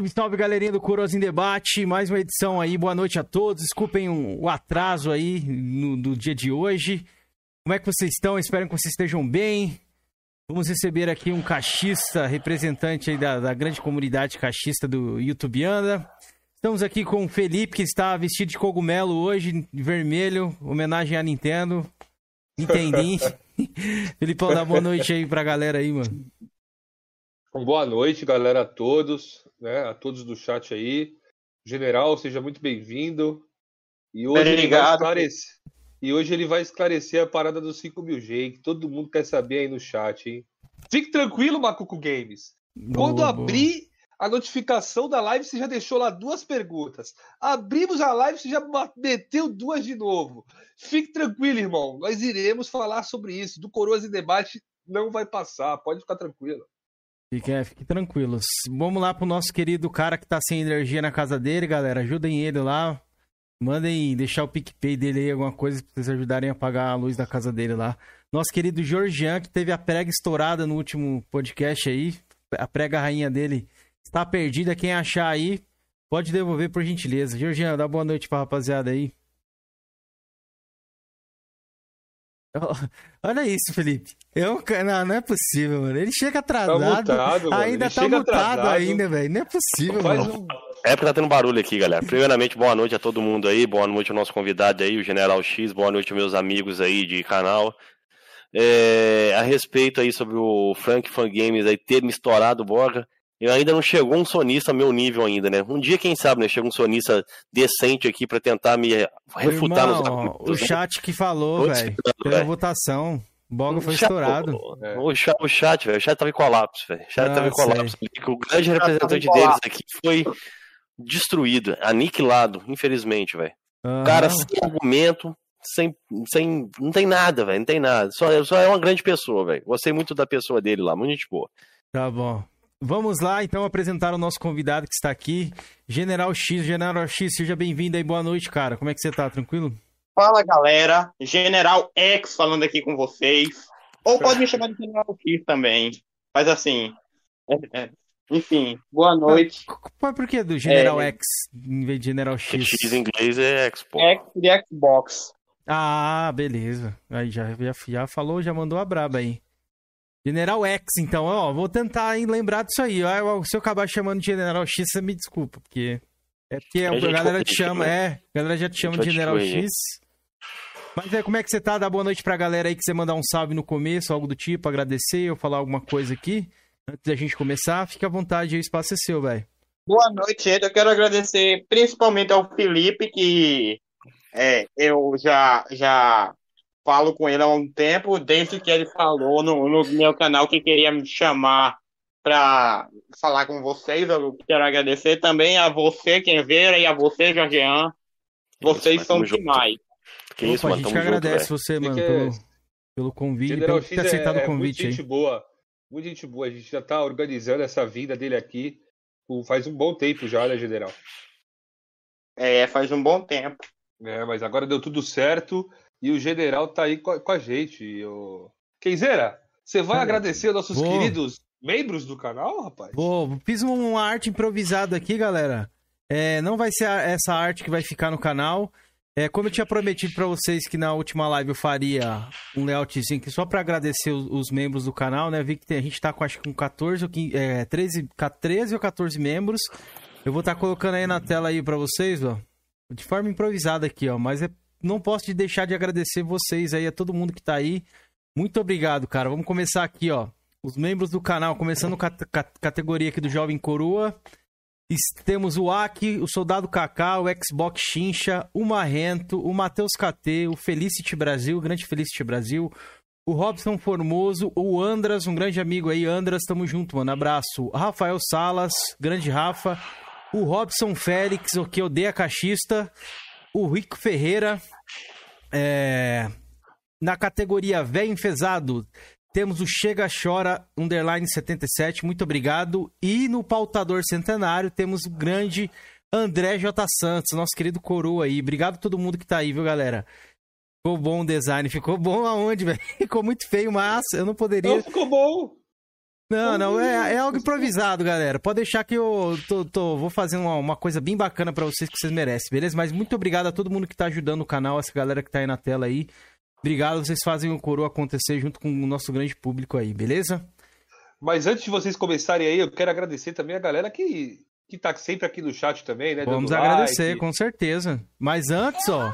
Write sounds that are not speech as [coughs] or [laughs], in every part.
Salve, salve, galerinha do Coroas em Debate. Mais uma edição aí. Boa noite a todos. Desculpem o atraso aí no, do dia de hoje. Como é que vocês estão? Espero que vocês estejam bem. Vamos receber aqui um cachista, representante aí da, da grande comunidade cachista do YouTubeanda. Estamos aqui com o Felipe, que está vestido de cogumelo hoje, vermelho, homenagem à Nintendo. Entendi. [laughs] Felipão, dá boa noite aí pra galera aí, mano. Boa noite, galera, a todos, né? A todos do chat aí. General, seja muito bem-vindo. E hoje ele vai esclarecer. E hoje ele vai esclarecer a parada dos 5 mil G, que todo mundo quer saber aí no chat, hein? Fique tranquilo, Macuco Games. Boa, Quando boa. abrir a notificação da live, você já deixou lá duas perguntas. Abrimos a live, você já meteu duas de novo. Fique tranquilo, irmão. Nós iremos falar sobre isso. Do Coroas em Debate não vai passar. Pode ficar tranquilo. Fique, é, fique tranquilos. Vamos lá pro nosso querido cara que tá sem energia na casa dele, galera. Ajudem ele lá. Mandem deixar o PicPay dele aí, alguma coisa, pra vocês ajudarem a apagar a luz da casa dele lá. Nosso querido Georgian, que teve a prega estourada no último podcast aí. A prega rainha dele está perdida. Quem achar aí, pode devolver por gentileza. Georgian, dá boa noite pra rapaziada aí. [laughs] Olha isso, Felipe. Eu, [laughs] não, não é possível, mano. Ele chega atrasado. mutado, mano. ainda Ele tá mutado atrasado. ainda, velho. Não é possível, Faz mano. um... É porque tá tendo barulho aqui, galera. Primeiramente, boa noite a todo mundo aí, boa noite ao nosso convidado aí, o General X, boa noite aos meus amigos aí de canal. É, a respeito aí sobre o Frank Fan Games aí ter me estourado o Borga, eu ainda não chegou um sonista ao meu nível ainda, né? Um dia, quem sabe, né? Chega um sonista decente aqui pra tentar me refutar Irmão, nos argumentos, O né? chat que falou, velho. Pela velho. votação. Boga foi O chat- estourado. É. O chat, o chat, velho, o chat tava em colapso, velho. O chat Ah, tava em colapso. O grande representante deles colapso. aqui foi destruído, aniquilado, infelizmente, velho. Aham. Cara sem argumento, sem, sem. Não tem nada, velho. Não tem nada. Só, só é uma grande pessoa, velho. Gostei muito da pessoa dele lá, muito gente boa. Tá bom. Vamos lá, então, apresentar o nosso convidado que está aqui, General X. General X, seja bem-vindo aí. Boa noite, cara. Como é que você tá? Tranquilo? Fala galera, General X falando aqui com vocês. Ou pode me chamar de General X também. Mas assim, é- é. enfim, boa noite. Mas por que do General É. X em vez de General X? X em inglês é Expo. X de Xbox. Ah, beleza. Aí já, já, já falou, já mandou a braba aí. General X, então, ó, vou tentar hein, lembrar disso aí. ó. Se eu acabar chamando de General X, você me desculpa, porque. É porque a, A gente galera te chama, também. é, a galera já te chama de te General. X. Mas é, como é que você tá? Dá boa noite pra galera aí que você mandar um salve no começo, algo do tipo, agradecer ou falar alguma coisa aqui. Antes da gente começar, fica à vontade o espaço é seu, velho. Boa noite, gente. Eu quero agradecer principalmente ao Felipe, que é, eu já, já falo com ele há um tempo, desde que ele falou no, no meu canal que queria me chamar para falar com vocês. Eu quero agradecer também a você, quem veio, e a você, Jorgean. Vocês mas são junto. demais. Que Opa, isso, a mano. gente Tamo que junto, agradece velho. você, mano, que é pelo, pelo convite, General pelo ter aceitado é, o é muito convite aí. gente boa. Muito gente boa. A gente já tá organizando essa vinda dele aqui faz um bom tempo já, né, General? É, faz um bom tempo. É, mas agora deu tudo certo e o General tá aí com a, com a gente. E o... Kenzeira, você vai Cara, agradecer aos nossos vou. queridos membros do canal, rapaz? Pô, fiz um, uma arte improvisada aqui, galera. É, não vai ser essa arte que vai ficar no canal. É, como eu tinha prometido pra vocês que na última live eu faria um layoutzinho aqui só pra agradecer os, os membros do canal, né? Vi que tem- a gente tá com acho que com 14 ou 15, é, 13, ca- 13 ou 14 membros. Eu vou estar colocando aí na tela aí pra vocês, ó. De forma improvisada aqui, ó. Mas é- não posso de deixar de agradecer vocês aí, a todo mundo que tá aí. Muito obrigado, cara. Vamos começar aqui, ó. Os membros do canal, começando com a ca- categoria aqui do Jovem Coroa. Temos o Aki, o Soldado Kaká, o Xbox Chincha, o Marrento, o Matheus KT, o Felicity Brasil, o grande Felicity Brasil, o Robson Formoso, o Andras, um grande amigo aí, Andras, tamo junto, mano, abraço. Rafael Salas, grande Rafa, o Robson Félix, o que odeia cachista, o Rico Ferreira, é... na categoria Véio Enfesado, temos o Chega Chora Underline 77, muito obrigado. E no pautador centenário temos o grande André J. Santos, nosso querido coroa aí. Obrigado a todo mundo que tá aí, viu, galera? Ficou bom o design, ficou bom aonde, velho? [laughs] Ficou muito feio, mas eu não poderia. Não, ficou bom. Não, não, é, é algo improvisado, galera. Pode deixar que eu tô, tô vou fazer uma, uma, coisa bem bacana para vocês que vocês merecem, beleza? Mas muito obrigado a todo mundo que tá ajudando o canal, essa galera que tá aí na tela aí. Obrigado, vocês fazem o coroa acontecer junto com o nosso grande público aí, beleza? Mas antes de vocês começarem aí, eu quero agradecer também a galera que, que tá sempre aqui no chat também, né? Vamos agradecer, like. com certeza. Mas antes, ó,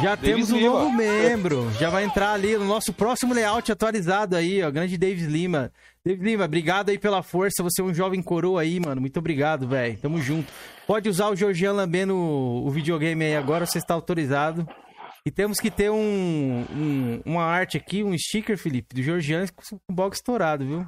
já Davis temos um Lima. novo membro. Já vai entrar ali no nosso próximo layout atualizado aí, ó. Grande Davis Lima. Davis Lima, obrigado aí pela força. Você é um jovem coroa aí, mano. Muito obrigado, velho. Tamo junto. Pode usar o Georgian lambendo o videogame aí agora, você está autorizado. E temos que ter um, um, uma arte aqui, um sticker, Felipe, do Georgian com o box estourado, viu?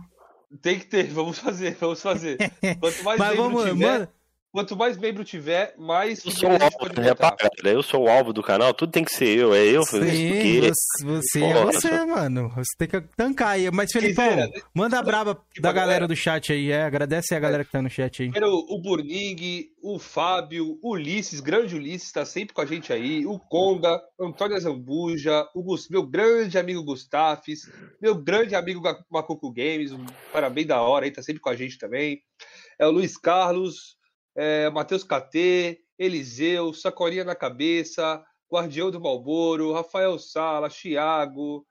Tem que ter, vamos fazer, vamos fazer. [laughs] Quanto mais Mas vamos, tiver... mano, Quanto mais membro tiver, mais eu sou o alvo, repara, eu sou o alvo do canal, tudo tem que ser eu, é eu. Sim, porque... você, é você, mano. Você tem que tancar aí. Mas, Felipão, manda a braba da galera do chat aí, é. Agradece a galera que tá no chat aí. O Burning, o Fábio, o Ulisses, grande Ulisses, tá sempre com a gente aí. O Conga, Antônio Zambuja, o meu grande amigo Gustafes, meu grande amigo Macuco Games, um parabéns da hora aí, tá sempre com a gente também. É o Luiz Carlos, é, Matheus KT, Eliseu, Sacolinha na Cabeça, Guardião do Malboro, Rafael Sala, Thiago.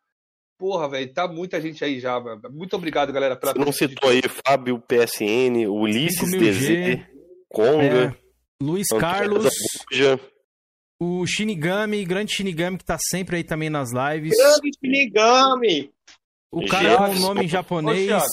Porra, velho, tá muita gente aí já, mano. Muito obrigado, galera. Pela Você não citou aí Fábio PSN, Ulisses DZ, Conga, é, Luiz Carlos, o Shinigami, grande Shinigami que tá sempre aí também nas lives. Grande Shinigami! O cara com o nome em japonês. Ô,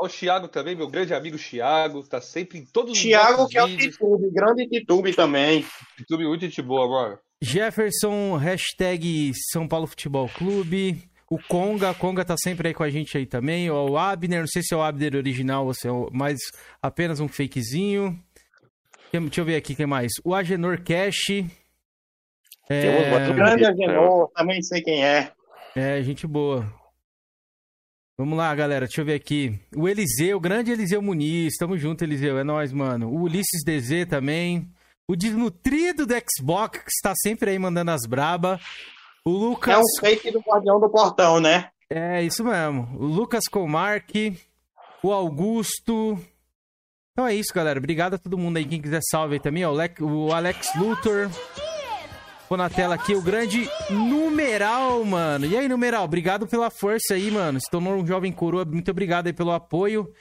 o Thiago também, meu grande amigo Thiago, tá sempre em todos os Thiago que vídeos. é o Titube, grande Titube também. Titube muito gente boa, mano. Jefferson, hashtag São Paulo Futebol Clube. O Conga, Conga tá sempre aí com a gente aí também. O Abner, não sei se é o Abner original ou se é mais apenas um fakezinho. Deixa eu ver aqui quem mais. O Agenor Cash. É... Grande Agenor, também sei quem é. É, gente boa. Vamos lá, galera. Deixa eu ver aqui. O Eliseu, o grande Eliseu Muniz. Tamo junto, Eliseu. É nóis, mano. O Ulisses DZ também. O desnutrido do Xbox, que está sempre aí mandando as braba. O Lucas. É um fake do Guardião do Portão, né? É, isso mesmo. O Lucas Comarque. O Augusto. Então é isso, galera. Obrigado a todo mundo aí. Quem quiser salve aí também. Ó, o Alex Luthor. Pô na tela aqui o grande Numeral, mano. E aí, Numeral, obrigado pela força aí, mano. Se tornou um jovem coroa, muito obrigado aí pelo apoio.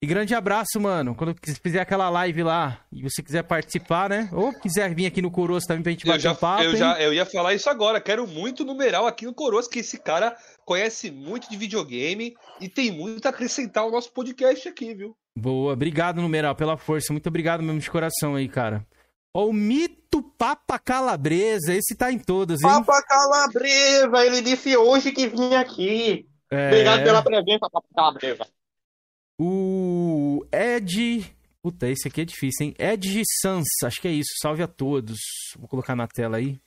E grande abraço, mano. Quando fizer aquela live lá e você quiser participar, né? Ou quiser vir aqui no Coroas também pra gente bater já, um papo. Eu, já, eu ia falar isso agora. Quero muito numeral aqui no Coroas, que esse cara conhece muito de videogame e tem muito a acrescentar ao nosso podcast aqui, viu? Boa, obrigado, numeral, pela força. Muito obrigado mesmo de coração aí, cara. Ó, o mito Papa Calabresa, esse tá em todos, hein? Papa Calabresa, ele disse hoje que vinha aqui. É... Obrigado pela presença, Papa Calabresa. O Ed. Puta, esse aqui é difícil, hein? Ed Sans, acho que é isso. Salve a todos. Vou colocar na tela aí.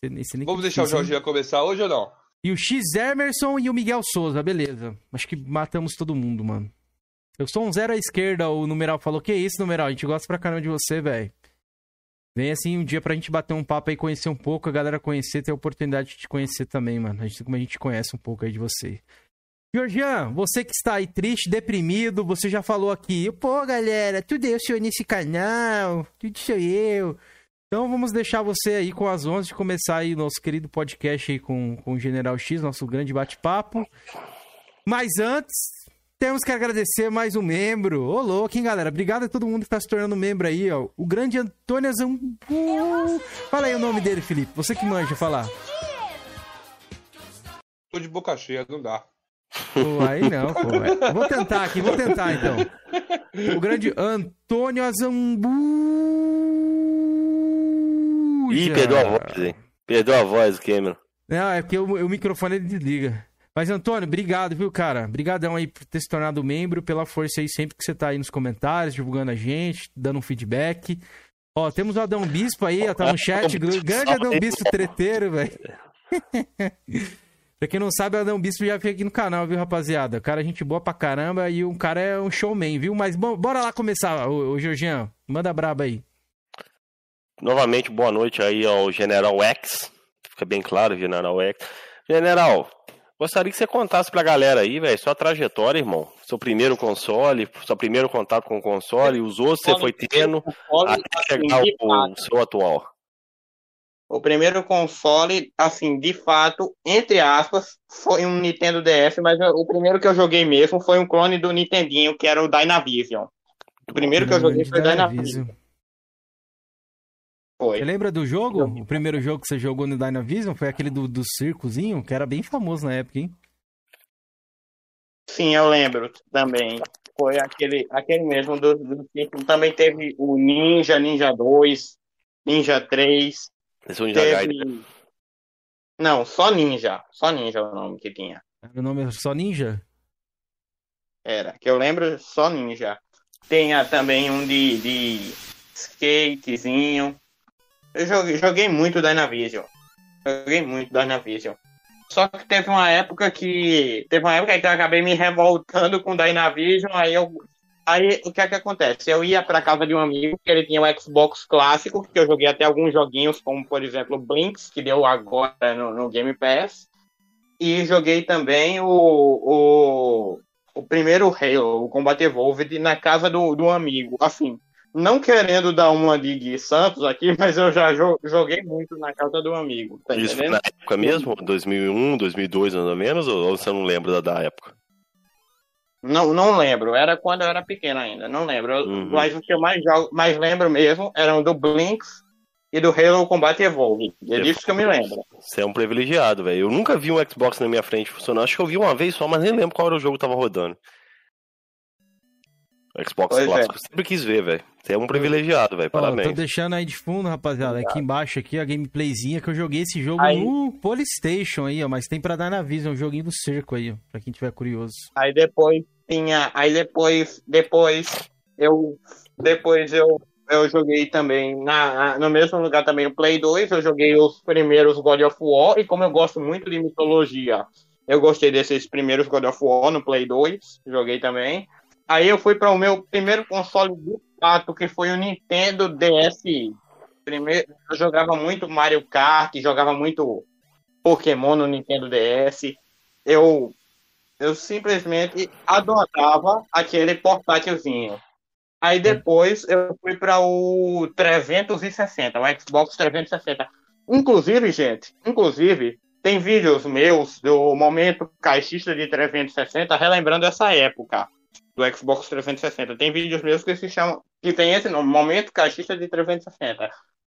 Esse, esse Vamos deixar o Jorginho começar hoje ou não? E o X Emerson e o Miguel Souza, beleza. Acho que matamos todo mundo, mano. Eu sou um zero à esquerda, o numeral falou. Que isso, numeral? A gente gosta pra caramba de você, velho. Vem assim um dia pra gente bater um papo aí, conhecer um pouco, a galera conhecer, ter a oportunidade de te conhecer também, mano. A gente, como a gente conhece um pouco aí de você. Georgian, você que está aí triste, deprimido, você já falou aqui, pô, galera, tudo eu sou nesse canal, tudo sou eu. Então vamos deixar você aí com as 11 de começar aí nosso querido podcast aí com, com o General X, nosso grande bate-papo. Mas antes, temos que agradecer mais um membro. Ô, louco, hein, galera? Obrigado a todo mundo que tá se tornando membro aí, ó. O grande Antônio Zambu. Fala aí o nome dele, Felipe. Você que manja falar. Tô de boca cheia, não dá. Pô, aí não, pô. [laughs] Vou tentar aqui, vou tentar então. O grande Antônio Azambu. Ih, perdeu a voz, hein? Perdeu a voz, Cameron. Não, é porque o, o microfone ele desliga. Mas, Antônio, obrigado, viu, cara? Obrigadão aí por ter se tornado membro, pela força aí sempre que você tá aí nos comentários, divulgando a gente, dando um feedback. Ó, temos o Adão Bispo aí, ó, tá no [laughs] chat. Grande Adão Bispo treteiro, velho. [laughs] pra quem não sabe, o Adão Bispo já veio aqui no canal, viu, rapaziada? O cara é gente boa pra caramba e o cara é um showman, viu? Mas bom, bora lá começar, ô, ô Georgian. Manda braba aí. Novamente, boa noite aí ao General X. Fica bem claro, General X. General, Gostaria que você contasse pra galera aí, velho, sua trajetória, irmão. Seu primeiro console, seu primeiro contato com o console, os outros você foi tendo até chegar ao seu atual. O primeiro console, assim, de fato, entre aspas, foi um Nintendo DS, mas o primeiro que eu joguei mesmo foi um clone do Nintendinho, que era o Dynavision. O primeiro que eu joguei foi o Dynavision. Foi. Você lembra do jogo? O primeiro jogo que você jogou no Dynavision foi aquele do, do circozinho, que era bem famoso na época, hein? Sim, eu lembro também. Foi aquele, aquele mesmo do, do circo. Também teve o Ninja, Ninja 2, Ninja 3. Esse é o Ninja teve... Gaiden. Não, só Ninja. Só Ninja é o nome que tinha. O nome é só Ninja? Era, que eu lembro só Ninja. Tinha também um de, de skatezinho. Eu joguei, joguei muito Dynavision. Joguei muito Dynavision. Só que teve uma época que. Teve uma época que eu acabei me revoltando com Dynavision, aí eu. Aí o que é que acontece? Eu ia para casa de um amigo que ele tinha um Xbox clássico, que eu joguei até alguns joguinhos, como por exemplo Blinks, que deu agora no, no Game Pass. E joguei também o, o, o primeiro Halo, o Combat Evolved, na casa do, do amigo. Assim, não querendo dar uma de Gui Santos aqui, [laughs] mas eu já joguei muito na casa do amigo. Tá Isso na época mesmo? 2001, 2002, mais ou menos? Ou você não lembra da, da época? Não, não lembro. Era quando eu era pequeno ainda. Não lembro. Uhum. Mas o que eu mais, jogo, mais lembro mesmo eram do Blinks e do Halo Combat Evolve. É disso que eu me lembro. Você é um privilegiado, velho. Eu nunca vi um Xbox na minha frente funcionando. Acho que eu vi uma vez só, mas nem lembro qual era o jogo que tava rodando. Xbox pois clássico. É. Sempre quis ver, velho. Você é um privilegiado, velho. Parabéns. Tô deixando aí de fundo, rapaziada. Aqui embaixo, aqui, a gameplayzinha que eu joguei esse jogo aí... no Polystation aí, ó. Mas tem pra dar na visa, um joguinho do cerco aí, ó. Pra quem tiver curioso. Aí depois tinha. Aí depois. Depois eu. Depois eu. Eu joguei também na, no mesmo lugar também o Play 2. Eu joguei os primeiros God of War. E como eu gosto muito de mitologia, eu gostei desses primeiros God of War no Play 2. Joguei também. Aí eu fui para o meu primeiro console de fato, que foi o Nintendo DSi. Primeiro, eu jogava muito Mario Kart, jogava muito Pokémon no Nintendo DS. Eu, eu simplesmente adorava aquele portátilzinho. Aí depois eu fui para o 360, o Xbox 360. Inclusive, gente, inclusive, tem vídeos meus do momento caixista de 360 relembrando essa época do Xbox 360. Tem vídeos meus que se chamam. que tem esse nome, Momento Caixista de 360.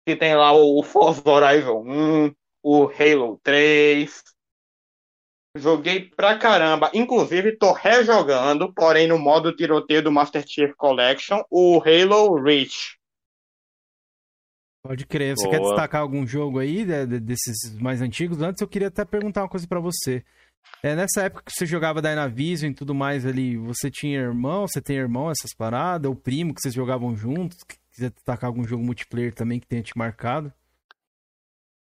Que tem lá o Forza Horizon 1, o Halo 3. Joguei pra caramba. Inclusive, tô rejogando, porém no modo tiroteio do Master Chief Collection, o Halo Reach. Pode crer. Você Boa. quer destacar algum jogo aí desses mais antigos? Antes eu queria até perguntar uma coisa para você. É, nessa época que você jogava Dynavision e tudo mais ali, você tinha irmão, você tem irmão, essas paradas, ou primo que vocês jogavam juntos, que quiser destacar algum jogo multiplayer também que tenha te marcado?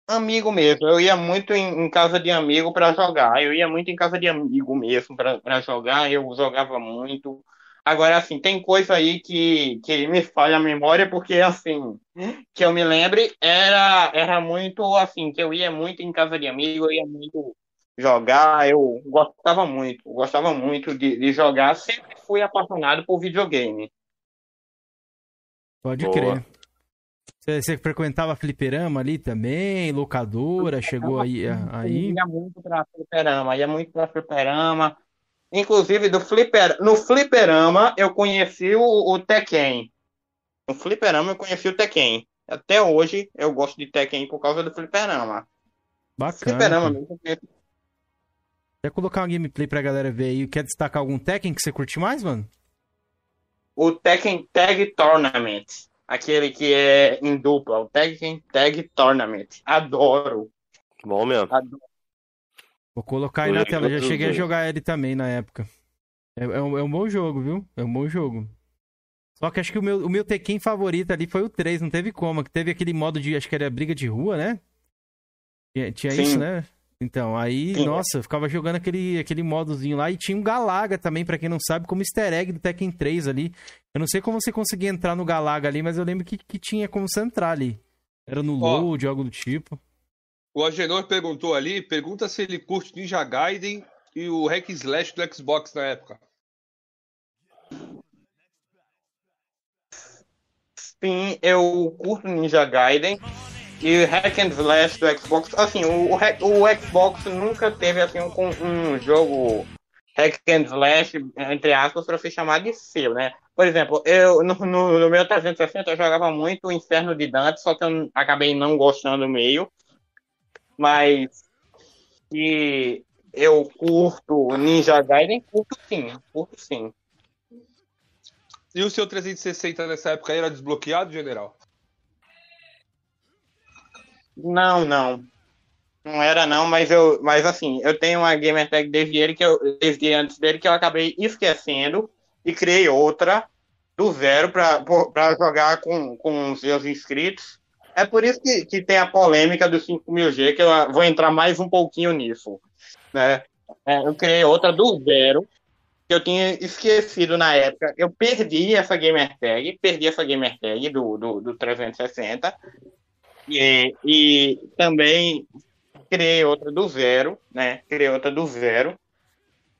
Amigo mesmo, eu ia muito em, em casa de amigo para jogar, eu ia muito em casa de amigo mesmo para jogar, eu jogava muito. Agora, assim, tem coisa aí que, que me falha a memória, porque, assim, que eu me lembre, era, era muito, assim, que eu ia muito em casa de amigo, eu ia muito jogar, eu gostava muito, gostava muito de, de jogar, sempre fui apaixonado por videogame. Pode Boa. crer. Você, você, frequentava fliperama ali também, locadora, chegou aí? aí? Ia muito pra fliperama, ia muito pra fliperama. Inclusive, do flipper, no fliperama eu conheci o, o Tekken. No fliperama eu conheci o Tekken. Até hoje eu gosto de Tekken por causa do fliperama. Bacana. Fliperama mesmo, Quer colocar uma gameplay pra galera ver aí? Quer destacar algum Tekken que você curte mais, mano? O Tekken Tag Tournament. Aquele que é em dupla. O Tekken Tag Tournament. Adoro. Bom mesmo. Adoro. Vou colocar aí na tela. Já cheguei a jogar ele também na época. É, é, um, é, um, bom jogo, viu? É um bom jogo. Só que acho que o meu, o meu Tekken favorito ali foi o 3, não teve como. Que teve aquele modo de, acho que era briga de rua, né? Tinha, tinha isso, né? Então, aí, Sim. nossa, eu ficava jogando aquele, aquele modozinho lá e tinha um Galaga também, para quem não sabe, como easter egg do Tekken 3 ali. Eu não sei como você conseguia entrar no Galaga ali, mas eu lembro que, que tinha como você entrar ali. Era no Ó, load, algo do tipo. O Agenor perguntou ali, pergunta se ele curte Ninja Gaiden e o Hack Slash do Xbox na época. Sim, eu curto Ninja Gaiden e Hack and Slash do Xbox. Assim, o, o Xbox nunca teve assim um, um jogo Hack and Slash, entre aspas, para ser chamado de seu, né? Por exemplo, eu no, no, no, meu 360 eu jogava muito o Inferno de Dante, só que eu acabei não gostando meio. Mas e eu curto Ninja Gaiden, curto sim, curto sim. E o seu 360 nessa época era desbloqueado, general? Não, não. Não era não, mas eu, mas assim, eu tenho uma gamer tag desde ele que eu desde antes dele que eu acabei esquecendo e criei outra do zero para jogar com, com os meus inscritos. É por isso que, que tem a polêmica do 5000G, que eu vou entrar mais um pouquinho nisso. Né? É, eu criei outra do zero, que eu tinha esquecido na época. Eu perdi essa gamer tag, perdi essa gamer tag do, do, do 360. E, e também criei outra do zero, né? Criei outra do zero.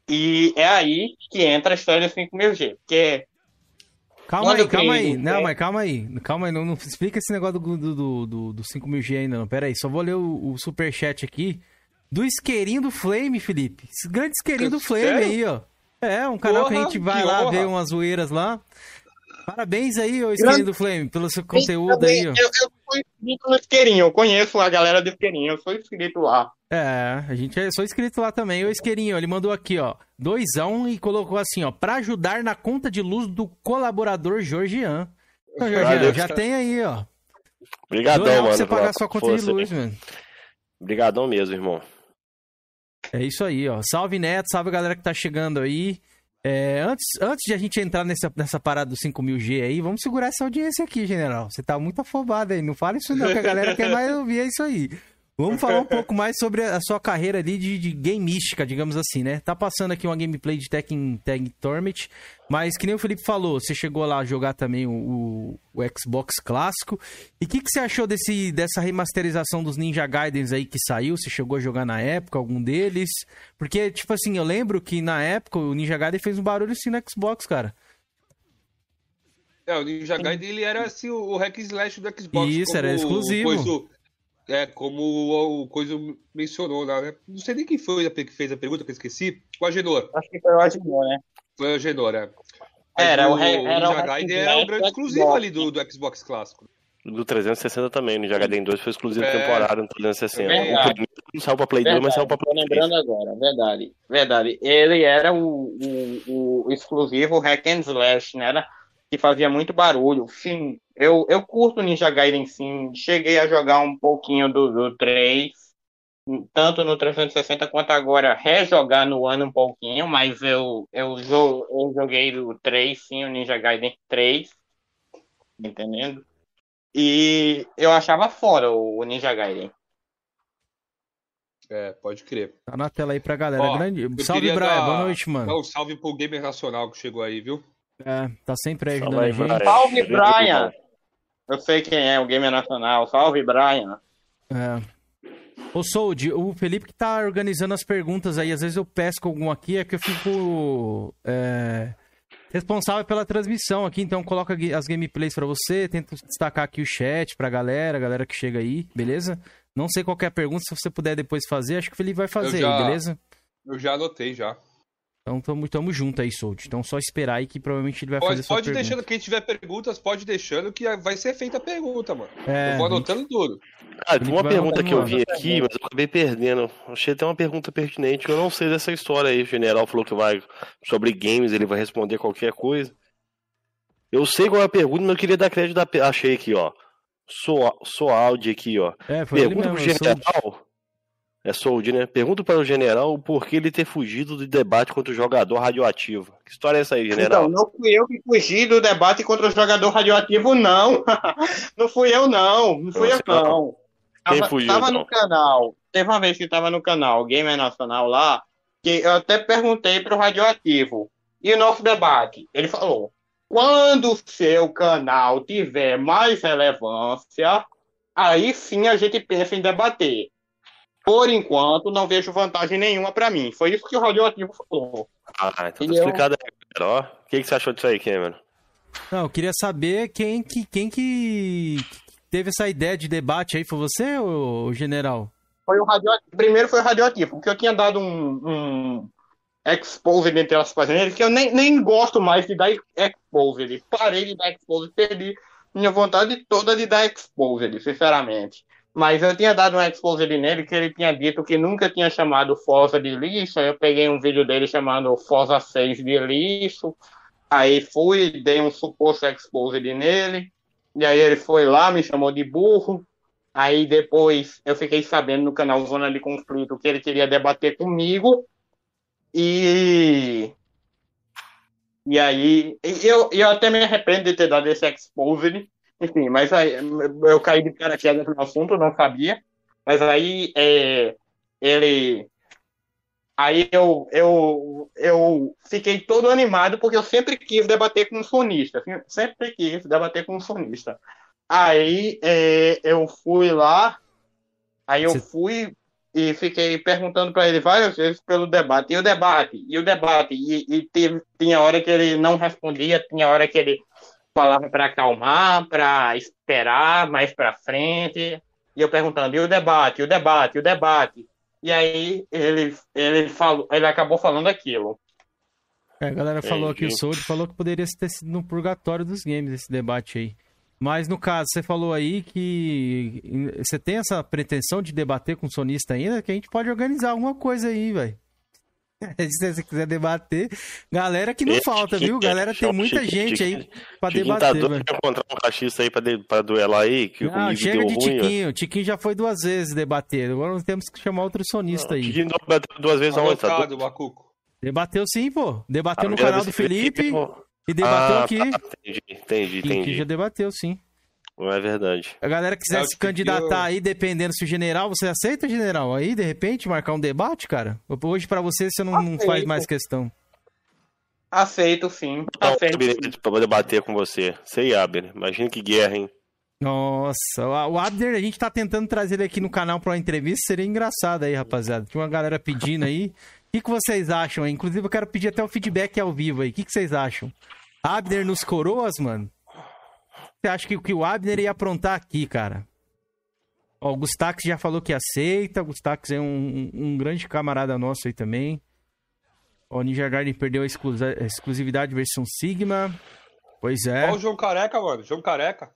E é aí que entra a história do 5000G, porque Calma aí, calma aí. Não, mas calma aí. Calma aí, não, não explica esse negócio do, do, do, do 5000G ainda, não. Pera aí, só vou ler o, o superchat aqui do isqueirinho do Flame, Felipe. Esse grande isqueirinho do Flame Sério? aí, ó. É, um canal Porra, que a gente vai lá honra. ver umas zoeiras lá. Parabéns aí, ô Isqueirinho do Flame, pelo seu conteúdo aí, ó. Eu, eu sou inscrito no Isqueirinho, eu conheço a galera do Isqueirinho, eu sou inscrito lá. É, a gente é, sou inscrito lá também. O Isqueirinho, ele mandou aqui, ó, 2x1 um, e colocou assim, ó, pra ajudar na conta de luz do colaborador Georgian. Então, Georgian, já tem aí, ó. Obrigadão, mano. Pra você pagar sua conta força, de luz, mano. Obrigadão mesmo, irmão. É isso aí, ó. Salve Neto, salve galera que tá chegando aí. É, antes, antes de a gente entrar nessa, nessa parada do 5000G aí, vamos segurar essa audiência aqui, general. Você tá muito afobado aí. Não fala isso não, que a galera quer mais ouvir é isso aí. Vamos falar um pouco mais sobre a sua carreira ali de, de game mística, digamos assim, né? Tá passando aqui uma gameplay de Tekken Tag Tournament, mas que nem o Felipe falou, você chegou lá a jogar também o, o, Xbox clássico. E o que, que você achou desse, dessa remasterização dos Ninja Gaidens aí que saiu? Você chegou a jogar na época algum deles? Porque, tipo assim, eu lembro que na época o Ninja Gaiden fez um barulho assim no Xbox, cara. É, o Ninja Gaiden ele era assim, o hack slash do Xbox. Isso, era exclusivo. É, como o Coisa mencionou lá, né? Não sei nem quem foi que fez a pergunta, que eu esqueci. O Agenor. Acho que foi o Agenor, né? Foi o Agenor, é. era, o, era o Gaiden era o grande exclusivo ali do, do Xbox clássico. Do 360 também, no Gaiden 2 foi exclusivo é, temporário no 360. É o primeiro não saiu pra Play verdade, 2, mas saiu pra Play 3. lembrando agora, verdade. Verdade. Ele era o, o, o exclusivo Hack and Slash, né? Era que fazia muito barulho. Sim, eu, eu curto Ninja Gaiden sim. Cheguei a jogar um pouquinho do, do 3, tanto no 360 quanto agora rejogar no ano um pouquinho, mas eu, eu, eu joguei do 3, sim, o Ninja Gaiden 3, entendendo? E eu achava fora o Ninja Gaiden. É, pode crer. Tá na tela aí pra galera. Ó, Grande... Salve, Brian. Dar... Boa noite, mano. Dá um salve pro Gamer Nacional que chegou aí, viu? É, tá sempre ajudando a gente. Salve, Brian! Eu sei quem é, o Gamer Nacional. Salve, Brian! É. Ô, Sold, o Felipe que tá organizando as perguntas aí, às vezes eu pesco algum aqui, é que eu fico é, responsável pela transmissão aqui, então coloca as gameplays para você, tento destacar aqui o chat pra galera, galera que chega aí, beleza? Não sei qual é a pergunta, se você puder depois fazer, acho que o Felipe vai fazer já, aí, beleza? Eu já anotei já. Então tamo, tamo junto aí, Sold. Então só esperar aí que provavelmente ele vai pode, fazer Pode deixando, quem tiver perguntas, pode deixando que vai ser feita a pergunta, mano. É, eu vou anotando gente... tudo. Ah, tem uma pergunta que eu vi aqui, mas eu acabei perdendo. Achei até uma pergunta pertinente. Eu não sei dessa história aí. O general falou que vai sobre games, ele vai responder qualquer coisa. Eu sei qual é a pergunta, mas eu queria dar crédito da. Achei aqui, ó. Sou, sou áudio aqui, ó. É, pergunta pro general. É Sold, né? Pergunto para o general por que ele ter fugido do debate contra o jogador radioativo. Que história é essa aí, general? Então, não fui eu que fugi do debate contra o jogador radioativo, não. [laughs] não fui eu, não. Não fui eu, não. Quem tava, fugiu, tava então? no canal. Teve uma vez que tava no canal Gamer Nacional lá, que eu até perguntei pro radioativo. E o nosso debate? Ele falou: quando o seu canal tiver mais relevância, aí sim a gente pensa em debater. Por enquanto, não vejo vantagem nenhuma para mim. Foi isso que o Radioativo falou. Ah, então tá explicado aí, ó. O que, que você achou disso aí, Cameron? Não, eu queria saber quem que, quem que teve essa ideia de debate aí. Foi você, ou general? Foi o radioativo. Primeiro foi o radioativo, porque eu tinha dado um, um exposed entre as páginas que eu nem, nem gosto mais de dar exposed. Parei de dar exposed, perdi minha vontade toda de dar exposed, sinceramente. Mas eu tinha dado um exposed nele que ele tinha dito que nunca tinha chamado Forza de lixo. Aí eu peguei um vídeo dele chamando Forza 6 de lixo. Aí fui, dei um suposto exposed nele. E aí ele foi lá, me chamou de burro. Aí depois eu fiquei sabendo no canal Zona de Conflito que ele queria debater comigo. E. E aí. Eu, eu até me arrependo de ter dado esse exposed. Enfim, mas aí eu caí de paraquedas no assunto, não sabia. Mas aí é, ele. Aí eu, eu, eu fiquei todo animado porque eu sempre quis debater com um sonista. Sempre quis debater com um sonista. Aí é, eu fui lá, aí eu Você... fui e fiquei perguntando para ele várias vezes pelo debate, e o debate, e o debate, e, e teve, tinha hora que ele não respondia, tinha hora que ele falava para acalmar, para esperar mais para frente, e eu perguntando, e o debate, e o debate, e o debate, e aí ele, ele, falou, ele acabou falando aquilo. É, a galera falou aqui, o Soul falou que poderia ter sido no purgatório dos games esse debate aí. Mas no caso, você falou aí que você tem essa pretensão de debater com o sonista ainda, que a gente pode organizar alguma coisa aí, velho. [laughs] Se você quiser debater, galera que não falta, viu? Galera tem muita gente aí pra debater. Tá encontrar um cachista aí pra, de, pra duelar aí, que não, chega de ruim, Tiquinho. Ó. Tiquinho já foi duas vezes debater. Agora nós temos que chamar outro sonista não, aí. Tiquinho debateu duas vezes aonde, tá? Debateu sim, pô. Debateu no canal do Felipe. Felipe e debateu ah, aqui. Tá, entendi, entendi, entendi. Que já debateu, sim. Não é verdade. A galera quiser é, se candidatar eu... aí, dependendo se o general, você aceita, general? Aí, de repente, marcar um debate, cara? Hoje, para você, você não, não, faz mais questão. Aceito, sim. Aceito. Pra debater com você. Sei, Abner. Imagina que guerra, hein? Nossa, o Abner, a gente tá tentando trazer ele aqui no canal pra uma entrevista, seria engraçado aí, rapaziada. Tinha uma galera pedindo aí que, que vocês acham aí? Inclusive, eu quero pedir até o feedback ao vivo aí. O que, que vocês acham? Abner nos coroas, mano? Você acha que, que o Abner ia aprontar aqui, cara? Ó, o Gustax já falou que aceita. O Gustax é um, um, grande camarada nosso aí também. Ó, o Ninja Garden perdeu a, a exclusividade versão Sigma. Pois é. Ó o João Careca, mano. João Careca.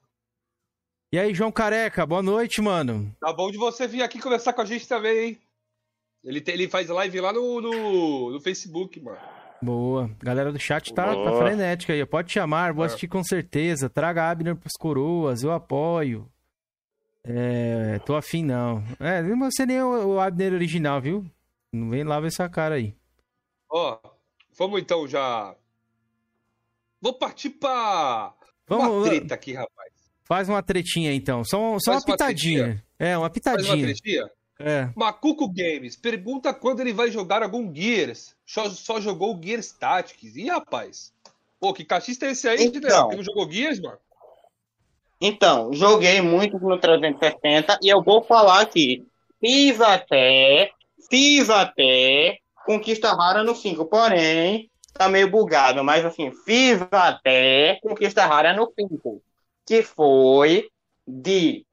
E aí, João Careca, boa noite, mano. Tá bom de você vir aqui conversar com a gente também, hein? Ele, tem, ele faz live lá no, no, no Facebook, mano. Boa. Galera do chat tá, tá frenética aí. Pode chamar, vou é. assistir com certeza. Traga Abner pros coroas, eu apoio. É, tô afim não. É, não você nem o, o Abner original, viu? Não vem lá ver essa cara aí. Ó, oh, vamos então já. Vou partir pra. Vamos, uma treta aqui, rapaz. Faz uma tretinha então. Só, só uma pitadinha. Uma é, uma pitadinha. Faz uma tretinha? É. Macuco Games pergunta quando ele vai jogar algum Gears. Só, só jogou Gears Tactics. Ih, rapaz. Pô, que cachista é esse aí, então, Não jogou Gears, mano? Então, joguei muito no 360 e eu vou falar aqui. Fiz até, fiz até Conquista Rara no 5, porém, tá meio bugado, mas assim, fiz até Conquista Rara no 5, que foi de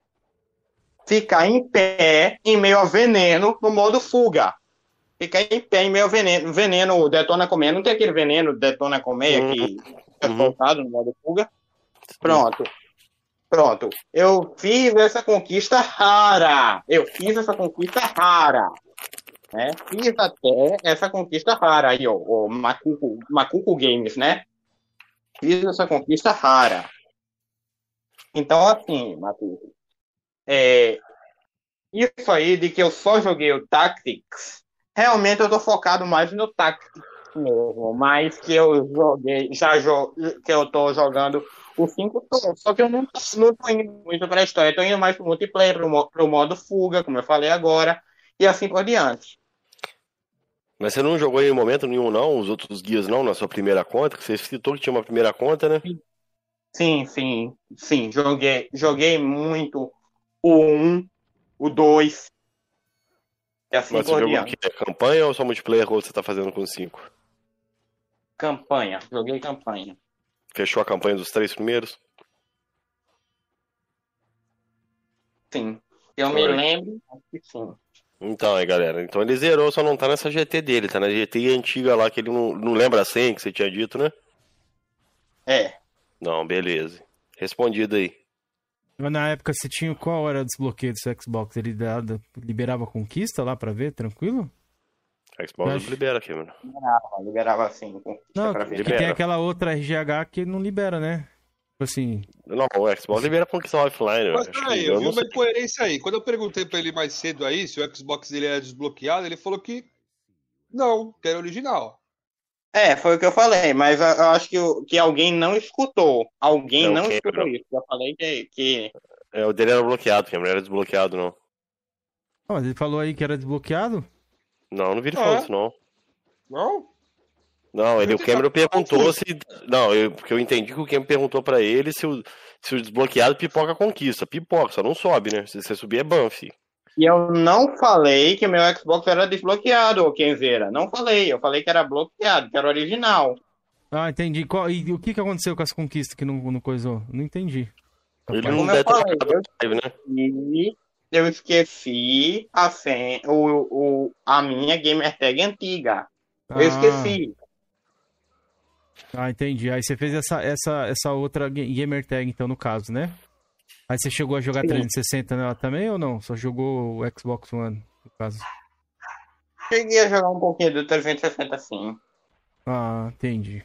ficar em pé em meio a veneno no modo fuga. Ficar em pé em meio a veneno. Veneno detona colmeia. Não tem aquele veneno detona colmeia uhum. que é soltado no modo fuga? Pronto. Pronto. Eu fiz essa conquista rara. Eu fiz essa conquista rara. Né? Fiz até essa conquista rara aí, ó. O Macuco, Macuco Games, né? Fiz essa conquista rara. Então, assim, Macuco, é, isso aí de que eu só joguei o Tactics, realmente eu tô focado mais no Tactics mesmo, mas que eu joguei, já jo que eu tô jogando o 5 só que eu não, não tô indo muito pra história, tô indo mais pro multiplayer, pro, pro modo fuga, como eu falei agora, e assim por diante. Mas você não jogou em momento nenhum, não? Os outros guias, não? Na sua primeira conta? Que você citou que tinha uma primeira conta, né? Sim, sim, sim. Joguei, joguei muito o 1, o 2. É assim Mas você jogou que é campanha ou só multiplayer ou você tá fazendo com 5? Campanha, joguei campanha. Fechou a campanha dos três primeiros? Sim. Eu Foi. me lembro, acho que sim. Então, aí, galera. Então ele zerou, só não tá nessa GT dele, tá na GT antiga lá, que ele não, não lembra a senha que você tinha dito, né? É. Não, beleza. Respondido aí. Na época você tinha qual era o desbloqueio do seu Xbox? Ele dava, liberava a conquista lá pra ver, tranquilo? Xbox acho... libera aqui, mano. Liberava, liberava sim. Não, que tem aquela outra RGH que não libera, né? Tipo assim. Não, o Xbox libera conquista offline. Mas peraí, eu, eu vi uma incoerência aí. Quando eu perguntei pra ele mais cedo aí se o Xbox dele era desbloqueado, ele falou que não, que era original. É, foi o que eu falei, mas eu acho que, que alguém não escutou. Alguém não, não escutou isso. Eu falei que, que. É, o dele era bloqueado, que não era desbloqueado, não. Ah, mas ele falou aí que era desbloqueado? Não, não vi ele falando isso, não. Não? Não, ele, o Cameron perguntou se. Não, eu, porque eu entendi que o Cameron perguntou pra ele se o, se o desbloqueado pipoca conquista. Pipoca, só não sobe, né? Se você subir é banff. E eu não falei que meu Xbox era desbloqueado, ô Kenzeira. Não falei. Eu falei que era bloqueado, que era original. Ah, entendi. Qual, e o que, que aconteceu com as conquistas que não, não coisou? Não entendi. Ele não deve falei, eu, né? E eu esqueci a, sen, o, o, a minha gamer tag antiga. Eu ah. esqueci. Ah, entendi. Aí você fez essa, essa, essa outra gamer tag, então, no caso, né? Aí você chegou a jogar Sim. 360 nela também ou não? Só jogou o Xbox One, no caso? Cheguei a jogar um pouquinho do 360 sim. Ah, entendi.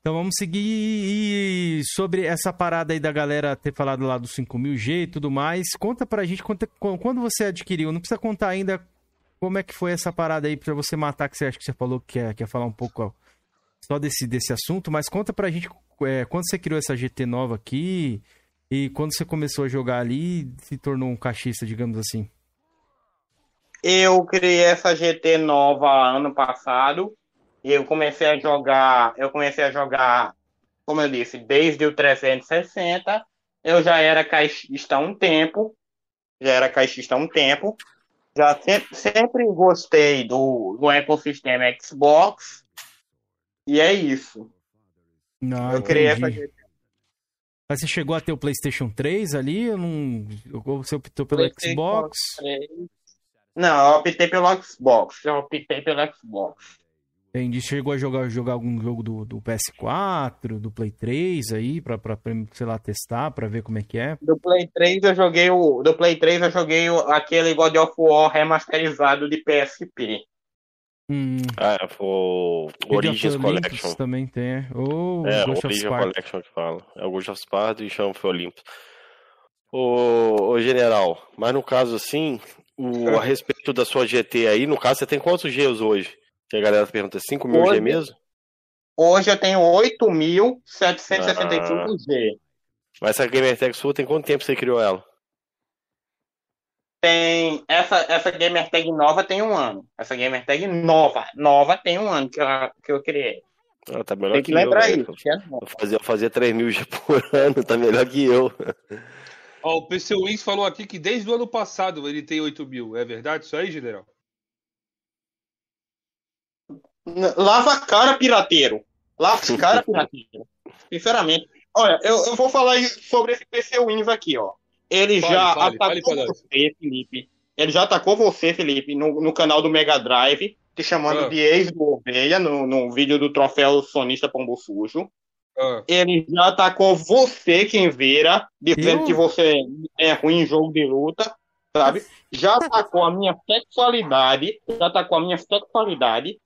Então vamos seguir sobre essa parada aí da galera ter falado lá do 5000G e tudo mais. Conta pra gente conta, quando você adquiriu. Não precisa contar ainda como é que foi essa parada aí pra você matar, que você acha que você falou que quer, quer falar um pouco só desse, desse assunto, mas conta pra gente é, quando você criou essa GT nova aqui e quando você começou a jogar ali se tornou um cachista, digamos assim. Eu criei essa GT nova ano passado eu comecei a jogar, eu comecei a jogar, como eu disse, desde o 360. Eu já era caixista há um tempo, já era caixista há um tempo. Já sempre, sempre gostei do, do ecossistema Xbox e é isso. Não, eu criei essa Mas você chegou a ter o PlayStation 3 ali? Ou não... você optou pelo Xbox? 3. Não, eu optei pelo Xbox. Eu optei pelo Xbox. Entendi. Chegou a jogar, jogar algum jogo do, do PS4, do Play 3 aí, pra, pra, sei lá, testar, pra ver como é que é? Do Play 3 eu joguei o. Do Play 3 eu joguei o, aquele God of War remasterizado de PSP. Hum. Ah, o Origins Collection. também tem. Ou é, o Origins Collection que fala. É o Ghost of Sparta e chama foi Olympus. O, o general, mas no caso assim, o, a [laughs] respeito da sua GT aí, no caso você tem quantos Gs hoje? Que a galera pergunta, 5 mil G mesmo? Hoje eu tenho 8.765 ah. G. Mas essa Gamer Tag sua tem quanto tempo você criou ela? Tem essa essa gamer tag nova tem um ano. Essa gamer tag nova, nova tem um ano que eu, que eu criei. Ah, tá melhor tem que, que lembrar eu, isso. É eu fazia, eu fazia 3 mil por [laughs] ano, tá melhor que eu. Ó, o PC Wins falou aqui que desde o ano passado ele tem 8 mil. É verdade isso aí, general? Lava a cara, pirateiro. Lava a cara, [laughs] pirateiro. Sinceramente. Olha, eu, eu vou falar sobre esse PC Wins aqui, ó. Ele fale, já fale, atacou fale você, Felipe. Ele já atacou você, Felipe, no, no canal do Mega Drive, te chamando ah. de ex do Ovelha, no, no vídeo do troféu sonista Pombo Sujo. Ah. Ele já atacou você, quem vira, dizendo Eu? que você é ruim em jogo de luta, sabe? Já atacou a minha sexualidade, já atacou a minha sexualidade,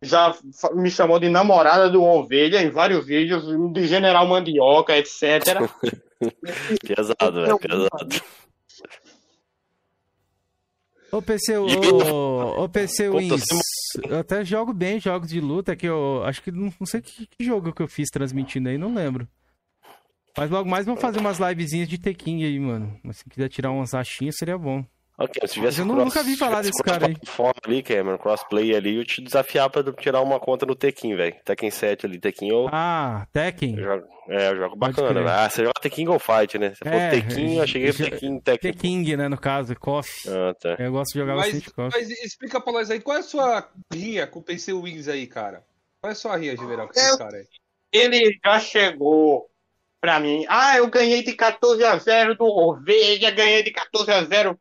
já me chamou de namorada do Ovelha em vários vídeos, de General Mandioca, etc. [laughs] [laughs] pesado, velho, pesado. Ô PC, ô, ô PC Wins, eu até jogo bem jogos de luta que eu acho que não, não sei que, que, jogo que eu fiz transmitindo aí, não lembro. Mas logo mais vamos fazer umas livezinhas de Tekken aí, mano. Mas se quiser tirar umas achinhas seria bom. Okay, se tivesse eu cross, nunca vi falar desse cara aí. Forma ali, Cameron, crossplay ali, eu te desafiar pra tirar uma conta no Tekken, velho. Tekken 7 ali, Tekken ou. Ah, Tekken? Eu jogo, é, eu jogo bacana. Ah, você joga Tekken ou Fight, né? Se é, for Tekken, eu cheguei pro Tekken, Tekken. Tekken, né, no caso, KOF. Ah, tá. Eu gosto de jogar mas, bastante KOF. Mas explica pra nós aí, qual é a sua rinha com o PC Wings aí, cara? Qual é a sua rinha, general, com esse cara aí? Ele já chegou pra mim. Ah, eu ganhei de 14 a 0 do Ovelha, ganhei de 14 a 0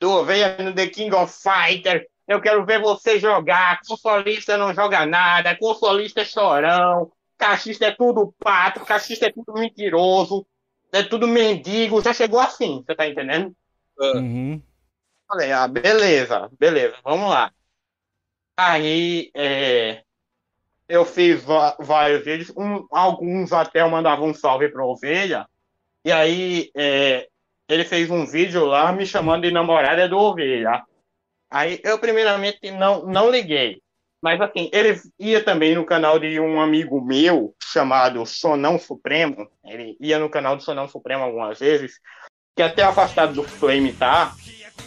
do Ovelha no The King of Fighter. Eu quero ver você jogar. Consolista não joga nada. Consolista é chorão. Cachista é tudo pato. Cachista é tudo mentiroso. É tudo mendigo. Já chegou assim, você tá entendendo? Uhum. Falei, ah, beleza, beleza, vamos lá. Aí, é, eu fiz vários vídeos, um, alguns até eu mandava um salve para Ovelha, e aí é, ele fez um vídeo lá me chamando de namorada do Ovelha. Aí eu primeiramente não, não liguei, mas assim, ele ia também no canal de um amigo meu chamado Sonão Supremo, ele ia no canal do Sonão Supremo algumas vezes, que até afastado do Flame tá,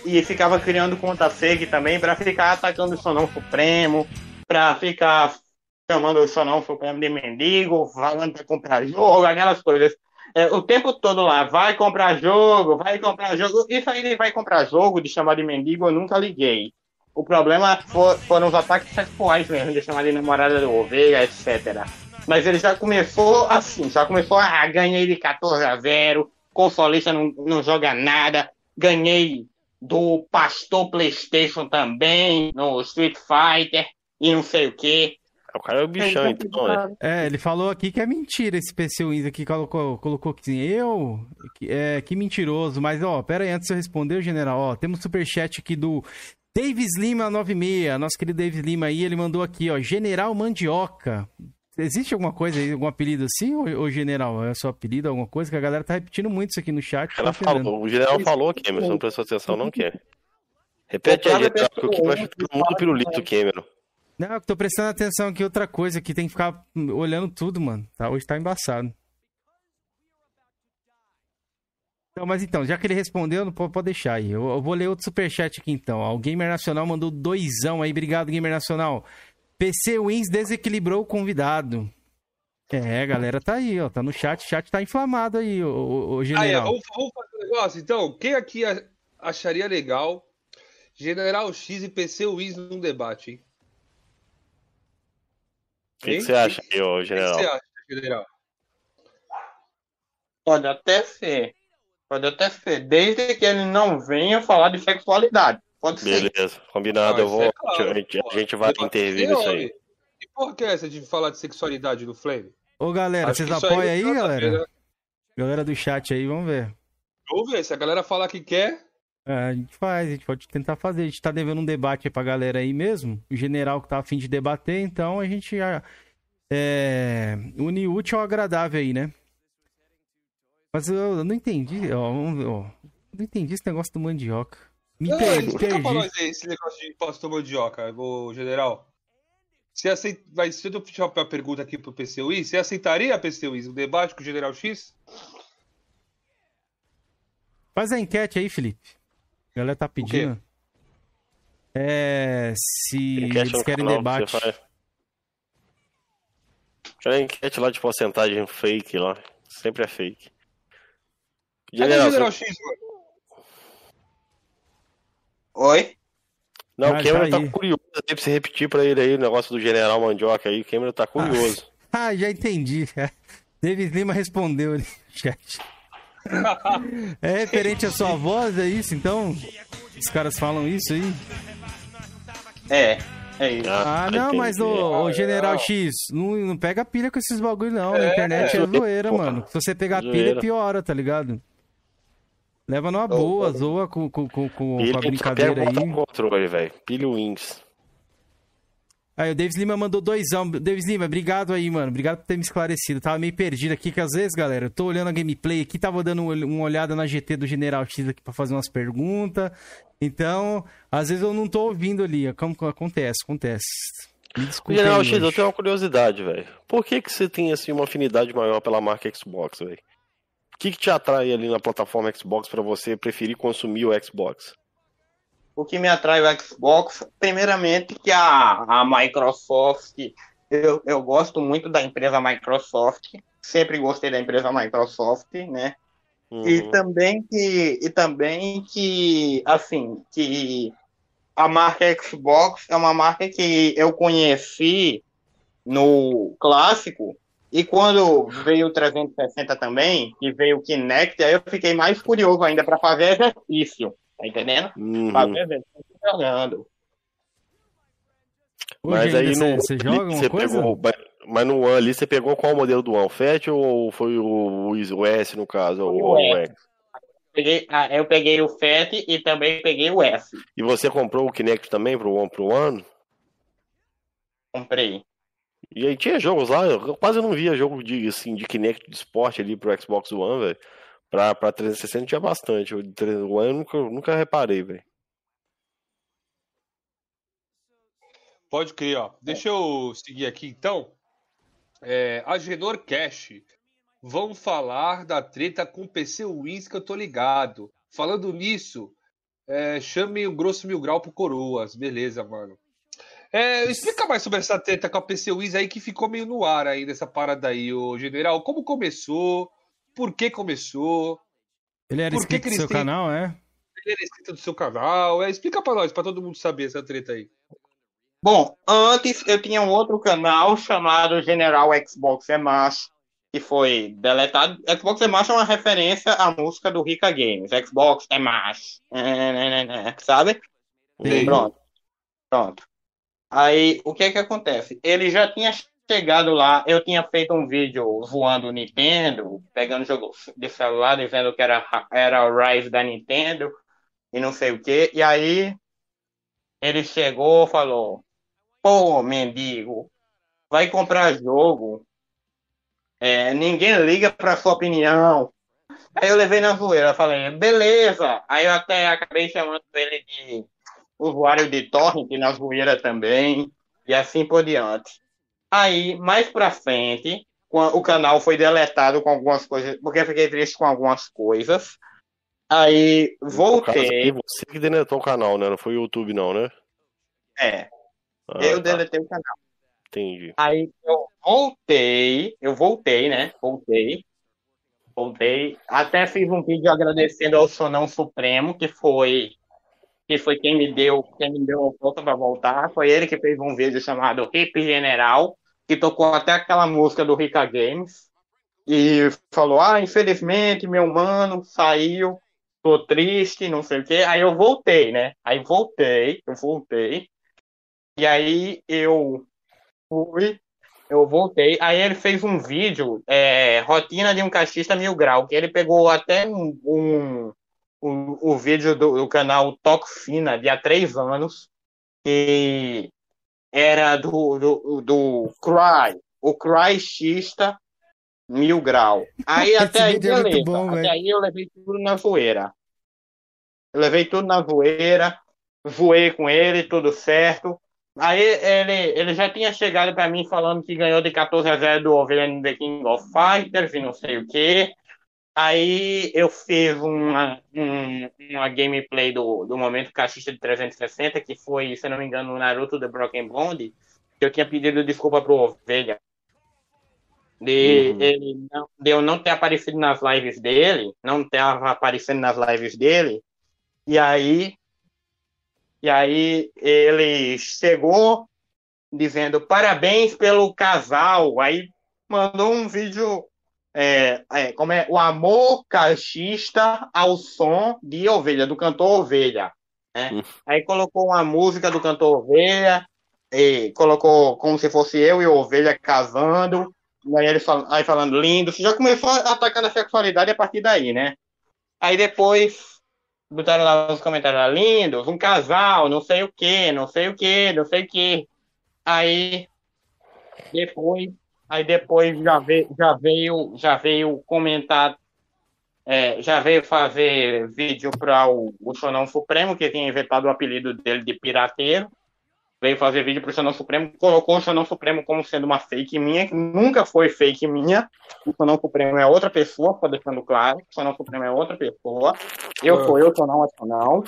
e ficava criando conta fake também para ficar atacando o Sonão Supremo, para ficar chamando o Sonão Supremo de mendigo, falando para comprar jogo, aquelas coisas. É, o tempo todo lá, vai comprar jogo, vai comprar jogo. Isso aí ele vai comprar jogo de chamar de mendigo, eu nunca liguei. O problema for, foram os ataques sexuais mesmo, de chamar de namorada do ovelha, etc. Mas ele já começou assim, já começou, ah, ganhei de 14 a 0, consolista não, não joga nada, ganhei do Pastor PlayStation também, no Street Fighter e não sei o que. O cara é o bichão, é, então, né? É, ele falou aqui que é mentira esse PC Wins aqui, colocou, colocou que assim, eu, é, que mentiroso, mas ó, pera aí, antes de eu responder, general, ó, temos superchat aqui do Davis Lima 96, nosso querido Davis Lima aí, ele mandou aqui, ó, General Mandioca. Existe alguma coisa aí, algum apelido assim, ou, ou general? É seu apelido, alguma coisa? Que a galera tá repetindo muito isso aqui no chat. Ela tá falou, o general falou, Cameron, não prestou atenção, não quer. Repete aí, porque o que vai chutar todo mundo pirulito, Cameron. Não, eu tô prestando atenção aqui outra coisa que tem que ficar olhando tudo, mano. Tá, hoje tá embaçado. Então, mas então, já que ele respondeu, pode deixar aí. Eu, eu, vou ler outro superchat aqui então. O Gamer Nacional mandou doisão aí. Obrigado, Gamer Nacional. PC Wins desequilibrou o convidado. É, galera tá aí, ó. Tá no chat. O chat tá inflamado aí, o, o general. Ah, é, vamos, vamos fazer um negócio, então. Quem aqui acharia legal General X e PC Wins num debate, hein? O que, que, você acha aí, ô, general? O que você acha, general? Pode até ser. Pode até ser. Desde que ele não venha falar de sexualidade. Pode Beleza, ser. Beleza, combinado. eu vou. É claro, a, gente, a gente vai intervir nisso aí. Que porra que é essa de falar de sexualidade no Flame? Ô, galera, Acho vocês apoiam aí, aí galera? Galera do chat aí, vamos ver. Vamos ver, se a galera falar que quer. É, a gente faz, a gente pode tentar fazer. A gente tá devendo um debate aí pra galera aí mesmo. O general que tá afim de debater, então a gente já. É, une útil ao agradável aí, né? Mas eu, eu não entendi, ó, ó, Não entendi esse negócio do mandioca. Me perdi. Explica pra nós esse negócio de pastor mandioca, o general. Você aceita. Vai, se eu deixar uma pergunta aqui pro PCUI, você aceitaria PCUI o debate com o General X? Faz a enquete aí, Felipe. A galera tá pedindo. É. Se eles querem canal, debate. Já enquete lá de porcentagem fake lá. Sempre é fake. General, Cadê General X, mano? Oi? Não, ah, o Cameron tá, curioso aí pra você repetir pra ele aí o negócio do General Mandioca aí. O Cameron tá curioso. Ah, [laughs] ah já entendi. David Lima respondeu ali [laughs] no chat. É referente à sua voz, é isso? Então, os caras falam isso aí? É, é isso. Ah, ah não, mas o, o General X, não, não pega pilha com esses bagulho não. É, Na internet é, é zoeira, mano. Se você pegar pilha, piora, tá ligado? Leva numa boa, zoa com, com, com, com a brincadeira aí. controle, velho. Pilho Wings. Aí o Davis Lima mandou doisão. Davis Lima, obrigado aí, mano. Obrigado por ter me esclarecido. Tava meio perdido aqui, que às vezes, galera, eu tô olhando a gameplay aqui, tava dando uma olhada na GT do General X aqui pra fazer umas perguntas. Então, às vezes eu não tô ouvindo ali. Como acontece, acontece. Me desculpe. General X, eu tenho uma curiosidade, velho. Por que que você tem, assim, uma afinidade maior pela marca Xbox, velho? O que, que te atrai ali na plataforma Xbox para você preferir consumir o Xbox? O que me atrai o Xbox, primeiramente que a, a Microsoft, eu, eu gosto muito da empresa Microsoft, sempre gostei da empresa Microsoft, né? Uhum. E também que e também que assim, que a marca Xbox é uma marca que eu conheci no clássico e quando veio o 360 também, e veio o Kinect, aí eu fiquei mais curioso ainda para fazer exercício, tá entendendo? Uhum. Exercício jogando. Mas aí no, você joga uma coisa? Pegou, mas no One ali você pegou qual modelo do One? Fat ou foi o, o S no caso? Ou o, o X? Peguei, ah, eu peguei o Fat e também peguei o S. E você comprou o Kinect também pro One pro One? Comprei. E aí tinha jogos lá, eu quase não via jogo de, assim, de Kinect de esporte ali pro Xbox One, velho. Pra, pra 360 tinha bastante. O One eu nunca, nunca reparei, velho. Pode crer, ó. Deixa eu seguir aqui então. É, a Genor Cash. Vamos falar da treta com o PC Wins que eu tô ligado. Falando nisso, é, chame o Grosso Mil Grau pro Coroas. Beleza, mano. É, explica mais sobre essa treta com a PC Wiz aí que ficou meio no ar aí nessa parada aí, o general. Como começou? Por que começou? Ele era inscrito que do seu têm... canal, é? Ele era inscrito do seu canal. É, explica pra nós, pra todo mundo saber essa treta aí. Bom, antes eu tinha um outro canal chamado General Xbox é Macho, que foi deletado. Xbox é Macho é uma referência à música do Rica Games. Xbox é macho. Sabe? Sim. Pronto. Pronto. Aí, o que é que acontece? Ele já tinha chegado lá, eu tinha feito um vídeo voando o Nintendo, pegando jogo de celular, dizendo que era, era o Rise da Nintendo, e não sei o que. E aí, ele chegou falou, pô, mendigo, vai comprar jogo, é, ninguém liga pra sua opinião. Aí eu levei na zoeira, falei, beleza. Aí eu até acabei chamando ele de usuário de torrent na zoeira também, e assim por diante. Aí, mais pra frente, o canal foi deletado com algumas coisas, porque eu fiquei triste com algumas coisas. Aí, voltei. Você que deletou o canal, né? Não foi o YouTube, não, né? É. Ah, eu tá. deletei o canal. Entendi. Aí eu voltei, eu voltei, né? Voltei. Voltei. Até fiz um vídeo agradecendo ao Sonão Supremo, que foi que foi quem me deu, quem me deu a volta para voltar. Foi ele que fez um vídeo chamado Hip General, que tocou até aquela música do Rica Games. E falou: Ah, infelizmente, meu mano saiu, tô triste, não sei o quê. Aí eu voltei, né? Aí voltei, eu voltei. E aí eu fui, eu voltei. Aí ele fez um vídeo, é, Rotina de um Castista Mil Grau, que ele pegou até um, um o, o vídeo do, do canal Toco Fina de há três anos, que era do, do, do Cry, o Cry Xista Mil Grau. Aí [laughs] até aí, é beleza. Bom, até aí eu levei tudo na zoeira. Eu levei tudo na zoeira, voei com ele, tudo certo. Aí ele, ele já tinha chegado para mim falando que ganhou de 14 a 0 do Ovelha no The King of Fighters e não sei o que. Aí eu fiz uma, um, uma gameplay do, do momento caixista de 360, que foi, se não me engano, o Naruto The Broken Bond, que eu tinha pedido desculpa pro Ovelha. De, uhum. ele não, de eu não ter aparecido nas lives dele, não estava aparecendo nas lives dele, e aí, e aí ele chegou dizendo parabéns pelo casal, aí mandou um vídeo é, é, como é o amor caixista ao som de Ovelha, do cantor Ovelha. Né? Hum. Aí colocou uma música do cantor Ovelha, e colocou como se fosse eu e Ovelha casando, aí ele fal aí falando lindo, já começou atacando a sexualidade a partir daí, né? Aí depois botaram lá nos comentários lindos, um casal, não sei o que, não sei o que, não sei o que. Aí depois Aí depois já veio, já veio, já veio comentar, é, já veio fazer vídeo para o, o Sonão Supremo, que tinha inventado o apelido dele de pirateiro. Veio fazer vídeo para o Sonão Supremo, colocou o Sonão Supremo como sendo uma fake minha, que nunca foi fake minha. O Sonão Supremo é outra pessoa, só deixando claro. O Sonão Supremo é outra pessoa. Eu sou eu, Sonão é Sonão.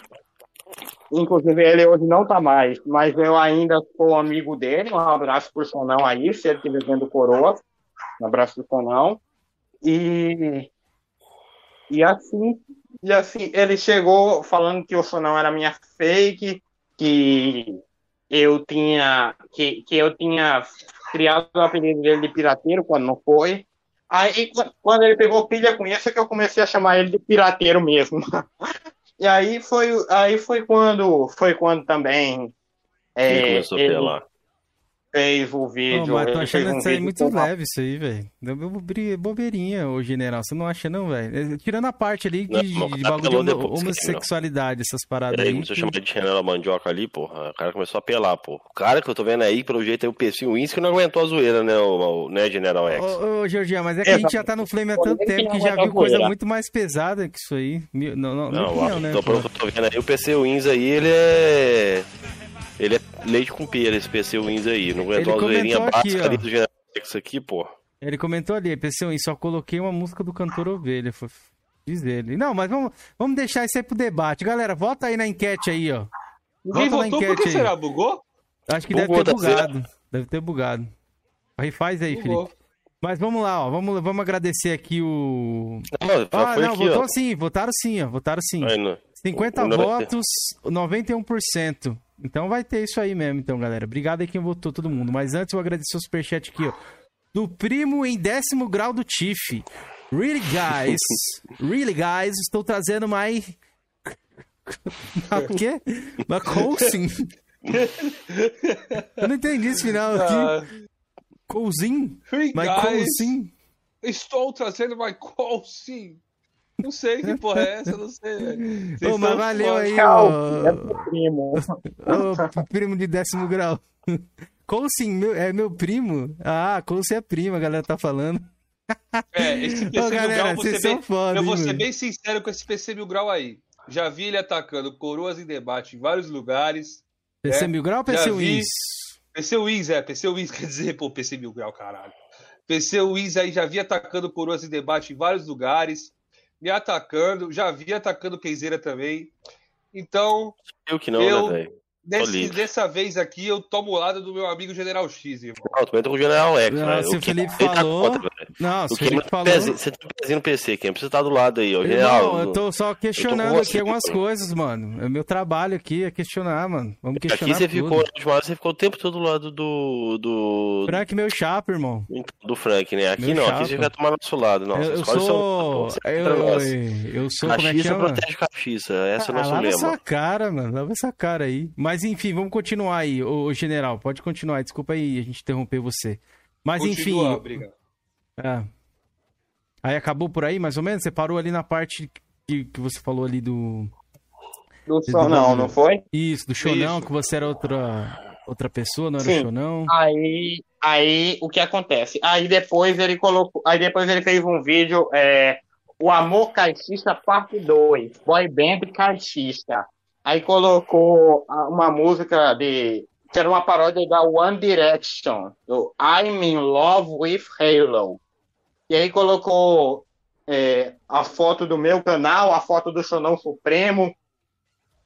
Inclusive, ele hoje não tá mais, mas eu ainda sou amigo dele. Um abraço pro Sonão aí, se ele estiver vendo coroa. Um abraço pro Sonão. E, e assim, e assim, ele chegou falando que o Sonão era minha fake, que eu tinha que, que eu tinha criado o apelido dele de pirateiro quando não foi. Aí quando ele pegou pilha com isso é que eu comecei a chamar ele de pirateiro mesmo. [laughs] e aí foi aí foi quando foi quando também é, começou ele, a pelar fez o vídeo. Oh, mas tô achando um isso aí muito leve, isso aí, velho. Deu bobeirinha, ô general. Você não acha, não, velho? Tirando a parte ali de, não, de bagulho de homossexualidade, essas paradas aí. Aí começou a chamar de general mandioca ali, porra. O cara começou a apelar, pô. O cara que eu tô vendo aí, pelo jeito, aí o PC Wins que não aguentou a zoeira, né, o, né General X. Ô, ô Georgian, mas é que a gente já tá no Flame há tanto tempo que já viu coisa muito mais pesada que isso aí. Não, não, não, não, né? Tô, pelo que eu tô vendo aí, o PC Wins aí, ele é ele é leite com pera, esse PC Wins aí. Não aguentou uma zoeirinha básica ali do Generatex aqui, pô. Ele comentou ali, PC Wins, só coloquei uma música do cantor Ovelha. Foi... Diz ele. Não, mas vamos, vamos deixar isso aí pro debate. Galera, volta aí na enquete aí, ó. Volta votou, na enquete por que aí. será? Bugou? Acho que Bugou, deve ter bugado. Certo. Deve ter bugado. Aí faz aí, Bugou. Felipe. Mas vamos lá, ó. Vamos, vamos agradecer aqui o. Não, ah, não, aqui, votou ó. sim, votaram sim, ó. Votaram sim. Aí, 50 votos, 91%. Então vai ter isso aí mesmo, então, galera. Obrigado aí quem votou, todo mundo. Mas antes eu agradecer o superchat aqui, ó. Do primo em décimo grau do Tiff. Really, guys? [laughs] really, guys? Estou trazendo mais... [laughs] o quê? Uma coaching? eu não entendi esse final aqui. Uh, Coulsin? Really, guys? Estou trazendo my coaching. Não sei que porra é essa, não sei, velho. Ô, mas valeu aí, ó. É primo. Ô, primo de décimo grau. Coulson, meu, é meu primo? Ah, Coulson é prima, a galera tá falando. É, esse PC Ô, galera, grau, vocês bem, foda, eu vou ser bem sincero com esse PC mil grau aí. Já vi ele atacando coroas em debate em vários lugares. PC né? mil grau ou PC Wins? PC Wins, é. PC Wins [laughs] quer dizer, pô, PC mil grau, caralho. PC Wins aí já vi atacando coroas em debate em vários lugares me atacando, já vi atacando Keizeira também. Então. Eu que não, eu, né, velho? Desse, dessa vez aqui, eu tomo o lado do meu amigo General X, irmão. Não, tu entra com o General X, não, Se o, Felipe tá falou... Tá não, se o Felipe falou... Pezinho, você tem um pezinho no PC, quem precisa estar do lado aí, ó. General, não, eu tô só questionando tô aqui algumas coisas, mano. É meu trabalho aqui, é questionar, mano. Vamos questionar Aqui você tudo. ficou, você ficou o tempo todo do lado do... do... Frank, meu chapa, irmão. Do Frank, né? Aqui meu não, chapa. aqui você vai tomar nosso lado. Nossa, eu, eu sou... Seu... Eu, eu sou... Caxiça como é que chama? protege caxiça, essa é ah, a nossa lema. Lava essa cara, mano. Lava essa cara aí. Mas enfim, vamos continuar aí, o general. Pode continuar. Desculpa aí a gente interromper você. Mas Continua, enfim. Obrigado. É. Aí acabou por aí, mais ou menos? Você parou ali na parte que, que você falou ali do. Do Chonão, não foi? Isso, do Chonão, que você era outra, outra pessoa, não era Sim. o Chonão. Aí, aí, o que acontece? Aí depois ele colocou. Aí depois ele fez um vídeo. É, o Amor Caixista Parte 2. Boy Band Caixista. Aí colocou uma música de. que era uma paródia da One Direction, do I'm in Love with Halo. E aí colocou é, a foto do meu canal, a foto do Chonão Supremo,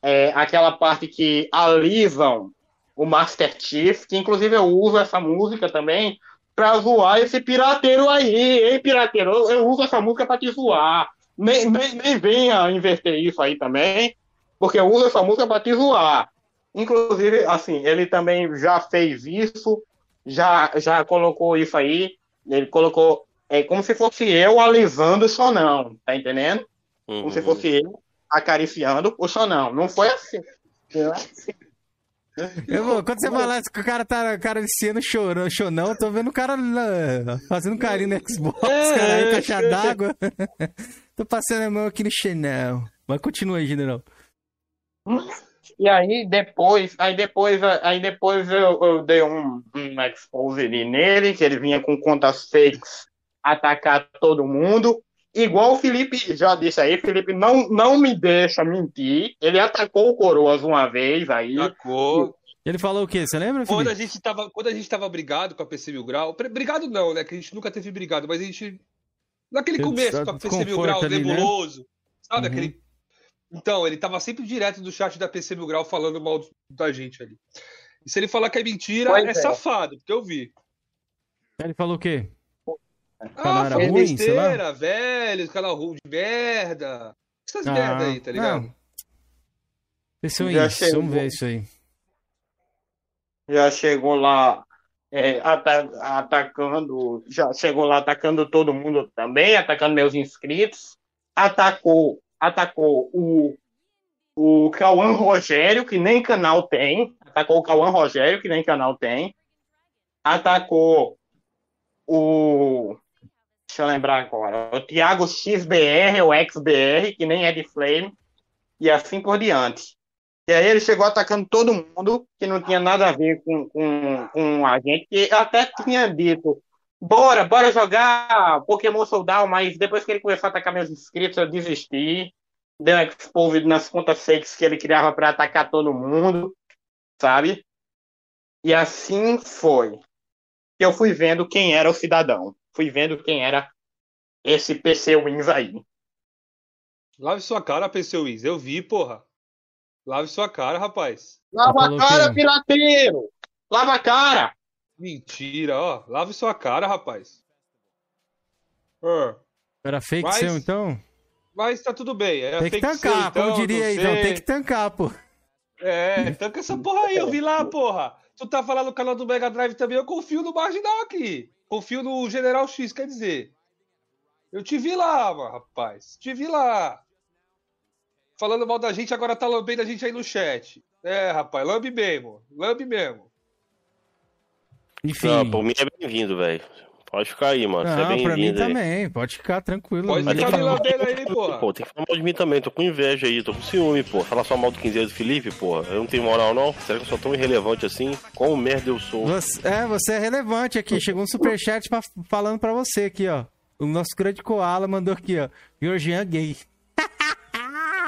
é, aquela parte que alisam o Master Chief, que inclusive eu uso essa música também pra zoar esse pirateiro aí, hein, pirateiro? Eu, eu uso essa música pra te zoar. Nem, nem, nem venha inverter isso aí também porque usa essa música para te zoar. Inclusive, assim, ele também já fez isso, já, já colocou isso aí, ele colocou, é como se fosse eu alisando o sonão, tá entendendo? Uhum. Como se uhum. fosse eu acariciando o sonão. Não foi assim. Não é assim. Eu, quando você fala que o cara tá acariciando chorando, chonão, eu tô vendo o cara fazendo carinho no Xbox, é, [laughs] cara, aí, caixa d'água. [laughs] tô passando a mão aqui no Chanel. Mas continua aí, general. E aí depois, aí depois, aí depois eu, eu dei um, um expose nele, que ele vinha com contas fakes atacar todo mundo. Igual o Felipe já disse aí, Felipe não, não me deixa mentir. Ele atacou o Coroas uma vez aí. Atacou. Ele falou o quê? Você lembra, Felipe? Quando a gente tava, quando a gente tava brigado com a PC Mil Grau, brigado não, né? Que a gente nunca teve brigado, mas a gente naquele começo com a PC Mil Grau, ali, né? nebuloso, né? sabe? Uhum. Aquele Então, ele tava sempre direto do chat da PC Mil Grau falando mal da gente ali. E se ele falar que é mentira, é, é, safado, porque eu vi. Ele falou o quê? Ah, falou ruim, besteira, velho, canal ruim de merda. Essas ah, merda aí, tá ligado? Não. isso, vamos ver isso aí. Já chegou lá é, atacando, já chegou lá atacando todo mundo também, atacando meus inscritos. Atacou, atacou o, o Cauã Rogério, que nem canal tem. Atacou o Cauã Rogério, que nem canal tem. Atacou o. Deixa eu lembrar agora. O Thiago XBR, o XBR, que nem é de Flame. E assim por diante. E aí ele chegou atacando todo mundo, que não tinha nada a ver com, com, com a gente, que até tinha dito, bora, bora jogar Pokémon Soldado, mas depois que ele começou a atacar meus inscritos, eu desisti. Deu exposed nas contas fakes que ele criava para atacar todo mundo, sabe? E assim foi. Eu fui vendo quem era o cidadão. Fui vendo quem era esse PC Wins aí. Lave sua cara, PC Wins. Eu vi, porra. Lave sua cara, rapaz. Lava a cara, pirateiro! Lava a cara! Mentira, ó. Lave sua cara, rapaz. Uh. Era fake mas, seu, então? Mas tá tudo bem. Era tem que tancar, seu, então, como diria aí, então. Tem que tancar, pô. É, tanca essa porra aí. Eu vi lá, porra. Tu tá falando no canal do Mega Drive também. Eu confio no Marginal aqui. Confio no General X, quer dizer. Eu te vi lá, rapaz. Te vi lá falando mal da gente, agora tá lambendo a gente aí no chat. É, rapaz, lambe mesmo. Lambe mesmo. Enfim. Não, por mim é bem-vindo, velho. Pode ficar aí, mano. Não, é pra mim aí. também. Pode ficar tranquilo. Pode ficar me lambendo aí, porra. Pô, tem que falar mal de mim também. Tô com inveja aí, tô com ciúme, pô. Falar só mal do 15 do Felipe, pô. Eu não tenho moral, não. Será que eu sou tão irrelevante assim? Qual merda eu sou? Você, é, você é relevante aqui. Chegou um superchat pra, falando pra você aqui, ó. O nosso grande koala mandou aqui, ó. Georgian gay.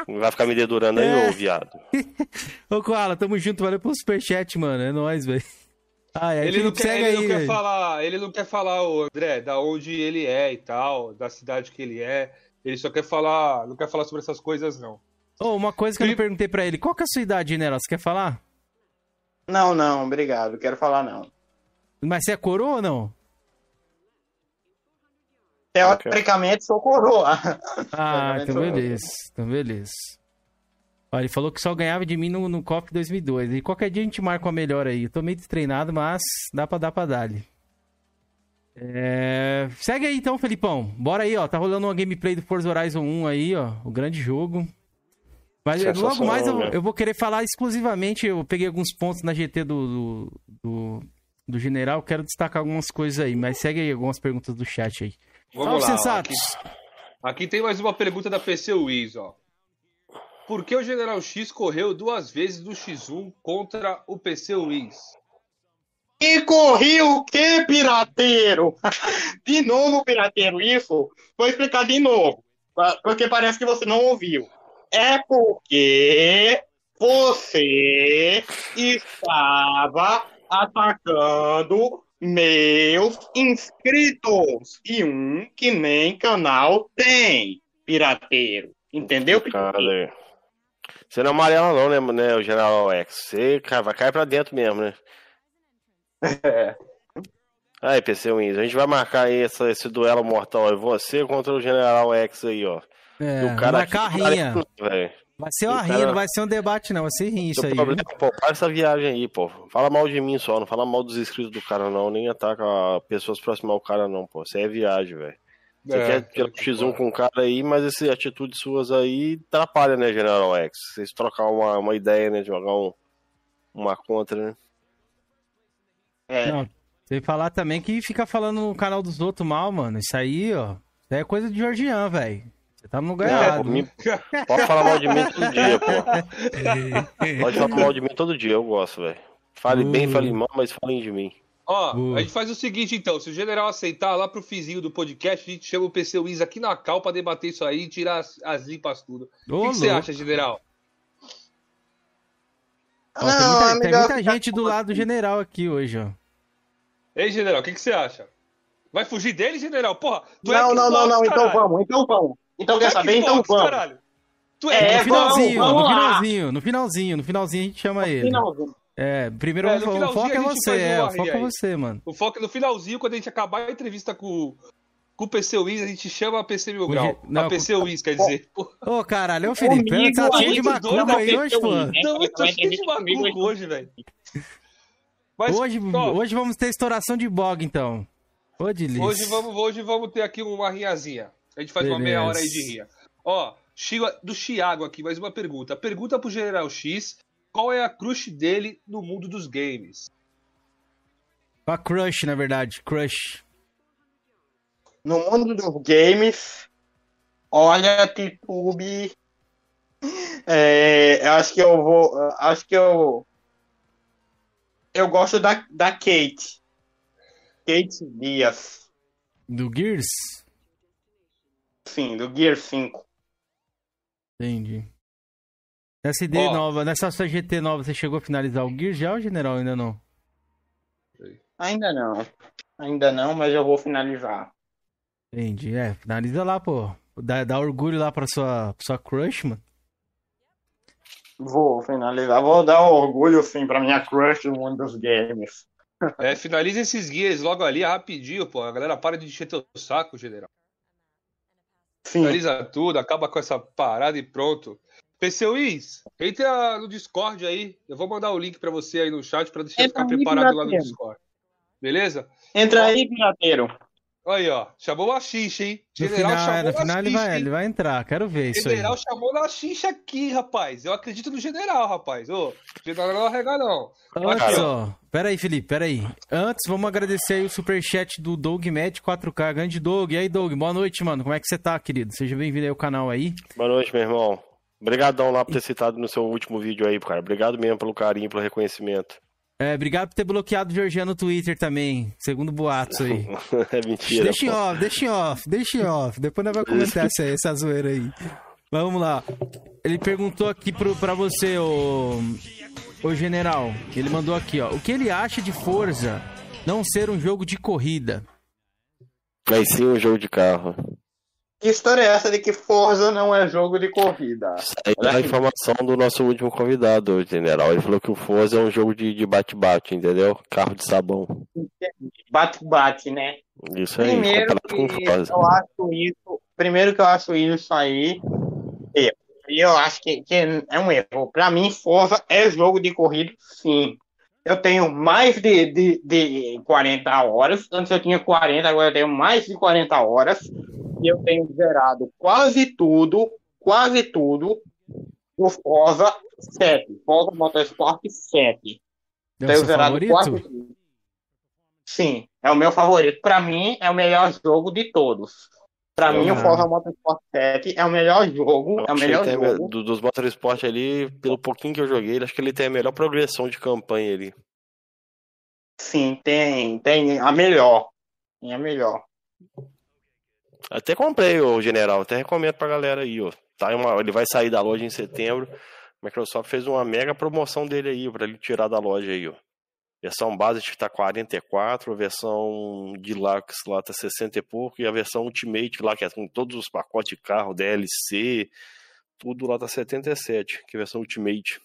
Vai ficar me dedurando aí, é. ô viado. [laughs] ô, Koala, tamo junto. Valeu pelo superchat, mano. É nóis, velho. Ah, é, ele, não quer, ele aí, não quer falar, ele não quer falar, o André, da onde ele é e tal, da cidade que ele é. Ele só quer falar, não quer falar sobre essas coisas, não. Oh, uma coisa que eu não perguntei pra ele, qual que é a sua idade, General? Você quer falar? Não, não, obrigado, quero falar não. Mas você é coroa ou não? Teoricamente sou coroa. Ah, então beleza. Então beleza. Olha, ele falou que só ganhava de mim no, no COP 2002. E qualquer dia a gente marca uma melhor aí. Eu tô meio destreinado, mas dá pra dar pra dar ali. É... Segue aí então, Felipão. Bora aí, ó. Tá rolando uma gameplay do Forza Horizon 1 aí, ó. O grande jogo. Mas logo mais eu, eu, vou querer falar exclusivamente. Eu peguei alguns pontos na GT do, do, do, do General. Quero destacar algumas coisas aí. Mas segue aí algumas perguntas do chat aí. Vamos Salve, lá. Aqui, aqui, tem mais uma pergunta da PC Wiz, ó. Por que o General X correu duas vezes do X1 contra o PC Wiz? E corri o quê, pirateiro? [laughs] De novo, pirateiro, isso? Vou explicar de novo, porque parece que você não ouviu. É porque você estava atacando meus inscritos e um que nem canal tem, pirateiro. Entendeu? Cara, você não é amarela não, né, né, o General X? Você vai cair pra dentro mesmo, né? É. Aí, PC Wins, a gente vai marcar aí essa, esse duelo mortal aí, você contra o General X aí, ó. É, o cara marcar a rinha. Vai ser uma rinha, não vai ser um debate, não. Vai ser rinha isso aí. Problema, pô, para essa viagem aí, pô. Fala mal de mim só, não fala mal dos inscritos do cara, não. Nem ataca pessoas próximas ao cara, não, pô. Isso aí é viagem, velho. Você é, quer tirar X1 com o cara aí, mas essa atitude suas aí atrapalha, né, General X? Vocês trocar uma, uma ideia, né, de jogar um, uma contra, né? É. Não, tem que falar também que fica falando no canal dos outros mal, mano. Isso aí, ó. Isso aí é coisa de Georgian, velho. Você tá no lugar é, errado. Mim, pode falar mal de mim todo dia, pô. [laughs] Pode falar mal de mim todo dia, eu gosto, velho. Fale uh. bem, fale mal, mas falem de mim. Ó, uh. a gente faz o seguinte então, se o general aceitar lá pro fizinho do podcast, a gente chama o PC Wiz aqui na cal pra debater isso aí e tirar as, as limpas tudo. o que, você acha, general? Ó, não, tem muita, tem muita gente do lado do general aqui hoje, ó. Ei, general, o que, que você acha? Vai fugir dele, general? Porra, tu não, é Xbox, não, não, não, então vamos, então vamos. Então quer saber? Então vamos. Caralho. Tu é, é no finalzinho, vamos, vamos no finalzinho, no finalzinho, no finalzinho a gente chama no ele. Finalzinho. É, primeiro é, o foco é você, é, o foco é você, mano. O foco é no finalzinho, quando a gente acabar a entrevista com, com o PC Wiz, a gente chama a PC Mil Grau. Não, a PC Wiz, quer dizer. Ô, oh, caralho, ô Felipe, Comigo, tá cheio de macumba aí hoje, pô. Não, tô cheio de macumba hoje, velho. Hoje, hoje vamos ter estouração de bog, então. Ô, hoje vamos, hoje vamos ter aqui uma riazinha. A gente faz Beleza. uma meia hora aí de ria. Ó, do Chiago aqui, mais uma pergunta. Pergunta pro General X qual é a crush dele no mundo dos games. A crush, na verdade, crush. No mundo dos games, olha, Titube. É, acho que eu vou. Acho que eu. Eu gosto da, da Kate. Kate Dias. Do Gears? Sim, do Gears 5. Entendi. Nessa ID oh. nova, nessa sua GT nova, você chegou a finalizar o Gear já ou General ainda não? Ainda não. Ainda não, mas eu vou finalizar. Entendi. É, finaliza lá, pô. Dá, dá orgulho lá pra sua, pra sua crush, mano. Vou finalizar. Vou dar orgulho, sim, pra minha crush no mundo dos games. [laughs] É, finaliza esses guias logo ali, rapidinho, pô. A galera para de encher teu saco, general. Sim. Finaliza tudo, acaba com essa parada e pronto. PC Wiz, entra no Discord aí. Eu vou mandar o link para você aí no chat para você ficar preparado lá no Discord. Beleza? Entra aí, pirateiro. Aí, ó. Chamou a xixa, hein? General no final, chamou no final ele, vai, ele vai entrar, quero ver isso General aí. chamou na xixa aqui, rapaz. Eu acredito no general, rapaz. Ô, general não arrega, não. Olha só. Pera aí, Felipe, pera aí. Antes, vamos agradecer aí o superchat do Doug Med 4K. Grande Doug. E aí, Doug, boa noite, mano. Como é que você tá, querido? Seja bem-vindo aí ao canal aí. Boa noite, meu irmão. Obrigadão lá por ter citado no seu último vídeo aí, cara. Obrigado mesmo pelo carinho, pelo reconhecimento. É, obrigado por ter bloqueado o Georgiano no Twitter também, segundo boatos aí. [laughs] é mentira. Deixa em off, deixa em off, deixa em off. Depois nós vamos comentar essa, essa zoeira aí. Vamos lá. Ele perguntou aqui pro, pra você, o, o general. Ele mandou aqui, ó. O que ele acha de Forza não ser um jogo de corrida? Mas sim um jogo de carro. Que história é essa de que Forza não é jogo de corrida? É a informação do nosso último convidado, general. Ele falou que o Forza é um jogo de bate-bate, entendeu? Carro de sabão. Bate-bate, né? Isso aí. Primeiro que eu acho isso. Primeiro que eu acho isso aí. E eu acho que, que é um erro. Para mim, Forza é jogo de corrida, sim. Eu tenho mais de, de, de 40 horas. Antes eu tinha 40, agora eu tenho mais de 40 horas e eu tenho zerado quase tudo, quase tudo, o Forza 7, Forza Motorsport 7. É tenho zerado favorito? quase tudo. Sim, é o meu favorito. Para mim, é o melhor jogo de todos. Para mim, o Forza Motorsport 7 é o melhor jogo. é o melhor jogo. Do, dos Motorsport ali, pelo pouquinho que eu joguei, acho que ele tem a melhor progressão de campanha ali. Sim, tem, tem a melhor. Tem a melhor. Até comprei o General, até recomendo pra galera aí, ó. Tá uma, ele vai sair da loja em setembro. A Microsoft fez uma mega promoção dele aí, para ele tirar da loja aí, ó. Versão base está 44, a versão Deluxe lá tá 60 e pouco, e a versão Ultimate lá, que é com todos os pacotes de carro, DLC, tudo lá tá 77, que é a versão Ultimate.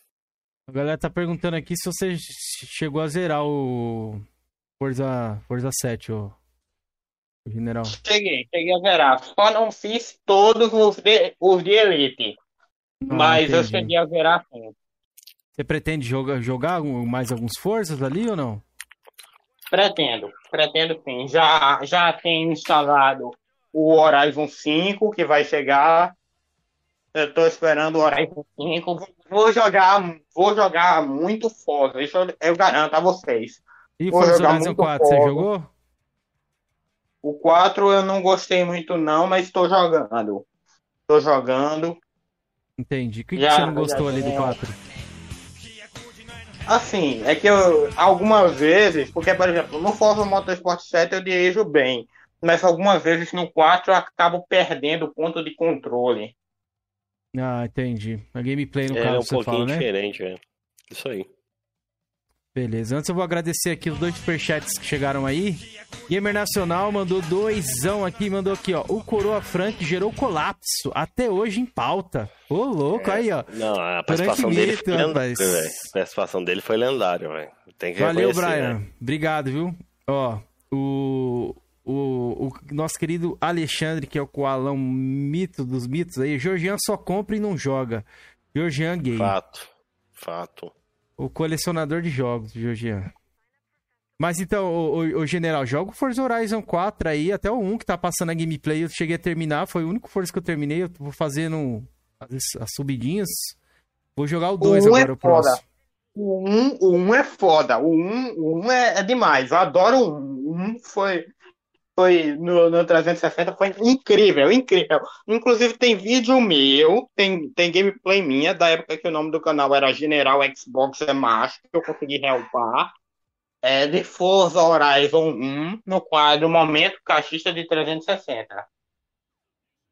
A galera tá perguntando aqui se você chegou a zerar o Forza, Forza 7, ó. O general. Cheguei, cheguei a zerar. Só não fiz todos os de, os de Elite. Ah, mas entendi. eu cheguei a zerar sim. Você pretende jogar, jogar mais alguns forças ali ou não? Pretendo, pretendo sim. Já, já tenho instalado o Horizon 5, que vai chegar. Eu tô esperando o Horizon 5. Vou jogar, vou jogar muito Forza, isso eu, eu garanto a vocês. E Forza Horizon 4, Forza. você jogou? O 4 eu não gostei muito não, mas estou jogando. Estou jogando. Entendi. O que, já, que você não gostou ali do 4? Assim, é que eu, algumas vezes, porque, por exemplo, no Forza Motorsport 7 eu dirijo bem, mas algumas vezes no 4 eu acabo perdendo o ponto de controle. Ah, entendi. A gameplay no é, caso, é um você pouquinho fala, né? diferente, é. Isso aí. Beleza, antes eu vou agradecer aqui os dois superchats que chegaram aí. Gamer Nacional mandou doisão aqui, mandou aqui, ó. O Coroa Frank gerou colapso, até hoje em pauta. Ô, louco, é, aí, ó. Não, a participação dele foi lendária, A participação dele foi lendária, velho. Tem que Valeu, Brian. Né? Obrigado, viu? Ó, o, o, o, nosso querido Alexandre, que é o coalão mito dos mitos aí, Georgian só compra e não joga. Georgian gay. Fato, fato. O colecionador de jogos, Georgian. Mas então, o, o, o, General, joga o Forza Horizon 4 aí, até o 1 que tá passando a gameplay, eu cheguei a terminar, foi o único Forza que eu terminei, eu vou fazendo as, as subidinhas. Vou jogar o 2 agora, é o próximo. O 1, o 1 é foda, o 1, o 1 é, é demais, eu adoro o 1. O 1 foi, foi no, no 360 foi incrível, incrível. Inclusive tem vídeo meu, tem, tem gameplay minha, da época que o nome do canal era General Xbox é Macho, que eu consegui reupar. É de Forza Horizon 1, no quadro Momento Caixista de 360.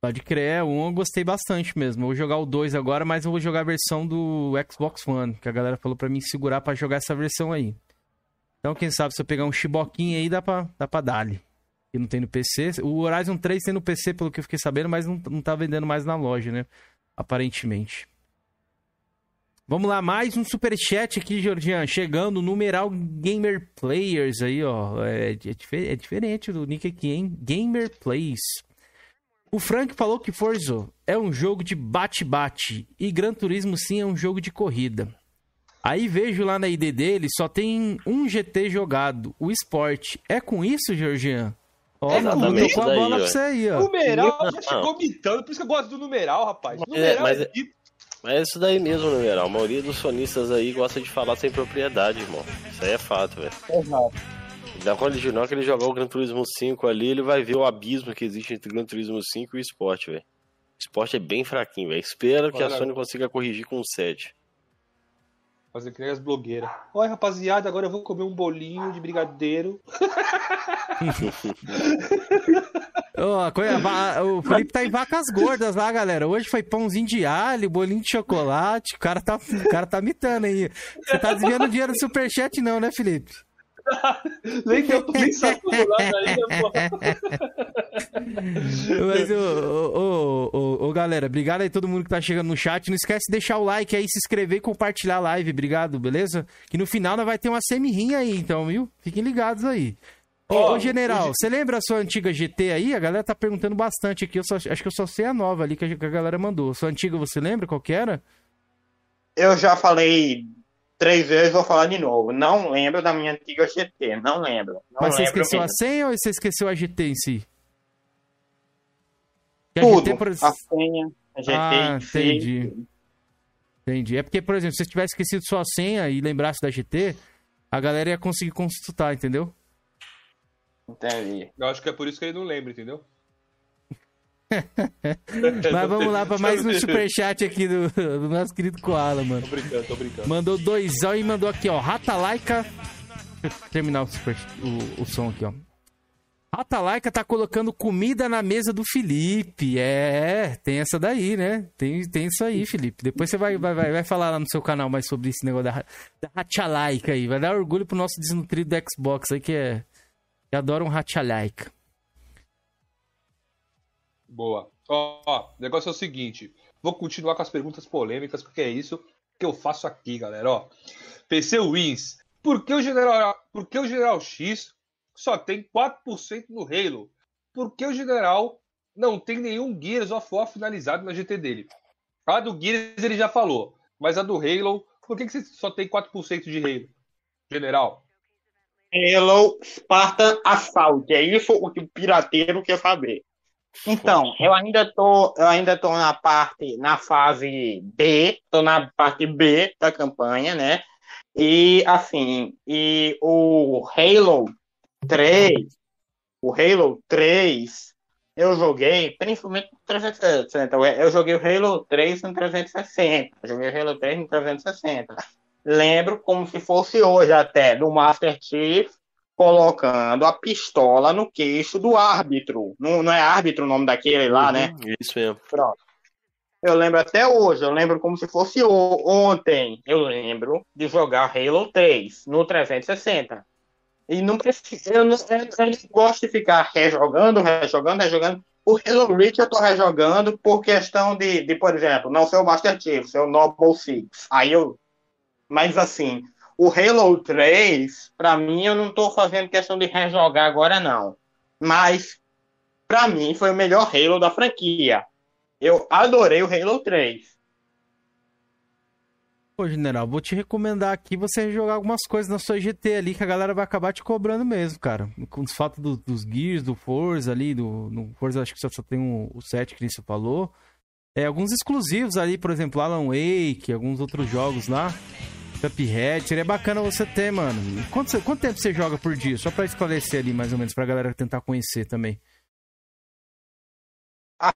Pode crer, o 1 eu gostei bastante mesmo. Vou jogar o 2 agora, mas eu vou jogar a versão do Xbox One, que a galera falou para mim segurar para jogar essa versão aí. Então, quem sabe se eu pegar um chiboquinho aí, dá pra, dá pra dar-lhe que não tem no PC. O Horizon 3 tem no PC, pelo que eu fiquei sabendo, mas não, não tá vendendo mais na loja, né? Aparentemente. Vamos lá, mais um superchat aqui, Jordian. Chegando, numeral Gamer Players aí, ó. É, é, é, diferente do nick aqui, hein? Gamer Plays. O Frank falou que Forza é um jogo de bate-bate e Gran Turismo sim é um jogo de corrida. Aí vejo lá na ID dele, só tem um GT jogado, o Sport. É com isso, Georgian? Ó, Exatamente. Tocou a bola aí, pra você aí, ó. Numeral já chegou mitando, por isso que eu gosto do numeral, rapaz. É, numeral é, mas, é, mas é isso daí mesmo, numeral. A maioria dos sonistas aí gosta de falar sem propriedade, irmão. Isso aí é fato, velho. Exato. Da quando ele, não que ele jogar o Gran Turismo 5 ali, ele vai ver o abismo que existe entre o Gran Turismo 5 e o Sport, velho. O Sport é bem fraquinho, velho. Espero que a Sony consiga corrigir com o 7. Fazer que nem as blogueiras. Olha, rapaziada, agora eu vou comer um bolinho de brigadeiro. [laughs] oh, o Felipe tá em vacas gordas lá, galera. Hoje foi pãozinho de alho, bolinho de chocolate. O cara tá, o cara tá mitando aí. Você tá desviando dinheiro do superchat, não, né, Felipe? [laughs] nem que eu tô nem saturado ainda, pô. [laughs] Mas, ô, ô, ô, ô, galera, obrigado aí todo mundo que tá chegando no chat. Não esquece de deixar o like aí, se inscrever e compartilhar a live. Obrigado, beleza? Que no final nós vai ter uma semirrinha aí, então, viu? Fiquem ligados aí. Ô, oh, General, você lembra a sua antiga GT aí? A galera tá perguntando bastante aqui. Eu só, acho que eu só sei a nova ali que a, que a galera mandou. Sua antiga, você lembra qual que era? Eu já falei três vezes, vou falar de novo. Não lembro da minha antiga GT, não lembro. Não Mas você esqueceu mesmo. a senha ou você esqueceu a GT em si? Que Tudo. A, GT, por... a senha, a GT ah, entendi. Entendi. É porque, por exemplo, se você tivesse esquecido sua senha e lembrasse da GT, a galera ia conseguir consultar, entendeu? Entendi. Eu acho que é por isso que ele não lembra, entendeu? [laughs] Mas vamos lá para mais um superchat aqui do, do, nosso querido Koala, mano. Tô brincando, tô brincando. Mandou doisão e mandou aqui, ó. Rata Laika. Deixa eu terminar o, super, o, o som aqui, ó. Rata Laika tá colocando comida na mesa do Felipe. É, tem essa daí, né? Tem, tem isso aí, Felipe. Depois você vai, vai, vai, falar lá no seu canal mais sobre esse negócio da, da Ratchalaika aí. Vai dar orgulho pro nosso desnutrido do Xbox aí, que é. Que adora um Ratchalaika. Boa. Ó, ó, o negócio é o seguinte. Vou continuar com as perguntas polêmicas, porque é isso que eu faço aqui, galera. Ó, PC Wins. Por que o General, por que o General X só tem 4% no Halo? Por que o General não tem nenhum Gears of War finalizado na GT dele? A do Gears ele já falou, mas a do Halo, por que, que você só tem 4% de Halo? General. Halo Spartan Assault. É isso o que o pirateiro quer saber. Então, eu ainda tô, eu ainda tô na parte, na fase B, tô na parte B da campanha, né? E assim, e o Halo 3, o Halo 3, eu joguei, principalmente no 360. Eu joguei o Halo 3 no 360. Eu joguei o Halo 3 no 360. Lembro como se fosse hoje até, do Master Chief colocando a pistola no queixo do árbitro. Não, não é árbitro o nome daquele lá, né? uhum, né? Isso mesmo. Pronto. Eu lembro até hoje, eu lembro como se fosse ontem. Eu lembro de jogar Halo 3 no 360. E não preciso, eu não, eu não gosto de ficar rejogando, rejogando, rejogando. O Halo Reach eu tô rejogando por questão de, de, por exemplo, não ser o Master Chief, ser o Noble Six. Aí eu. Mas assim, o Halo 3, para mim, eu não tô fazendo questão de rejogar agora, não. Mas, para mim, foi o melhor Halo da franquia. Eu adorei o Halo 3. Pô, general, vou te recomendar aqui você jogar algumas coisas na sua GT ali que a galera vai acabar te cobrando mesmo, cara. Com os fatos do, dos Gears, do Forza ali, do no Forza acho que só, só tem um, o 7 que você falou. É, alguns exclusivos ali, por exemplo, Alan Wake, alguns outros jogos lá. Cuphead, seria bacana você ter, mano. Quanto, quanto tempo você joga por dia? Só pra esclarecer ali, mais ou menos, pra galera tentar conhecer também.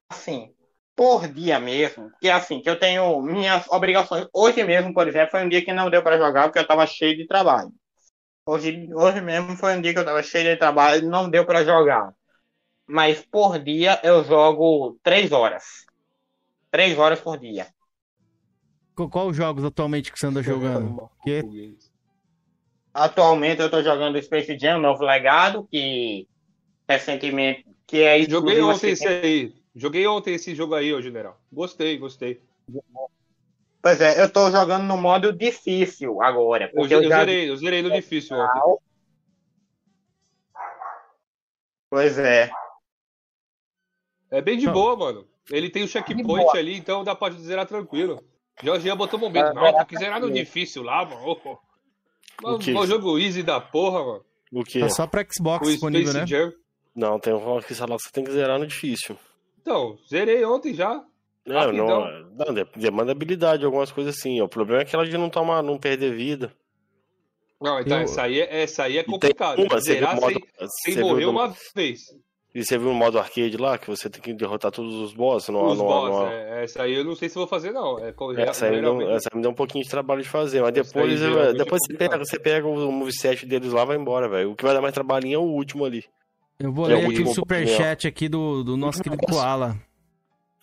Assim, por dia mesmo, que é assim, que eu tenho minhas obrigações. Hoje mesmo, por exemplo, foi um dia que não deu para jogar porque eu tava cheio de trabalho. Hoje, hoje mesmo foi um dia que eu tava cheio de trabalho não deu para jogar. Mas por dia eu jogo três horas. Três horas por dia. Qual os jogos atualmente que você anda jogando? Que... Atualmente eu tô jogando Space Jam, novo legado, que recentemente. Que é Joguei ontem esse aí. Joguei ontem esse jogo aí, ô general. Gostei, gostei. Pois é, eu tô jogando no modo difícil agora. Eu, eu, já... zerei, eu zerei no difícil ontem. Pois é. É bem de boa, mano. Ele tem o checkpoint ali, então dá pra zerar tranquilo. Já botou momento. Não, tem que zerar no difícil lá, mano. Mano, o jogo easy da porra, mano. O que? É só pra Xbox o disponível, Space né? Jam. Não, tem um que você tem que zerar no difícil. Então, zerei ontem já. Não, não, não, demanda habilidade, algumas coisas assim. O problema é que ela de não tomar, não perder vida. Não, então eu... essa, aí é, essa aí é complicado. Uma, Zerar modo, sem, sem morrer uma vez. E você viu o modo arcade lá, que você tem que derrotar todos os bosses? No, os no, boss, no... É, essa aí eu não sei se vou fazer, não. É, essa, aí me deu, essa me deu um pouquinho de trabalho de fazer, mas depois, eu, depois você, pega, você pega o moveset deles lá e vai embora, velho. O que vai dar mais trabalhinho é o último ali. Eu vou é ler aqui o superchat aqui do, do nosso querido Koala.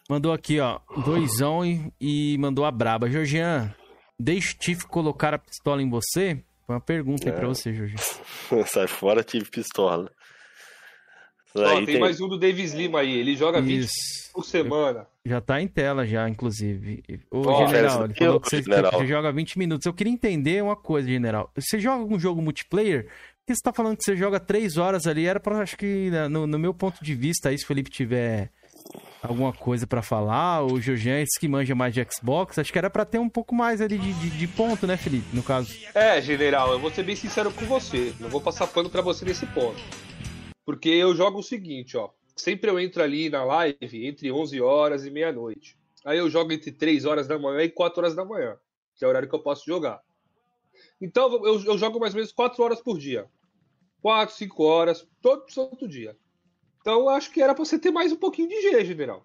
Mandou aqui, ó, doisão e, e mandou a braba. Georgian, deixa o Tiff colocar a pistola em você? Foi uma pergunta é. aí pra você, Georgian. [laughs] Sai fora, tive pistola. Ó, tem, tem, mais um do Davis Lima aí, ele joga Isso. 20 por semana. Já tá em tela já, inclusive. O oh, general, ele falou que você, general. você joga 20 minutos. Eu queria entender uma coisa, general. Você joga algum jogo multiplayer? que você tá falando que você joga três horas ali? Era para acho que, né, no, no, meu ponto de vista, aí, se o Felipe tiver alguma coisa para falar, o Jorge que manja mais de Xbox, acho que era para ter um pouco mais ali de, de, de, ponto, né, Felipe, no caso. É, general, eu vou ser bem sincero com você, não vou passar pano para você nesse ponto. Porque eu jogo o seguinte, ó, sempre eu entro ali na live entre 11 horas e meia-noite. Aí eu jogo entre 3 horas da manhã e 4 horas da manhã, que é o horário que eu posso jogar. Então eu, eu jogo mais ou menos 4 horas por dia. 4, 5 horas, todo santo dia. Então acho que era para você ter mais um pouquinho de G, general.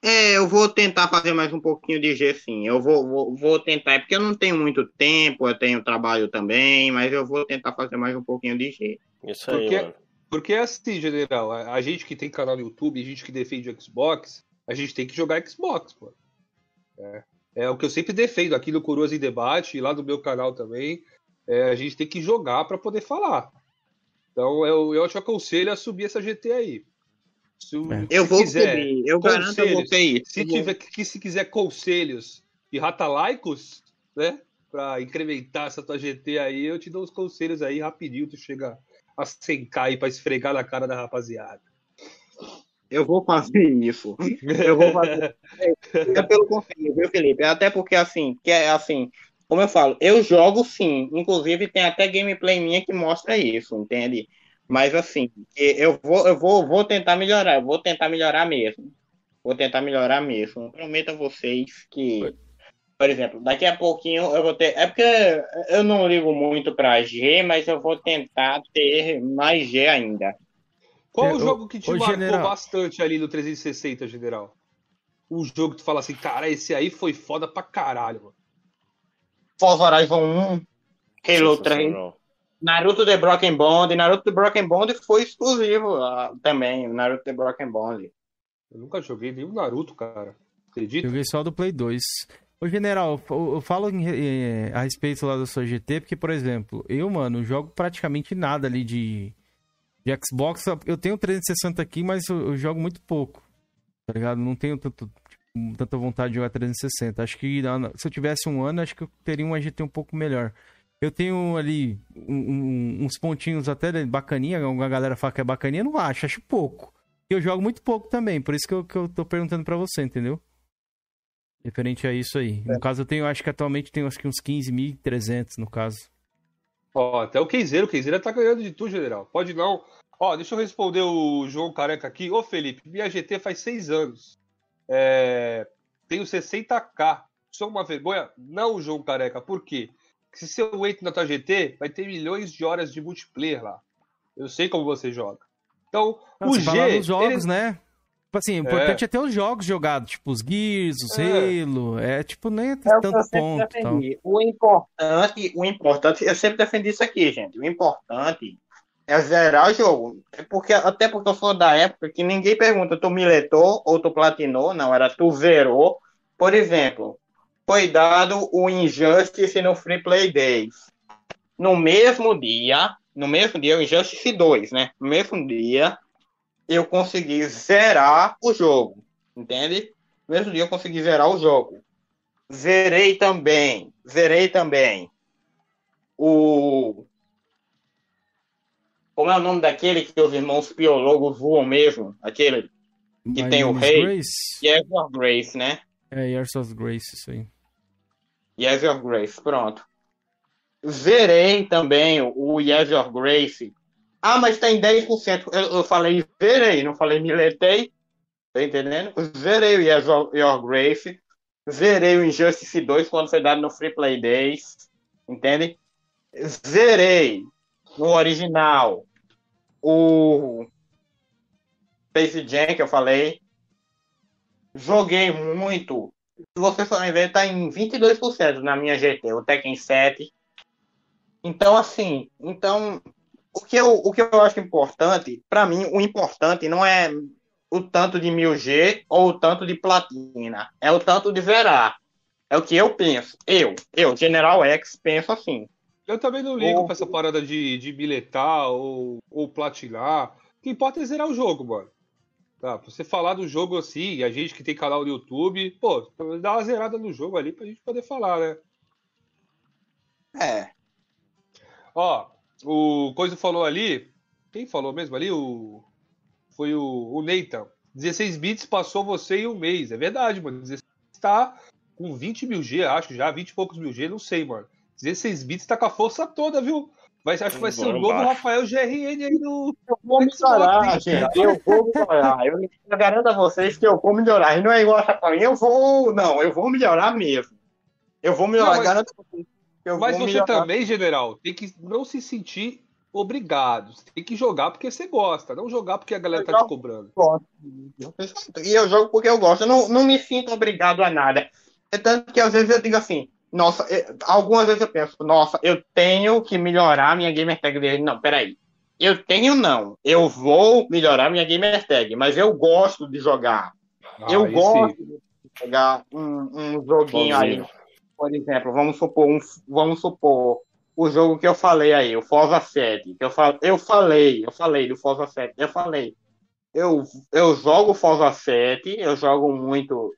É, eu vou tentar fazer mais um pouquinho de G, sim. Eu vou, vou, vou tentar, é porque eu não tenho muito tempo, eu tenho trabalho também, mas eu vou tentar fazer mais um pouquinho de G. Isso aí, porque, mano. Porque é assim, general, a, a, gente que tem canal no YouTube, a gente que defende o Xbox, a gente tem que jogar Xbox, pô. É, é o que eu sempre defendo aqui no Coroas em Debate e lá no meu canal também. É, a gente tem que jogar para poder falar. Então eu, eu te aconselho a subir essa GT aí. Se, é. eu vou quiser, subir, eu garanto eu vou ter Se, tiver, que, se quiser conselhos e ratalaicos, né? Pra incrementar essa tua GT aí, eu te dou os conselhos aí rapidinho, tu chega a sencar aí pra esfregar na cara da rapaziada. Eu vou fazer isso. Eu vou fazer. é pelo conselho, viu, Felipe? Até porque, assim, que é assim, como eu falo, eu jogo sim. Inclusive, tem até gameplay minha que mostra isso, entende? Mas, assim, eu vou, eu vou, vou tentar melhorar. Vou tentar melhorar mesmo. Vou tentar melhorar mesmo. Prometo a vocês que. Por exemplo, daqui a pouquinho eu vou ter. É porque eu não ligo muito para G, mas eu vou tentar ter mais G ainda. Qual o jogo que te marcou general. bastante ali no 360, general? Um jogo que tu fala assim, cara, esse aí foi foda pra caralho, mano. Forza Horizon 1, Halo 3, Naruto The Broken Bond. Naruto The Broken Bond foi exclusivo uh, também, Naruto The Broken Bond. Eu nunca joguei nenhum Naruto, cara. Acredita? Joguei só do Play 2. Ô, general, eu, falo em, a respeito lá da sua GT, porque, por exemplo, eu, mano, jogo praticamente nada ali de, de Xbox. Eu tenho 360 aqui, mas eu, eu jogo muito pouco. Tá ligado? Não tenho tanto, tipo, tanta vontade de jogar 360. Acho que se eu tivesse um ano, acho que eu teria uma GT um pouco melhor. Eu tenho ali um, um, uns pontinhos até bacaninha, a galera fala que é bacaninha, não acho, acho pouco. Eu jogo muito pouco também, por isso que eu, que eu tô perguntando para você, entendeu? Referente a isso aí. É. No caso, eu tenho, acho que atualmente tenho acho que uns 15.300 no caso. Ó, até o Keizeiro, o Keizeiro tá ganhando de tudo, general. Pode não. Ó, deixa eu responder o João Careca aqui. Ô, Felipe, minha GT faz seis anos. É... Tenho 60k. Isso é uma vergonha? Não, João Careca. Por quê? Porque se eu entro na tua GT, vai ter milhões de horas de multiplayer lá. Eu sei como você joga. Então, não, o G. Dos jogos, ele... né? Tipo assim, o importante é. é ter os jogos jogados, tipo os Gears, os é. Halo, é tipo, nem é tanto ponto. O importante, o importante, eu sempre defendi isso aqui, gente. O importante é zerar o jogo. É porque, até porque eu sou da época que ninguém pergunta, tu miletou ou tu platinou, não, era tu zerou. Por exemplo, foi dado o Injustice no Free Play Days. No mesmo dia, no mesmo dia, o Injustice 2, né? No mesmo dia, eu consegui zerar o jogo, entende? No mesmo dia eu consegui zerar o jogo. Zerei também, zerei também o... Como é o nome daquele que os irmãos piologos voam mesmo? Aquele que My tem o rei? Grace. Years of Grace, né? É, Years of Grace, isso aí. Yes of Grace, pronto. Zerei também o Yes of Grace. Ah, mas tem 10%. Eu, eu falei zerei, não falei miletei. Tá entendendo? Zerei o Yes Your Grace. Zerei o Injustice 2 quando foi dado no Free Play Days. Entende? Zerei no original o Space Jam que eu falei. Joguei muito se você for ver, tá em 22% na minha GT, o Tekken 7. Então, assim, então, o que eu, o que eu acho importante, para mim, o importante não é o tanto de 1000G ou o tanto de platina, é o tanto de zerar. É o que eu penso. Eu, eu, General X, penso assim. Eu também não ligo ou... pra essa parada de, de bilhetar ou, ou platinar. O que importa é zerar o jogo, mano. Tá, pra você falar do jogo assim, a gente que tem canal no YouTube, pô, dá uma zerada no jogo ali pra gente poder falar, né? É. Ó, o Coisa falou ali. Quem falou mesmo ali? O, foi o, o Nathan. 16 bits passou você em um mês. É verdade, mano. 16 tá com 20 mil G, acho já, 20 e poucos mil G, não sei, mano. 16 bits tá com a força toda, viu? Mas acho que vai ser o novo Rafael GRN aí no. Eu vou melhorar, gente. Eu vou melhorar. Eu, garanto a vocês que eu vou melhorar. E não é igual a mim, eu vou. Não, eu vou melhorar mesmo. Eu vou melhorar, não, mas, garanto a vocês. Mas você melhorar. também, general, tem que não se sentir obrigado. Você tem que jogar porque você gosta, não jogar porque a galera eu tá te cobrando. Gosto. E eu jogo porque eu gosto. Eu não, não me sinto obrigado a nada. É tanto que às vezes eu digo assim, nossa, eu, algumas vezes eu penso, nossa, eu tenho que melhorar minha gamer tag dele. Não, peraí. Eu tenho não. Eu vou melhorar minha gamer tag, mas eu gosto de jogar. Ah, eu gosto sim. de jogar um, um joguinho aí. Por exemplo, vamos supor, um, vamos supor o jogo que eu falei aí, o Forza 7. Que eu, fal, eu falei, eu falei do Forza 7, eu falei. Eu, eu jogo Forza 7, eu jogo muito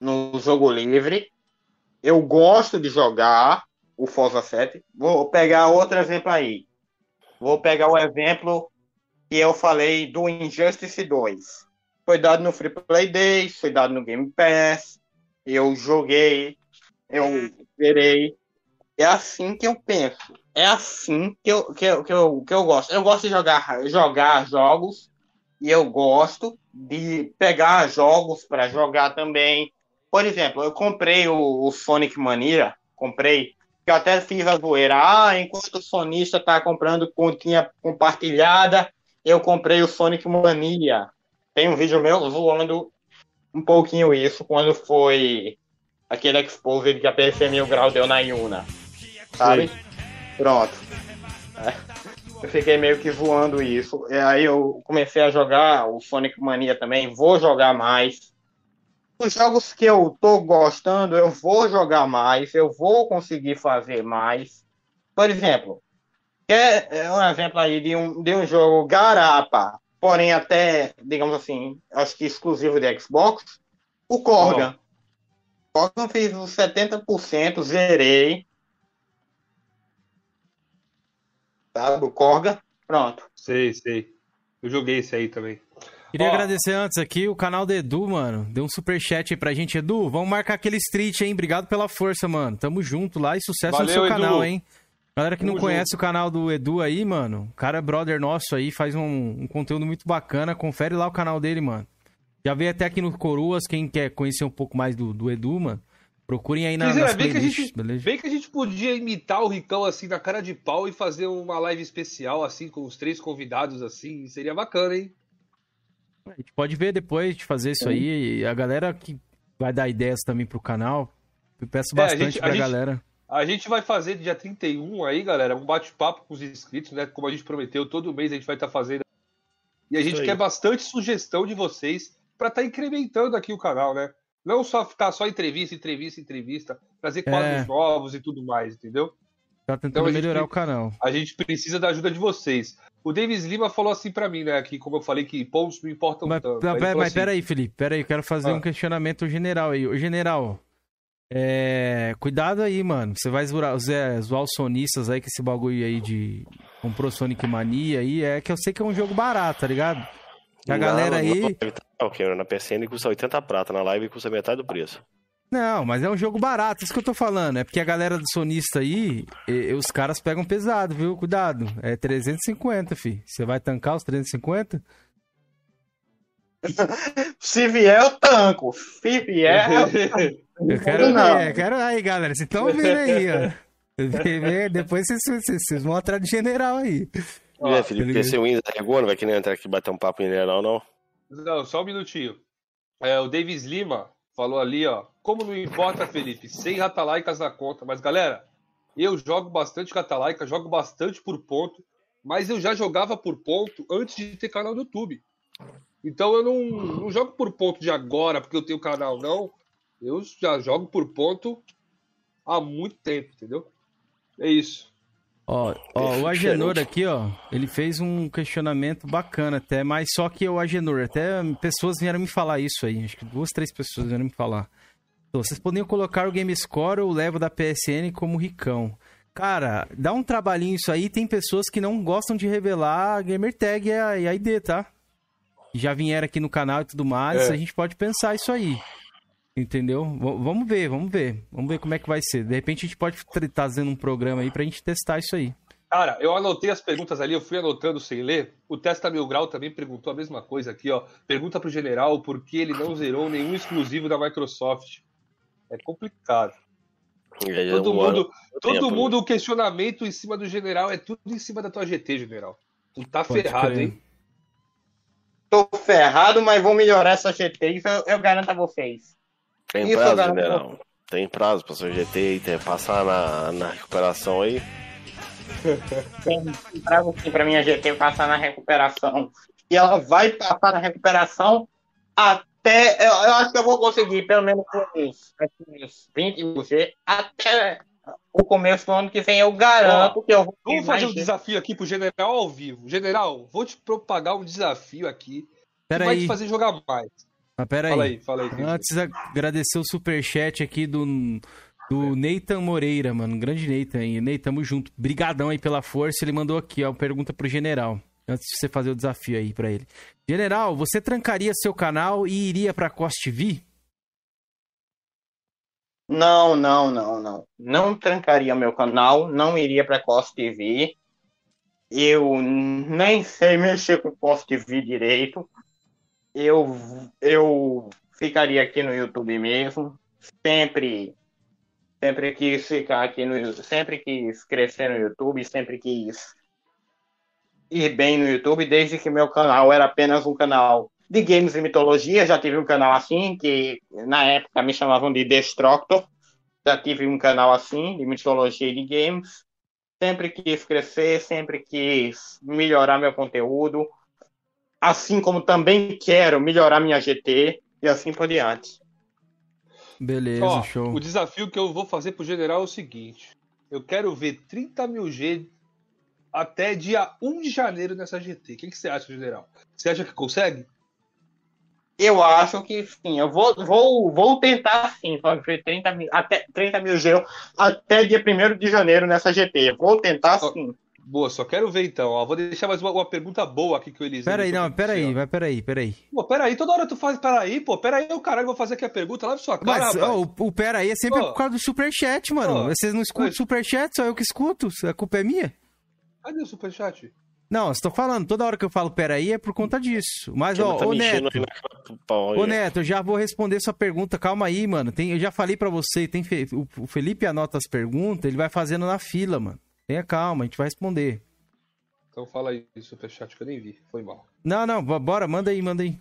no jogo livre, eu gosto de jogar o Forza 7. Vou pegar outro exemplo aí. Vou pegar o exemplo que eu falei do Injustice 2. Foi dado no Free Play Days, foi dado no Game Pass. Eu joguei, eu verei. É assim que eu penso. É assim que eu, que eu, que eu, que eu gosto. Eu gosto de jogar, jogar jogos e eu gosto de pegar jogos para jogar também. Por exemplo, eu comprei o, o Sonic Mania, comprei, eu até fiz a zoeira. Ah, enquanto o sonista tá comprando continha compartilhada, eu comprei o Sonic Mania. Tem um vídeo meu zoando um pouquinho isso quando foi aquele exposed que a Mil Grau deu na Yuna. Sabe? Sim. Pronto. É. Eu fiquei meio que voando isso. E aí eu comecei a jogar o Sonic Mania também. Vou jogar mais. os jogos que eu tô gostando, eu vou jogar mais, eu vou conseguir fazer mais. Por exemplo, é um exemplo aí de um, de um jogo garapa, porém até, digamos assim, acho que exclusivo de Xbox, o Corgan. Corgan fiz os 70%, zerei. Sabe, o Corgan, pronto. Sei, sei. Eu joguei esse aí também. Queria Ó, agradecer antes aqui o canal do Edu, mano. Deu um super chat aí pra gente. Edu, vamos marcar aquele street, hein? Obrigado pela força, mano. Tamo junto lá e sucesso Valeu, no seu Edu. canal, hein? Galera que Tamo não conhece junto. o canal do Edu aí, mano, o cara é brother nosso aí, faz um, um, conteúdo muito bacana. Confere lá o canal dele, mano. Já veio até aqui no Coroas, quem quer conhecer um pouco mais do, do Edu, mano. Procurem aí na, nas bem que, a gente, beleza? bem que a gente podia imitar o Ricão assim na cara de pau e fazer uma live especial assim com os três convidados assim, seria bacana, hein? A gente pode ver depois de fazer isso aí. E a galera que vai dar ideias também pro canal, eu peço bastante é, a gente, pra a galera. Gente, a gente vai fazer dia 31 aí, galera, um bate-papo com os inscritos, né? Como a gente prometeu, todo mês a gente vai estar tá fazendo. E a gente quer bastante sugestão de vocês para estar tá incrementando aqui o canal, né? Não só ficar só entrevista, entrevista, entrevista, trazer quadros é. novos e tudo mais, entendeu? Tá tentando então, melhorar gente, o canal. A gente precisa da ajuda de vocês. O Davis Lima falou assim para mim, né? Que como eu falei que pontos não importam mas, tanto. Não, mas assim, peraí, Felipe, peraí, eu quero fazer ah. um questionamento general aí. O general, é... cuidado aí, mano. Você vai zoar, zoar os sonistas aí, que esse bagulho aí de comprou Sonic Mania aí, é que eu sei que é um jogo barato, tá ligado? A não, galera aí. Não, na PCN custa 80 prata, na live custa metade do preço. Não, mas é um jogo barato, isso que eu tô falando. É porque a galera do sonista aí, e, e, os caras pegam pesado, viu? Cuidado. É 350, fi. Você vai tancar os 350? [laughs] Se vier, eu tanco. Se vier. eu quero não. ver, quero aí, galera. Vocês estão vendo aí, ó. Depois vocês, vocês, vocês vão atrás de general aí. E aí, Felipe, PC Windows carregou? Não vai querer entrar aqui bater um papo em general, não? Não, só um minutinho. É, o Davis Lima falou ali, ó. Como não importa, Felipe, sem ratalaicas na conta. Mas, galera, eu jogo bastante ratalaica, jogo bastante por ponto, mas eu já jogava por ponto antes de ter canal no YouTube. Então eu não, não jogo por ponto de agora, porque eu tenho canal, não. Eu já jogo por ponto há muito tempo, entendeu? É isso. Ó, ó, o Agenor aqui, ó, ele fez um questionamento bacana até, mas só que o Agenor, até pessoas vieram me falar isso aí, acho que duas, três pessoas vieram me falar. Então, vocês poderiam colocar o Game Score ou o level da PSN como ricão. Cara, dá um trabalhinho isso aí, tem pessoas que não gostam de revelar a gamer tag e a, e a ID, tá? Já vieram aqui no canal e tudo mais, é. a gente pode pensar isso aí. Entendeu? V vamos ver, vamos ver. Vamos ver como é que vai ser. De repente a gente pode estar fazendo um programa aí pra gente testar isso aí. Cara, eu anotei as perguntas ali, eu fui anotando sem ler. O Testa Mil Grau também perguntou a mesma coisa aqui, ó. Pergunta pro general por que ele não zerou nenhum exclusivo da Microsoft. É complicado. É, todo mundo, todo mundo, o questionamento em cima do general é tudo em cima da tua GT, general. Tu tá Pode ferrado, crer. hein? Tô ferrado, mas vou melhorar essa GT, isso eu, eu garanto a vocês. Tem Isso, prazo, General. Tem prazo pra seu GT e passar na, na recuperação aí? Tem prazo sim pra minha GT passar na recuperação. E ela vai passar na recuperação até. Eu, eu acho que eu vou conseguir, pelo menos uns, uns 20 G, até o começo do ano que vem. Eu garanto Ó, que eu vou. Vamos fazer um desafio aqui pro General ao vivo. General, vou te propagar um desafio aqui. Pera que aí. vai te fazer jogar mais. Mas pera fala aí. aí, fala aí Antes, agradecer o superchat aqui do, do Neitan Moreira, mano. Grande Neitan aí. Ney, tamo junto. Brigadão aí pela força. Ele mandou aqui, ó, pergunta pro general. Antes de você fazer o desafio aí para ele. General, você trancaria seu canal e iria pra Cost TV? Não, não, não, não. Não trancaria meu canal, não iria pra Cost TV. Eu nem sei mexer com Cost TV direito eu, eu ficaria aqui no YouTube mesmo. Sempre, sempre quis ficar aqui no sempre quis crescer no YouTube, sempre quis ir bem no YouTube, desde que meu canal era apenas um canal de games e mitologia. Já tive um canal assim, que na época me chamavam de Destructor. Já tive um canal assim, de mitologia e de games. Sempre quis crescer, sempre quis melhorar meu conteúdo assim como também quero melhorar minha GT e assim por diante. Beleza, Ó, show. O desafio que eu vou fazer pro general é o seguinte: eu quero ver 30 mil G até dia 1 de janeiro nessa GT. O que, que você acha, general? Você acha que consegue? Eu acho que sim. Eu vou, vou, vou tentar sim fazer 30 mil, até 30 mil G até dia 1 de janeiro nessa GT. Vou tentar Ó, sim. Boa, só quero ver então. Ó, vou deixar mais uma, uma pergunta boa aqui que o Eliseu. Pera aí, deixou não, pra pera você, aí, ó. vai, pera aí, pera aí. Pô, pera aí, toda hora tu faz, pera aí, pô, pera aí, o caralho, vou fazer aqui a pergunta lá pra sua cara, Mas ó, o, o pera aí é sempre por causa do superchat, mano. Vocês não escutam Mas- superchat, só eu que escuto. A culpa é minha? Cadê o superchat? Não, estou falando, toda hora que eu falo pera aí é por conta disso. Mas, ó, tá ô Neto, aí. ô Neto, eu já vou responder sua pergunta, calma aí, mano. Tem, eu já falei pra você, tem fe- o Felipe anota as perguntas, ele vai fazendo na fila, mano. Tenha calma, a gente vai responder. Então fala aí, superchat, que eu nem vi, foi mal. Não, não, bo- bora, manda aí, manda aí.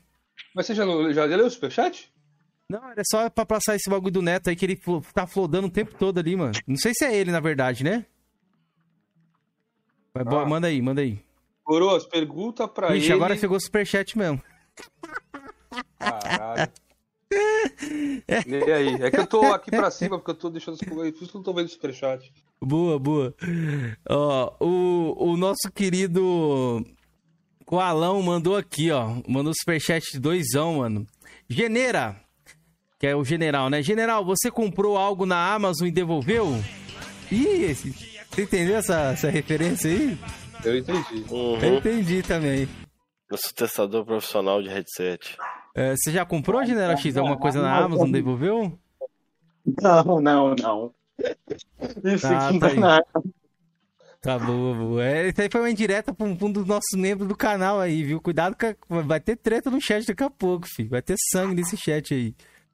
Mas você já, já leu o superchat? Não, era só pra passar esse bagulho do Neto aí que ele tá flodando o tempo todo ali, mano. Não sei se é ele, na verdade, né? Mas, bora, Ah. manda aí, manda aí. Coroas, pergunta pra Vixe, ele. agora chegou o superchat mesmo. Caralho. Lê aí. É que eu tô aqui pra cima, porque eu tô deixando os por isso que eu não tô vendo o superchat. Boa, boa. Ó, o, o nosso querido Coalão mandou aqui, ó. Mandou superchat de doisão, mano. Genera, que é o general, né? General, você comprou algo na Amazon e devolveu? Ih, esse- você entendeu essa, essa referência aí? Eu entendi. Eu Uhum. entendi também. Eu sou testador profissional de headset. É, você já comprou, General X, alguma coisa na Amazon, devolveu? Não, não, não. Isso Ah, aqui tá não é. Tá boa, boa. É, isso aí foi uma indireta pra um, pra um dos nossos membros do canal aí, viu? Cuidado que vai ter treta no chat daqui a pouco, filho. Vai ter sangue nesse chat aí.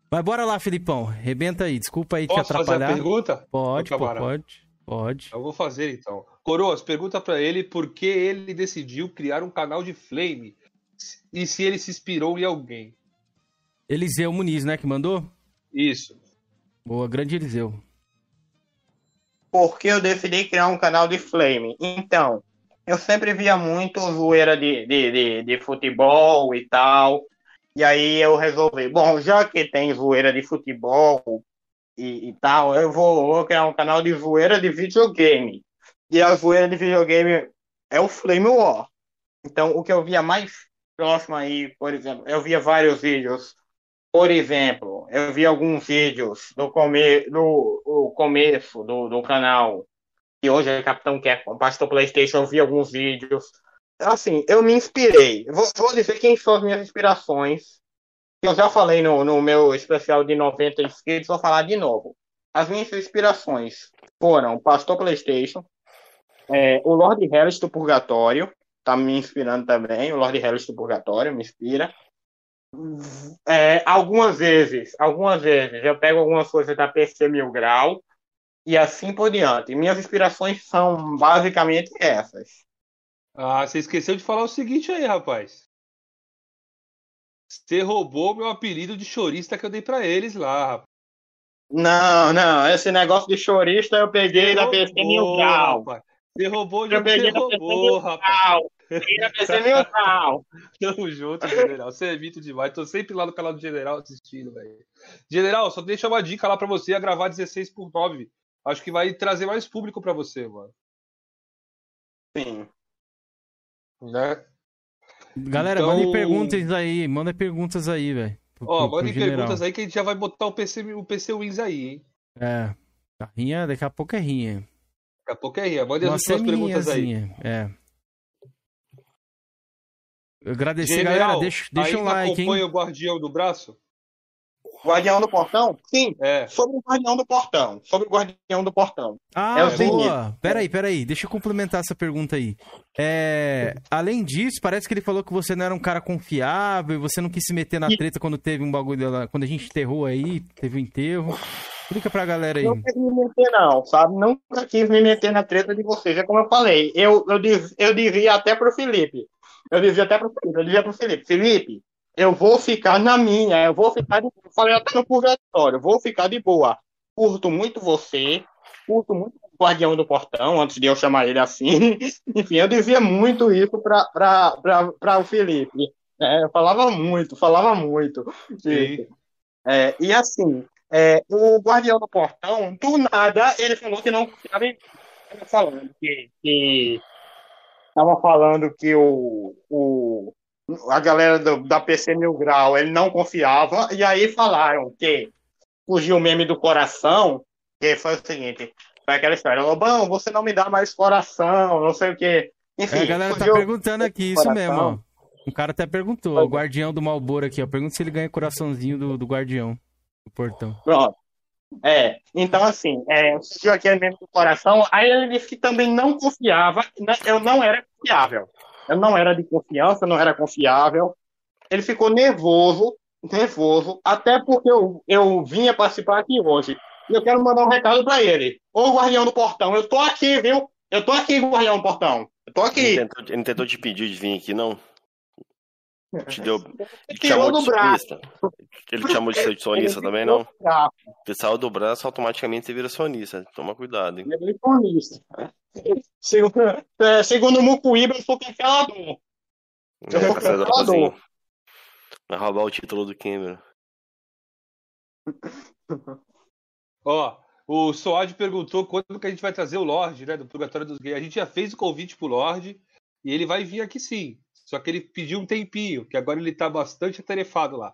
Mas bora lá, Filipão. Rebenta aí. Desculpa aí te Posso fazer a atrapalhar. pergunta? Pode, Meu pô, pode. Pode. Eu vou fazer então. Coroas, pergunta pra ele por que ele decidiu criar um canal de Flame e se ele se inspirou em alguém. Eliseu Muniz, né, que mandou? Isso. Boa, grande Eliseu. Porque eu decidi criar um canal de Flame. Então, eu sempre via muito zoeira de, de, de, de futebol e tal. E aí eu resolvi, bom, já que tem zoeira de futebol e, e tal, eu vou, vou criar um canal de zoeira de videogame. E a zoeira de videogame é o Flame War. Então, o que eu via mais próximo aí, por exemplo, eu via vários vídeos. Por exemplo, eu vi alguns vídeos do, come, do, do começo do, do canal, que hoje é Capitão Capcom, Pastor Playstation, eu vi alguns vídeos. Assim, eu me inspirei. Vou, vou dizer quem são as minhas inspirações. Eu já falei no, no meu especial de 90 inscritos, vou falar de novo. As minhas inspirações foram Pastor Playstation, é, o Lord Hellish do Purgatório, tá me inspirando também. O Lord Hellish do Purgatório me inspira. É, algumas vezes, algumas vezes eu pego algumas coisas da PC Mil Grau e assim por diante. Minhas inspirações são basicamente essas. Ah, você esqueceu de falar o seguinte aí, rapaz. Você roubou meu apelido de chorista que eu dei pra eles lá, rapaz. Não, não, esse negócio de chorista eu peguei da PC Mil Grau. rapaz. Você roubou, já você PC roubou, rapaz. Mil Grau. Tamo junto, general. Você é mito demais. Tô sempre lá no canal do general assistindo, velho. General, só deixa uma dica lá pra você a gravar 16 por 9. Acho que vai trazer mais público pra você, mano. Sim. Né? Galera, Então- mandem perguntas aí. Manda perguntas aí, velho. Ó, pro- mandem general. perguntas aí que a gente já vai botar o PC, o PC Wins aí, hein? É. A rinha, daqui a pouco é rinha. Daqui a pouco é ria. Mandem as suas perguntas aí. É. Agradecer, General, galera. Deixa, deixa um like, acompanha hein? o Guardião do Braço? Guardião do Portão? Sim. É. Sobre o Guardião do Portão. Sobre o Guardião do Portão. Ah, É o boa. Peraí, peraí. Deixa eu complementar essa pergunta aí. É, além disso, parece que ele falou que você não era um cara confiável, você não quis se meter na treta quando teve um bagulho lá, quando a gente enterrou aí, teve um enterro. Explica pra galera aí. Não quis me meter, não, sabe? Nunca quis me meter na treta de vocês. É como eu falei. Eu, eu, diz, eu dizia até pro Felipe. Eu dizia até pro Felipe. Eu dizia pro Felipe. Felipe, eu vou ficar na minha. Eu vou ficar de Eu falei até no purgatório. Eu vou ficar de boa. Curto muito você. Curto muito o Guardião do Portão, antes de eu chamar ele assim. [laughs] Enfim, eu dizia muito isso pra, pra, pra, pra o Felipe. É, eu falava muito, falava muito. Sim. É, e assim, É, o guardião do portão, do nada, ele falou que não estava falando que, que tava falando que o, o a galera do, da PC Mil Grau ele não confiava. E aí falaram que fugiu o meme do coração que foi o seguinte foi aquela história Lobão você não me dá mais coração não sei o que enfim é, a galera tá perguntando aqui isso mesmo. ó. o cara até perguntou o guardião do Malboro aqui ó. Pergunta se ele ganha coraçãozinho do, do guardião do portão pronto é, então assim, é, surgiu aquele mesmo do coração, aí ele disse que também não confiava, né, eu não era confiável. Eu não era de confiança, não era confiável. Ele ficou nervoso, nervoso, até porque eu, eu vinha participar aqui hoje. E eu quero mandar um recado para ele. Ô guardião do portão, eu tô aqui, viu? Eu tô aqui, guardião do portão. Eu tô aqui. Ele tentou, ele tentou te pedir de vir aqui, não? Te deu. Ele te chamou de sonista. Ele te chamou de sonista também, não? Você saiu do braço, automaticamente você vira sonista. Toma cuidado, hein? Ele é sonista. Segundo, é, segundo o Mucuíba, eu sou cancelador. Eu é, sou cancelador. Vai roubar o título do Cameron. Ó, o Soad perguntou quando que a gente vai trazer o Lorde, né, do Purgatório dos Gays. A gente já fez o convite pro Lorde e ele vai vir aqui sim. Só que ele pediu um tempinho, que agora ele tá bastante atarefado lá.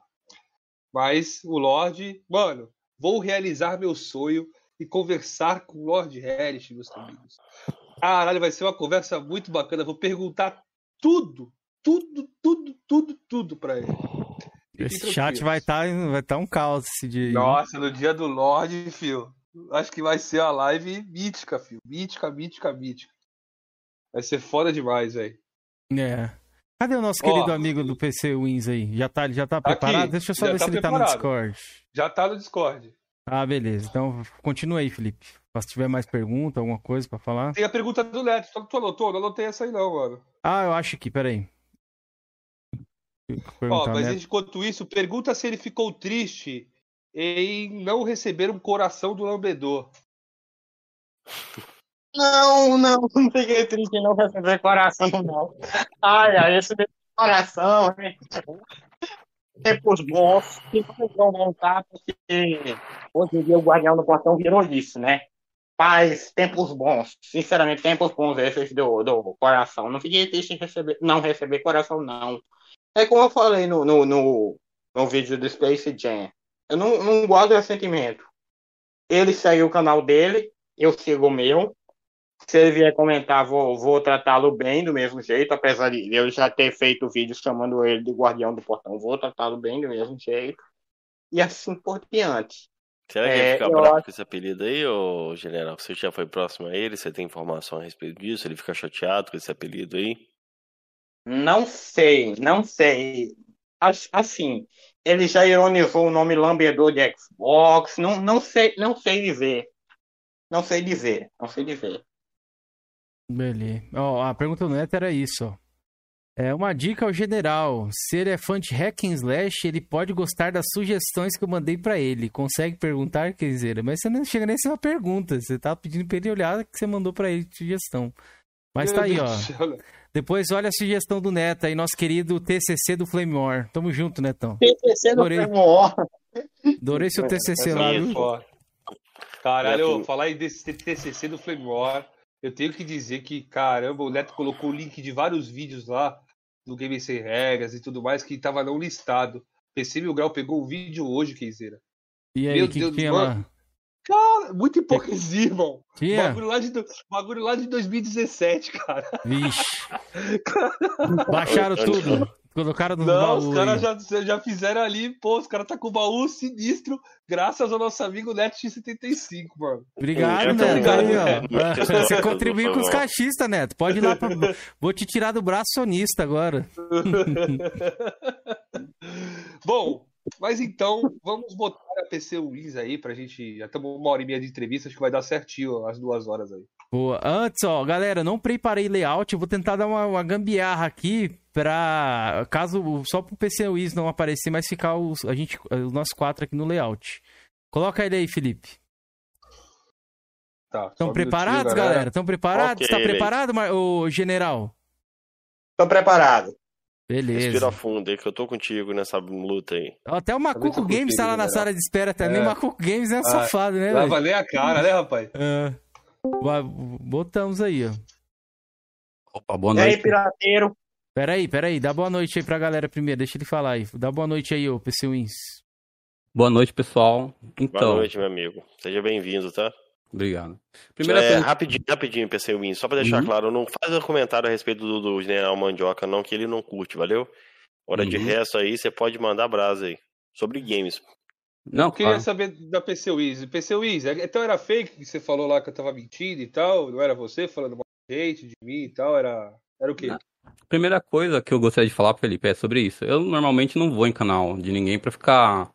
Mas o Lorde, mano, vou realizar meu sonho e conversar com o Lord Harris, meus amigos. Caralho, vai ser uma conversa muito bacana. Vou perguntar tudo, tudo, tudo, tudo, tudo para ele. Esse chat vai estar tá, vai tá um caos esse dia. Nossa, no dia do Lorde, fio. Acho que vai ser a live mítica, fio. Mítica, mítica, mítica. Vai ser foda demais, velho. É. Cadê o nosso querido amigo do PC Wins aí? Já tá, já tá preparado? Aqui, Deixa eu só ver tá se ele preparado. tá no Discord. Já tá no Discord. Ah, beleza. Então, continua aí, Felipe. Se tiver mais pergunta, alguma coisa pra falar. Tem a pergunta do Neto. Só que tu anotou? Não anotei essa aí não, mano. Ah, eu acho que, peraí. Ó, mas Neto. enquanto isso, pergunta se ele ficou triste em não receber um coração do lambedor. [laughs] Não, não, [laughs] não fiquei triste não receber coração, não. Ai, ai, esse coração, tempos bons, que não vão voltar, porque hoje em dia o Guardião do Portão virou isso, né? Paz, tempos bons. Sinceramente, tempos bons esses do, do coração. Não fiquei triste em receber, não receber coração, não. É como eu falei no, no, no, no vídeo do Space Jam. Eu não, não guardo ressentimento. Ele saiu o canal dele, eu sigo o meu. Se ele vier comentar, vou, vou tratá-lo bem do mesmo jeito, apesar de eu já ter feito vídeo chamando ele de Guardião do Portão, vou tratá-lo bem do mesmo jeito. E assim por diante. Será que é, ele fica bravo acho... com esse apelido aí, ô general? Você já foi próximo a ele? Você tem informação a respeito disso? Ele fica chateado com esse apelido aí? Não sei, não sei. Assim, ele já ironizou o nome lambedor de Xbox. Não, não sei, não sei dizer. Não sei dizer, não sei dizer. Beleza. Ó, a pergunta do Neto era isso, ó. É uma dica ao general. Se ele é fã de hack and slash, ele pode gostar das sugestões que eu mandei para ele. Consegue perguntar, dizer, Mas você não chega nem a ser uma pergunta. Você tá pedindo pra ele olhar que você mandou para ele de sugestão. Mas tá aí, ó. Depois olha a sugestão do Neto aí, nosso querido TCC do Flame War. Tamo junto, Netão. TCC do Adorei. Flame War. Adorei seu TCC lá, viu? Caralho, falar aí desse TCC do Flame War. Eu tenho que dizer que, caramba, o Neto colocou o link de vários vídeos lá do Game Sem Regras e tudo mais que estava não listado. PC Mil Grau pegou o vídeo hoje, Keizeira. E aí, Meu que Deus, que mano. Cara, muita hipocrisia, irmão. Tinha? Bagulho lá, de, bagulho lá de 2017, cara. Vixe. [laughs] Baixaram tudo. Colocaram no Não, baú. Os caras já, já fizeram ali, pô, os caras tá com o baú sinistro, graças ao nosso amigo Neto X75, mano. Obrigado, Neto. Obrigado, aí, [laughs] Você contribuiu com os cachistas, Neto. Pode ir lá pra... [laughs] Vou te tirar do braço sonista agora. [laughs] Bom, mas então, vamos botar a PC Wins aí pra gente. Já estamos uma hora e meia de entrevista, acho que vai dar certinho as duas horas aí. Boa. Antes, ó, galera, não preparei layout, eu vou tentar dar uma, uma gambiarra aqui pra. Caso só pro PC Wins não aparecer, mas ficar os, a gente, os nossos quatro aqui no layout. Coloca ele aí, Felipe. Tá. Estão preparados, galera? Estão preparados? Okay, tá preparado, o general? Tô preparado. Beleza. Respira fundo aí que eu tô contigo nessa luta aí. Até o Macuco Games tá lá na sala de espera também. É. O Macuco Games é um ah, safado, né? Lava nem a cara, né, rapaz? É. Botamos aí, ó. Opa, boa noite. E aí, pirateiro? Peraí, peraí. Dá boa noite aí pra galera primeiro. Deixa ele falar aí. Dá boa noite aí, ô PC Wins. Boa noite, pessoal. Então... Boa noite, meu amigo. Seja bem-vindo, tá? Obrigado. Primeira é, Rapidinho, rapidinho, PC Wins. Só pra deixar uhum. claro, não faz um comentário a respeito do, do General Mandioca, não, que ele não curte, valeu? Hora uhum. de resto aí, você pode mandar brasa aí. Sobre games. Não, eu queria saber da PC Wiz. PC Wiz, é, então era fake que você falou lá que eu tava mentindo e tal? Não era você falando mal de gente, de mim e tal? Era, era o quê? Primeira coisa que eu gostaria de falar, Felipe, é sobre isso. Eu normalmente não vou em canal de ninguém para ficar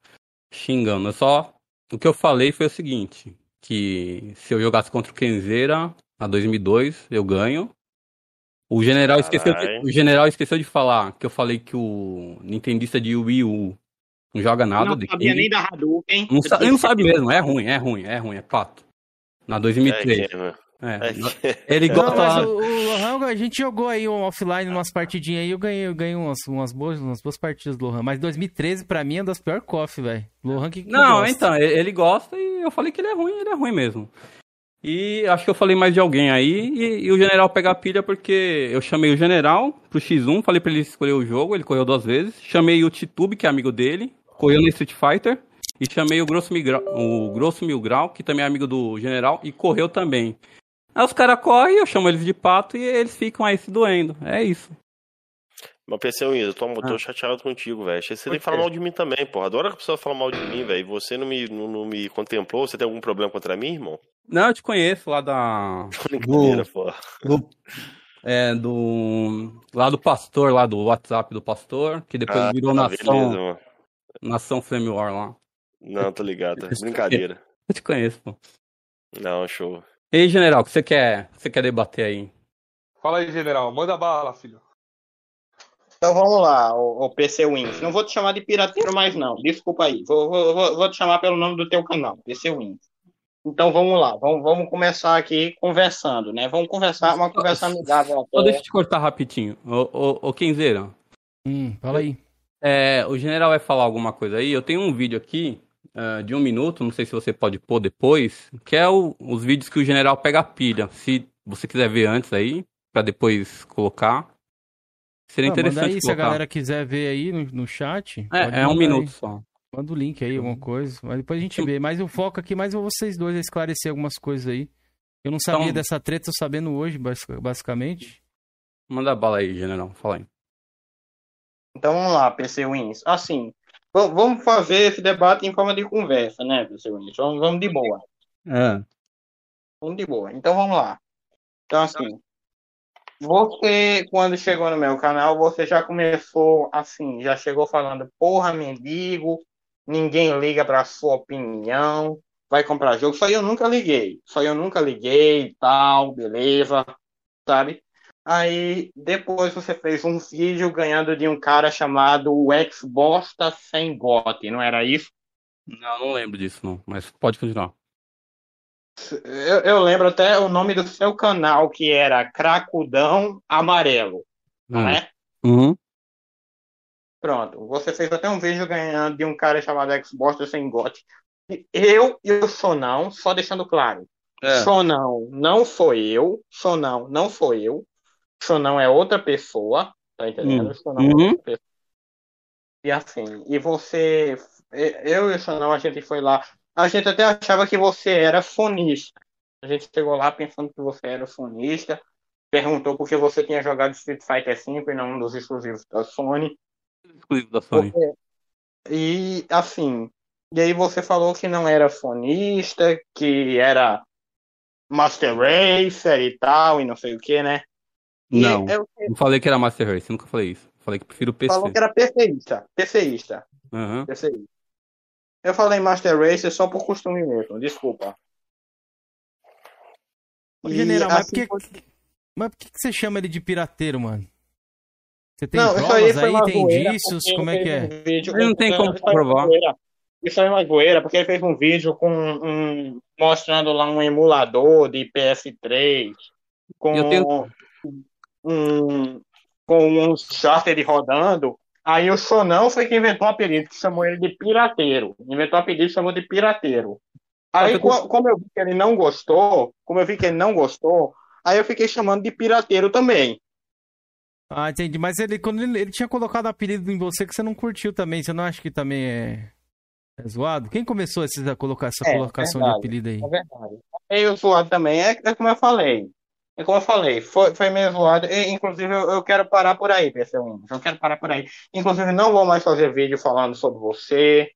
xingando. Eu só. O que eu falei foi o seguinte: que se eu jogasse contra o Kenzeira a 2002, eu ganho. O general, esqueceu, o general esqueceu de falar que eu falei que o Nintendista de Wii U não joga nada. Não sabia nem da Hadouken. Não, sa ele não sabe mesmo, é ruim, é ruim, é ruim, é fato. Na 2003. É, é, é. Ele gosta não, o, o Lohan, a gente jogou aí um offline, umas partidinhas aí, eu ganhei, eu ganhei umas, umas, boas, umas boas partidas do Lohan. Mas 2013, pra mim, é das piores coffee, velho. Lohan que, que Não, gosta. então, ele gosta e eu falei que ele é ruim, ele é ruim mesmo. E acho que eu falei mais de alguém aí, e, e o general pega a pilha porque eu chamei o general pro X1, falei pra ele escolher o jogo, ele correu duas vezes. Chamei o Titube, que é amigo dele, correu no Street Fighter. E chamei o Grosso, Mil o Grosso Mil Grau, que também é amigo do general, e correu também. Aí os caras correm, eu chamo eles de pato e eles ficam aí se doendo. É isso. Mas pensei, eu tô, ah. tô chateado contigo, velho. Você tem que falar mal de mim também, porra. Adoro que a pessoa fala mal de mim, velho. Você não me, não, não, me contemplou? Você tem algum problema contra mim, irmão? Não, eu te conheço lá da. [laughs] Brincadeira, porra. Do, é, do. Lá do pastor, lá do WhatsApp do pastor, que depois ah, virou tá, nação. Beleza, nação Flame War lá. Não, tô ligado. Brincadeira. Eu te conheço, pô. Não, show. E aí, general, o que você quer, você quer debater aí? Fala aí, general. Manda bala, filho. Então vamos lá, o, o, PC Wins. Não vou te chamar de pirateiro mais, não. Desculpa aí. Vou, vou, vou te chamar pelo nome do teu canal, PC Wins. Então vamos lá, vamos, vamos começar aqui conversando, né? Vamos conversar, uma conversa amigável. Só deixa eu te cortar rapidinho. Ô, ô, ô Kenzeira. Hum, fala aí. É, o general vai falar alguma coisa aí. Eu tenho um vídeo aqui uh, de um minuto, não sei se você pode pôr depois, que é o, os vídeos que o general pega a pilha. Se você quiser ver antes aí, para depois colocar. Seria ah, interessante. Manda aí, colocar. se a galera quiser ver aí no, no chat. É, é um minuto aí. só. Manda o link aí, alguma coisa. Mas depois a gente vê. Mas o foco aqui, mais vocês dois a esclarecer algumas coisas aí. Eu não sabia então, dessa treta, tô sabendo hoje, basicamente. Manda bala aí, general. Fala aí. Então vamos lá, PC Wins. Assim, Vamos fazer esse debate em forma de conversa, né, professor Vinícius? Vamos, vamos de boa. É. Vamos de boa. Então vamos lá. Então, assim, você, quando chegou no meu canal, você já começou assim, já chegou falando, porra, mendigo, ninguém liga pra sua opinião, vai comprar jogo. Só eu nunca liguei. Só eu nunca liguei e tal, beleza, sabe? Aí depois você fez um vídeo ganhando de um cara chamado Xbox sem bot, não era isso? Não, não lembro disso não, mas pode continuar. Eu, eu, lembro até o nome do seu canal, que era Cracudão Amarelo, não hum. é? Uhum. Pronto, você fez até um vídeo ganhando de um cara chamado Xbox sem bot. Eu e o Sonão, só deixando claro, é. Sonão não foi eu, Sonão não foi eu, Xonão é outra pessoa, tá entendendo? Hum. Xonão é uhum. outra pessoa. E assim, e você, eu e o Xonão, a gente foi lá, a gente até achava que você era fonista. A gente chegou lá pensando que você era fonista, perguntou por que você tinha jogado Street Fighter V e não um dos exclusivos da Sony. Exclusivo da Sony. Porque, e assim, e aí você falou que não era fonista, que era Master Racer e tal, e não sei o que, né? Não, eu... não falei que era Master Race, nunca falei isso. Falei que prefiro PC. Falou que era PCista. PCista. Uhum. PCista. Eu falei Master Race só por costume mesmo, desculpa. Ô, general, mas, assim, por que, mas por que você chama ele de pirateiro, mano? Você tem não, provas aí, aí tem disso? Como é que é? Um vídeo, ele não tem como comprovar. Isso aí é uma goeira, porque ele fez um vídeo com um, mostrando lá um emulador de PS3 com, eu tenho um, com uns charter rodando. Aí o Sonão foi que inventou o apelido, que chamou ele de pirateiro. Inventou o apelido e chamou de pirateiro. Aí, como eu vi que ele não gostou, como eu vi que ele não gostou, aí eu fiquei chamando de pirateiro também. Ah, entendi. Mas ele, quando ele, ele tinha colocado apelido em você que você não curtiu também, você não acha que também é, é zoado? Quem começou a colocar essa é, colocação verdade, de apelido aí? É verdade. É meio zoado também, é, é como eu falei. É como eu falei, foi, foi meio zoado. E, inclusive, eu, eu, quero parar por aí, pessoal. Eu quero parar por aí. Inclusive, não vou mais fazer vídeo falando sobre você.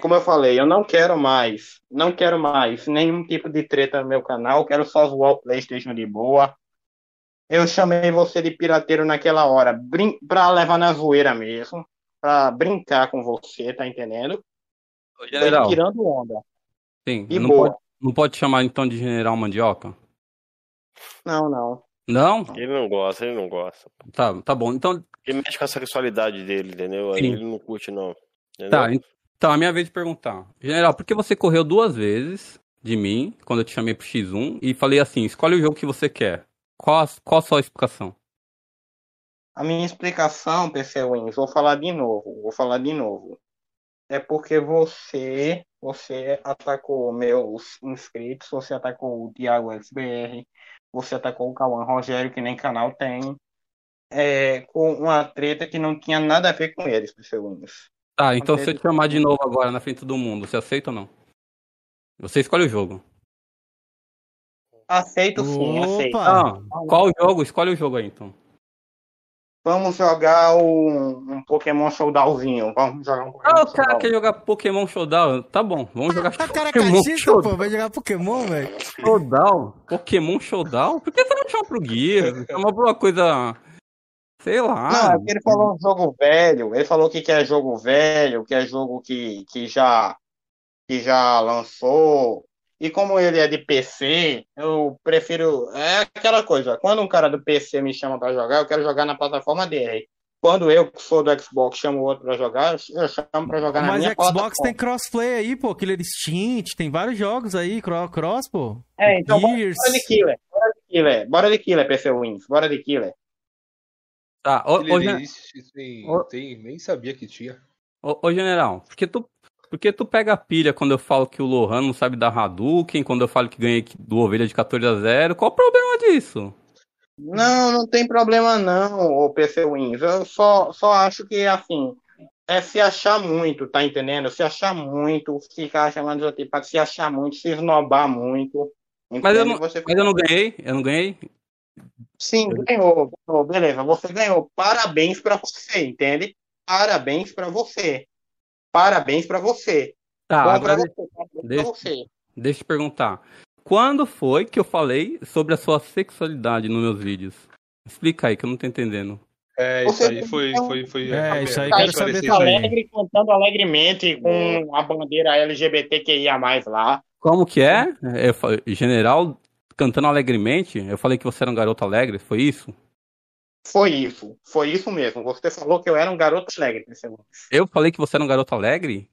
Como eu falei, eu não quero mais, não quero mais nenhum tipo de treta no meu canal. Quero só zoar o PlayStation de boa. Eu chamei você de pirateiro naquela hora, brin pra levar na zoeira mesmo, pra brincar com você, tá entendendo? General. Tirando onda. Sim, e não boa. pode, não pode chamar então de General Mandioca? Não, não. Não? Ele não gosta, ele não gosta. Tá, tá bom. Então. Ele mexe com a sexualidade dele, entendeu? Aí ele não curte, não. Entendeu? Tá, então a minha vez de perguntar. General, por que você correu duas vezes de mim, quando eu te chamei pro X1, e falei assim: escolhe o jogo que você quer? Qual, qual a sua explicação? A minha explicação, PC Wins, vou falar de novo, vou falar de novo. É porque você, você atacou meus inscritos, você atacou o Thiago SBR, você atacou o Cauã Rogério, que nem canal tem, é, com uma treta que não tinha nada a ver com eles, PC Wins. Tá, então se eu te chamar de novo agora na frente do mundo, você aceita ou não? Você escolhe o jogo. Aceito sim, Opa. aceito. Ah, qual jogo? Escolhe o jogo aí, então. Vamos jogar um, um Pokémon Showdownzinho. Vamos jogar um Pokémon Ah, o cara quer jogar Pokémon Showdown. Tá bom, vamos jogar ah, cara Pokémon cachista, Showdown. pô. Vai jogar Pokémon, velho. Showdown? Pokémon Showdown? Por que você não chama pro Guia? É uma coisa... Sei lá. Não, é ele falou um jogo velho. Ele falou que quer jogo velho, que é jogo que, que já que já lançou. E como ele é de PC, eu prefiro. É aquela coisa, quando um cara do PC me chama para jogar, eu quero jogar na plataforma dele. Quando eu, que sou do Xbox, chamo o outro pra jogar, eu chamo pra jogar Mas na minha plataforma. Mas Xbox tem crossplay aí, pô. Killer Instinct, tem vários jogos aí, cross, pô. É, então Gears. bora de Killer. Bora de Killer. Bora de Killer, PC Wins. Bora de Killer. Tá, ô, ô, tem, tem, nem sabia que tinha. Ô, ô, general, porque tu porque tu pega a pilha quando eu falo que o Lohan não sabe dar Hadouken, quando eu falo que ganhei do Ovelha de 14 a 0. Qual o problema disso? Não, não tem problema não, o PC Wins. Eu só, só acho que, assim, é se achar muito, tá entendendo? Se achar muito, ficar chamando de tipo, se achar muito, se esnobar muito. Mas eu, não, você... mas eu não ganhei, eu não ganhei. Sim, ganhou, ganhou, beleza. Você ganhou. Parabéns para você, entende? Parabéns para você. Parabéns para você. Tá, Bom agora você, deixa, você. Deixa eu te perguntar. Quando foi que eu falei sobre a sua sexualidade nos meus vídeos? Explica aí, que eu não tô entendendo. É, isso aí foi. foi, foi é, isso aí quero saber alegre, cantando alegremente com a bandeira LGBTQIA lá. Como que é? Eu, general cantando alegremente? Eu falei que você era um garoto alegre, foi isso? Foi isso, foi isso mesmo. Você falou que eu era um garoto alegre, Eu falei que você era um garoto alegre?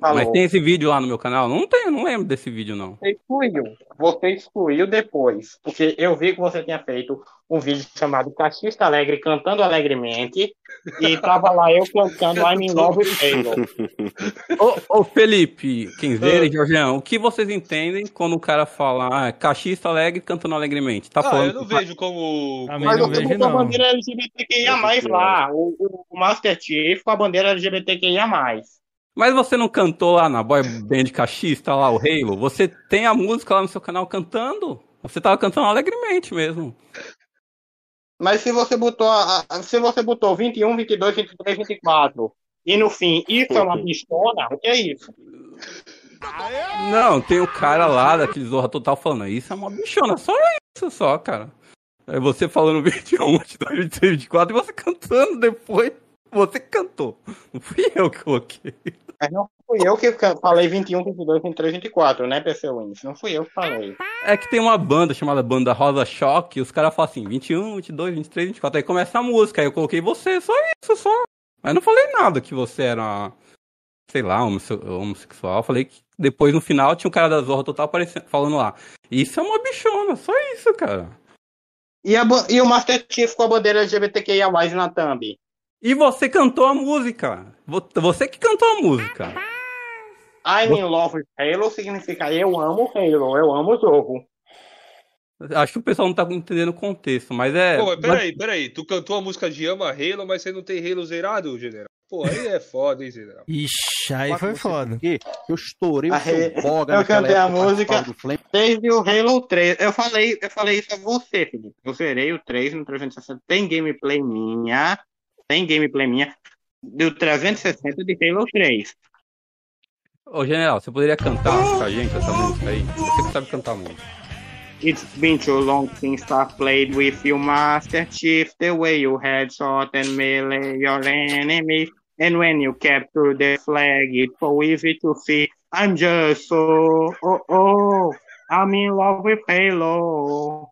Falou. Mas tem esse vídeo lá no meu canal? Não tem, não lembro desse vídeo, não. Você excluiu. Você excluiu depois. Porque eu vi que você tinha feito um vídeo chamado Cachista Alegre cantando alegremente. E tava lá eu cantando I'm in love with Taylor. [laughs] ô, ô Felipe, Quinzeira e Jorgeão, o que vocês entendem quando o cara fala ah, cachista alegre cantando alegremente? Tá ah, falando, eu não vejo como. Mas não vejo, não. a bandeira LGBTQIA lá. O, o Master Chief com a bandeira LGBTQIA. Mas você não cantou lá na Boy Band Cachista, lá, o Halo? Você tem a música lá no seu canal cantando? Você tava cantando alegremente mesmo. Mas se você botou a, se você botou 21, 22, 23, 24 e no fim isso é uma pistona, o que é isso? Não, tem o cara lá daquele Zorra Total falando, isso é uma bichona, só isso só, cara. É você falando 21, 22, 23, 24 e você cantando depois. Você cantou. Não fui eu que coloquei. Mas não fui eu que falei 21, 22, 23, 24, né, PC Wins? Não fui eu que falei. É que tem uma banda chamada Banda Rosa Choque, e os caras falam assim, 21, 22, 23, 24, aí começa a música, aí eu coloquei você, só isso, só. Mas não falei nada que você era, sei lá, homossexual. Eu falei que depois no final tinha um cara da Zorra Total aparecendo, falando lá, isso é uma bichona, só isso, cara. E, a, e o Master Chief com a bandeira LGBTQIA na thumb. E você cantou a música. Você que cantou a música. I'm in love with Halo significa eu amo Halo, eu amo o jogo. Acho que o pessoal não tá entendendo o contexto, mas é. Pô, mas peraí, peraí. Tu cantou a música de Ama Halo, mas você não tem Halo zerado, general? Pô, aí é foda, hein, general? Ixi, aí foi foda. Aqui, eu estourei o seu boga [laughs] Eu cantei a música desde o Halo 3. Eu falei, eu falei isso a você, Felipe. Eu zerei o 3 no 360. Tem gameplay minha. Tem gameplay minha. Do 360 de Halo 3. Ô, general, você poderia cantar pra gente essa música aí? Você que sabe cantar música. It's been too long since I've played with you, Master Chief. The way you had shot and melee your enemies. And when you capture the flag, it's so easy to see. I'm just so, oh, oh, I'm in love with Halo.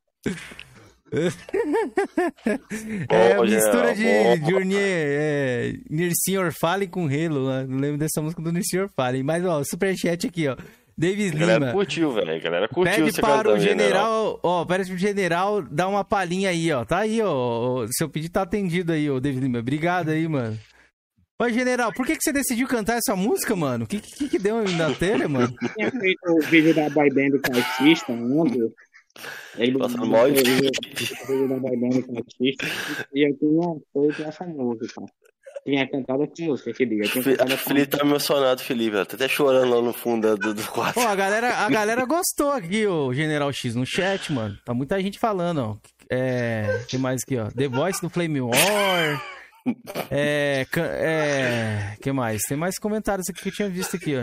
[laughs] é a mistura de Journey é, Nirsin Orfale com Halo, né? Não lembro dessa música do Nirsin Orfale. Mas, ó, superchat aqui, ó. Davis Lima. Galera curtiu, velho. Galera curtiu Pede para o general, ó, pede pro general dar uma palhinha aí, ó. Tá aí, ó. Seu pedido tá atendido aí, ó, Davis Lima. Obrigado aí, mano. Oi, general, por que, que você decidiu cantar essa música, mano? O que, que, que deu na telha, mano? [laughs] Eu tinha feito o vídeo da boy band com artista, ontem. Ele Passando mal [laughs] e eu tinha feito essa música. Tinha cantado essa música que dia. A Felipe tá emocionado, Felipe. Tá até chorando lá no fundo do, do quarto. Pô, a galera, a galera gostou aqui, o General X, no chat, mano. Tá muita gente falando, ó. É. Tem mais aqui, ó. The Voice do Flame War. É. É. que mais? Tem mais comentários aqui que eu tinha visto aqui, ó.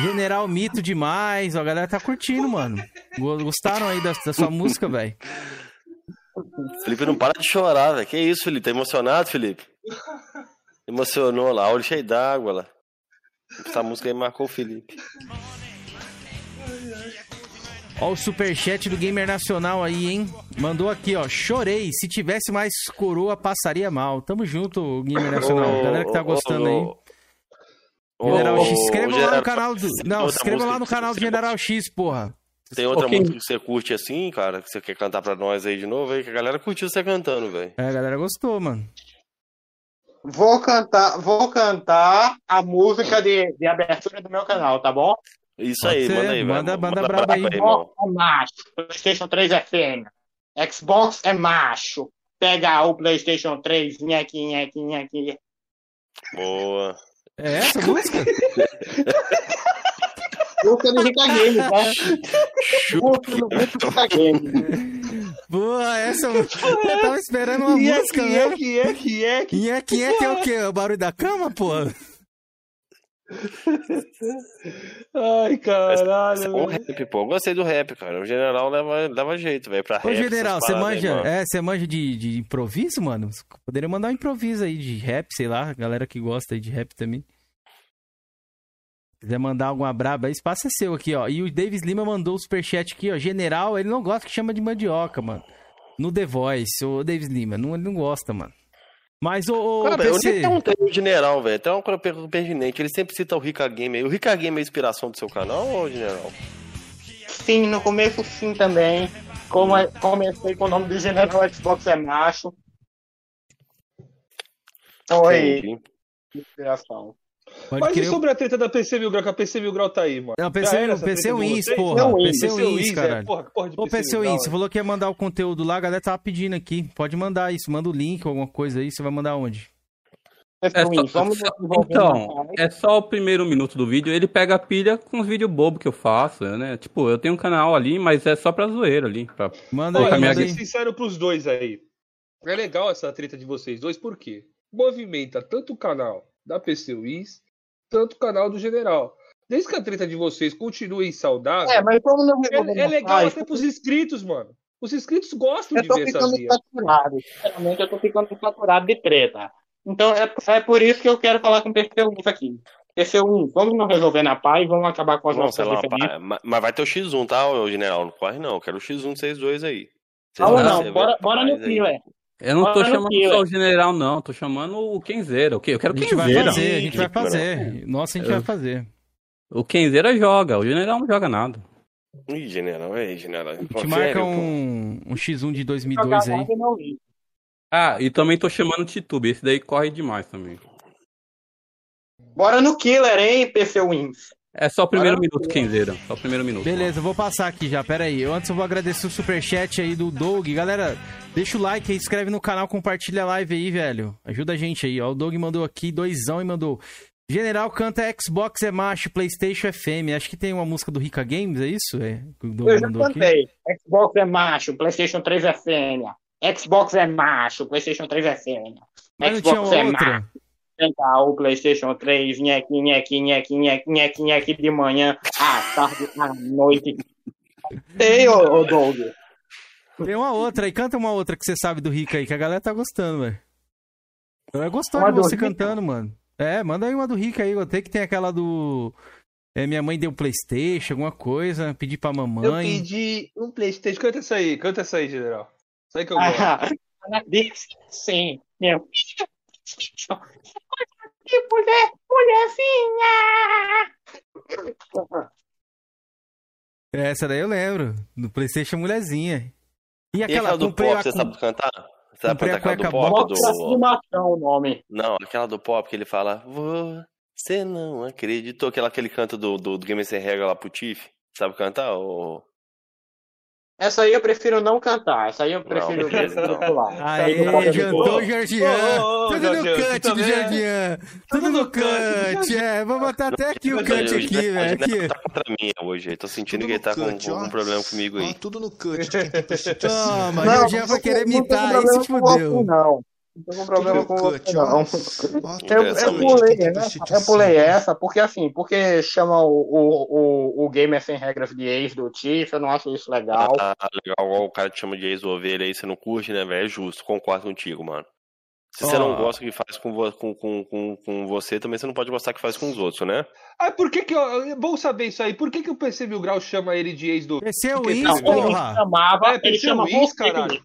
General Mito demais, ó, a galera tá curtindo, mano. Gostaram aí da, da sua música, velho? Felipe não para de chorar, velho. Que isso, Felipe? Tá emocionado, Felipe? Emocionou lá, olho cheio d'água lá. Essa música aí marcou o Felipe. Ó o superchat do Gamer Nacional aí, hein? Mandou aqui, ó. Chorei. Se tivesse mais coroa, passaria mal. Tamo junto, Gamer Nacional. Galera que tá gostando aí. General X, inscreva lá no canal do. Não, se inscreva lá no canal do General X, porra. Tem outra okay. música que você curte assim, cara, que você quer cantar pra nós aí de novo aí, que a galera curtiu você cantando, velho. É, a galera gostou, mano. Vou cantar, vou cantar a música de, de abertura do meu canal, tá bom? Isso Pode aí, ser. manda aí, manda, manda, manda braba aí. Xbox é macho, PlayStation 3 é fêmea. Xbox é macho. Pega o PlayStation 3, nheque, nheque, nheque. Boa. É essa música? [laughs] Música do Rica Game, tá? Música do Rica Game. Boa, essa música. Eu tava esperando uma é música, né? Que é, que é, que é. Que é, que é o quê? O barulho da cama, pô? Ai, caralho. É um rap, pô. Eu gostei do rap, cara. O general leva, leva jeito, velho, pra Ô, rap. Ô, general, você manja, aí, é, você manja de, de improviso, mano? Poderia mandar um improviso aí de rap, sei lá. Galera que gosta aí de rap também. quiser mandar alguma braba, espaço é seu aqui, ó. E o Davis Lima mandou o superchat aqui, ó. General, ele não gosta que chama de mandioca, mano. No The Voice, o Davis Lima. Não, ele não gosta, mano. Mas o. Cara, PC... eu nem perguntei o general, velho. Tem uma pergunta pertinente. Ele sempre cita o Rica Game aí. O Rica Game é a inspiração do seu canal ou general? Sim, no começo sim também. Como comecei com o nome do General Xbox é macho. Foi inspiração. Pode Mas querer... e sobre a treta da PC Mil Grau? Que a PC Mil Grau tá aí, mano. Não, PC, PC Wins, porra. PC Wins, cara. Ô, PC Wins, você falou que ia mandar o conteúdo lá, a galera tava pedindo aqui. Pode mandar isso, manda o link, alguma coisa aí, você vai mandar onde? É só, então, é só o primeiro minuto do vídeo. Ele pega a pilha com os vídeos bobos que eu faço, né? Tipo, eu tenho um canal ali, mas é só pra zoeira ali. Pra... Manda aí, manda aí. sincero pros dois aí. É legal essa treta de vocês dois, por quê? Movimenta tanto o canal da PC Wiz tanto o canal do General. Desde que a treta de vocês continue saudável. É, mas como não é, é legal mais, até pros inscritos, mano. Os inscritos gostam de ver essa linha. Saturado. Sinceramente, eu tô ficando saturado de treta. Então é, é por isso que eu quero falar com o PC1 aqui. PC1, vamos não resolver na paz e vamos acabar com as nossas diferenças. Mas vai ter o X1, tá, general? Não corre não. Eu quero o X1 de vocês dois aí. Vocês não, não, bora, bora no fio, é. Eu não tô chamando só o general, não. Tô chamando o Kenzeira. O que? Eu quero o Kenzeira. A gente vai fazer, a gente vai fazer. Nossa, a gente vai fazer. O Kenzeira joga, o general não joga nada. Ih, general, aí, general. Te marca um, um X1 de 2002 aí. Ah, e também tô chamando o Titube. Esse daí corre demais também. Bora no Killer, hein, PC Wins. É só o primeiro minuto, Kenzeira. Só o primeiro minuto. Beleza, eu vou passar aqui já. Pera aí. Eu, antes eu vou agradecer o superchat aí do Doug. Galera, deixa o like aí, inscreve no canal, compartilha a live aí, velho. Ajuda a gente aí, ó. O Doug mandou aqui doisão e mandou. General canta Xbox é macho, Playstation é fêmea. Acho que tem uma música do Rica Games, é isso? É, eu já cantei. Aqui. Xbox é macho, Playstation 3 é fêmea. Xbox é macho, Playstation 3 é fêmea. Mas Xbox é outra? macho. Tentar o Playstation 3, nheque, nheque, nheque, nheque, nheque, nheque de manhã, à tarde, à noite. Tem, ô, ô Doug. Tem uma outra aí, canta uma outra que você sabe do Rica aí, que a galera tá gostando, velho. É gostoso de você cantando, mano. É, manda aí uma do Rica aí. Eu tenho que tem aquela do. É, minha mãe deu um Playstation, alguma coisa. Pedi pra mamãe. Eu pedi um Playstation. Canta essa aí, canta essa aí, general. Isso aí que eu [laughs] gosto. Ah, sim, meu. Que mulher, mulherzinha! Essa daí eu lembro. Do Playstation Mulherzinha. E aquela, e aquela do pop, a... você sabe cantar? Você sabe cantar aquela do pop? Do... o nome. Não, aquela do pop que ele fala Você não acreditou. Aquela que ele canta do, do, do Game Sem Regra lá pro Tiff. Sabe cantar? Ou... Essa aí eu prefiro não cantar. Essa aí eu prefiro [laughs] não, pular. Aê, adiantou o Jorgian. Tudo no cut do Jorgian. Tudo no cut. É, vou botar até aqui o cut aqui, velho. Aqui. Tá contra mim hoje. Tô sentindo que ele tá com algum problema comigo aí. Tudo no cut. Toma, o Jorgian vai querer imitar. Aí se fudeu. Não. Não tô com problema com você, não. Eu, eu, pulei, né? Eu pulei essa, porque assim, porque chama o, o, o, o Gamer Sem Regras de ex do Tiff, eu não acho isso legal. Ah, legal, o cara te chama de ex do ovelha aí, você não curte, né, velho? É justo, concordo contigo, mano. Se você não gosta que faz com, com, com, com, você, também você não pode gostar que faz com os outros, né? Ah, por que que... Eu, é bom saber isso aí. Por que que o PC Mil Grau chama ele de ex do... PC é o ex, porra! Ele chamava... É, ele chama ex, caralho.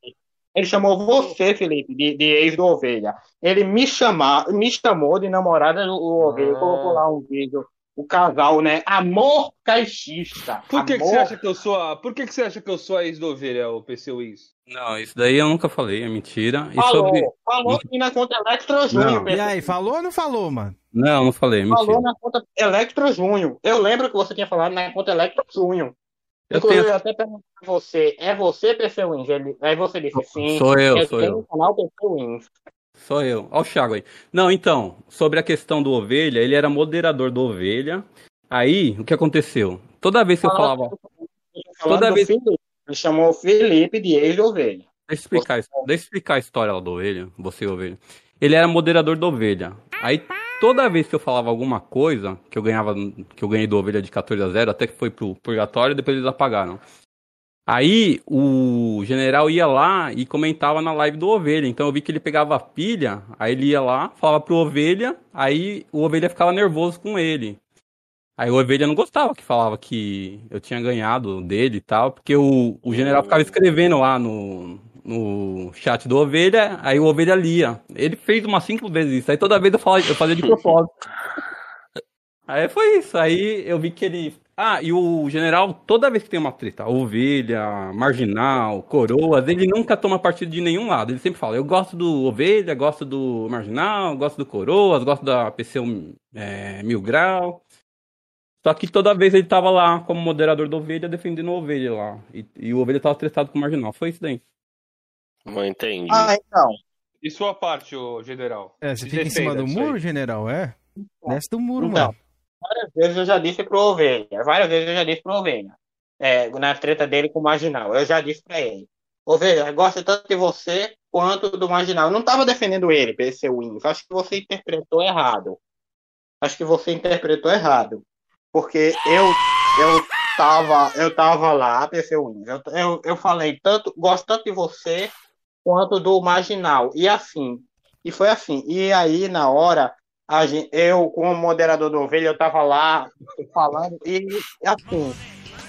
Ele chamou você, Felipe, de, de ex do Ovelha. Ele me, chama, me chamou de namorada do Ovelha. Ah. Colocou lá um vídeo. O casal, né? Amor caixista. Por que, Amor... que você acha que eu sou a... Por que, que você acha que eu sou a ex do Ovelha, o PC Wiz? Não, isso daí eu nunca falei, é mentira. E falou, sobre... falou aqui na conta Electro Júnior. E aí, falou ou não falou, mano? Não, não falei, é mentira. Falou na conta Electro Júnior. Eu lembro que você tinha falado na conta Electro Júnior. Eu, tenho... eu até perguntei pra você, é você PC Wins? Aí você disse sim. Sou eu, sou eu. canal PC Wins. Sou eu. Olha o Thiago aí. Não, então, sobre a questão do Ovelha, ele era moderador do Ovelha. Aí, o que aconteceu? Toda vez que eu falava. Toda vez. Felipe. Ele chamou o Felipe de ex-ovelha. Deixa eu explicar, deixa eu explicar a história do Ovelha, você Ovelha. Ele era moderador do Ovelha. Aí toda vez que eu falava alguma coisa, que eu ganhava, que eu ganhei do Ovelha de 14 a 0, até que foi pro purgatório, depois eles apagaram. Aí o general ia lá e comentava na live do Ovelha. Então eu vi que ele pegava a pilha, aí ele ia lá, falava pro Ovelha, aí o Ovelha ficava nervoso com ele. Aí o Ovelha não gostava que falava que eu tinha ganhado dele e tal, porque o, o general ficava escrevendo lá no, no chat do Ovelha, aí o Ovelha lia. Ele fez umas cinco vezes isso, aí toda vez eu, falava, eu fazia de propósito. [laughs] aí foi isso, aí eu vi que ele... Ah, e o general, toda vez que tem uma treta, ovelha, marginal, coroas, ele nunca toma partido de nenhum lado. Ele sempre fala, eu gosto do ovelha, gosto do marginal, gosto do coroas, gosto da PC é, mil grau. Só que toda vez ele tava lá como moderador do ovelha, defendendo o ovelha lá. E, e o ovelha tava tretado com o marginal. Foi isso daí. Não entendi. Ah, então. E sua parte, o general? É, você fica em cima do muro, general, é? Desce do muro, então, mano. Várias vezes eu já disse pro Ovelha. Várias vezes eu já disse pro Ovelha. É, na treta dele com o Marginal. Eu já disse pra ele. Ovelha, gosto tanto de você quanto do Marginal. Eu não tava defendendo ele, PC Wins. Acho que você interpretou errado. Acho que você interpretou errado. Porque eu, eu tava, eu tava lá, PC Wins. Eu, eu, eu falei tanto, gosto tanto de você quanto do marginal. E assim, e foi assim. E aí, na hora, a gente, eu, como moderador do Ovelha, eu tava lá falando, e assim,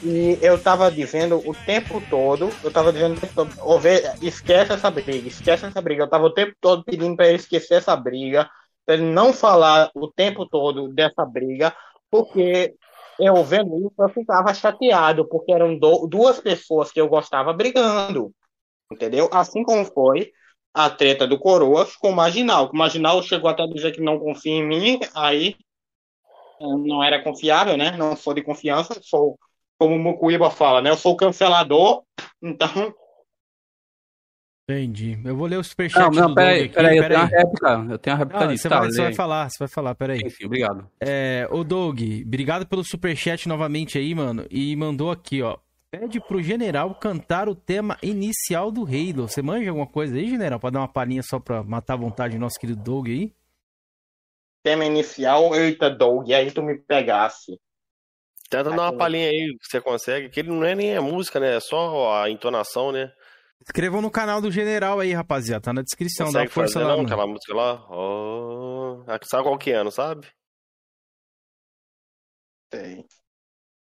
e eu tava dizendo o tempo todo, eu tava dizendo Ovelha, esquece essa briga, esquece essa briga. Eu tava o tempo todo pedindo para ele esquecer essa briga, para ele não falar o tempo todo dessa briga, porque eu vendo isso, eu ficava chateado, porque eram do, duas pessoas que eu gostava brigando. Entendeu? Assim como foi a treta do Coroas com o Marginal. O Marginal chegou até a dizer que não confia em mim, aí não era confiável, né? Não sou de confiança, sou, como o Mucuíba fala, né? Eu sou cancelador, então. Entendi. Eu vou ler o superchat não, não, do peraí, Doug peraí, eu tenho réplica. Eu tenho uma réplica Você, tá, vai, você vai falar, você vai falar, peraí. Sim, obrigado. É, ô Doug, obrigado pelo superchat novamente aí, mano. E mandou aqui, ó. Pede pro general cantar o tema inicial do Halo. Você manja alguma coisa aí, general? Pra dar uma palhinha só pra matar a vontade do nosso querido Doug aí? Tema inicial, eita, Doug, aí tu me pegasse. Tenta dar uma palhinha aí, que você consegue, que ele não é nem a música, né? É só a entonação, né? Inscrevam no canal do General aí, rapaziada. Tá na descrição, Consegue dá força fazer, lá. Não, aquela música lá. Oh... Sabe qual que é, não sabe? Tem.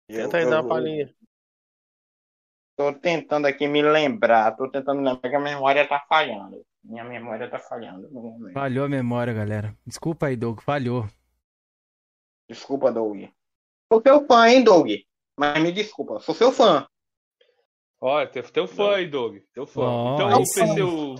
Tenta aí dar uma palhinha. Tô tentando aqui me lembrar, tô tentando lembrar que a memória tá falhando. Minha memória tá falhando Falhou a memória, galera. Desculpa aí, Doug, falhou. Desculpa, Doug. Sou seu fã, hein, Doug? Mas me desculpa, sou seu fã. Olha, teu, teu fã aí, Doug. Teu fã. Oh, então, o PC, o,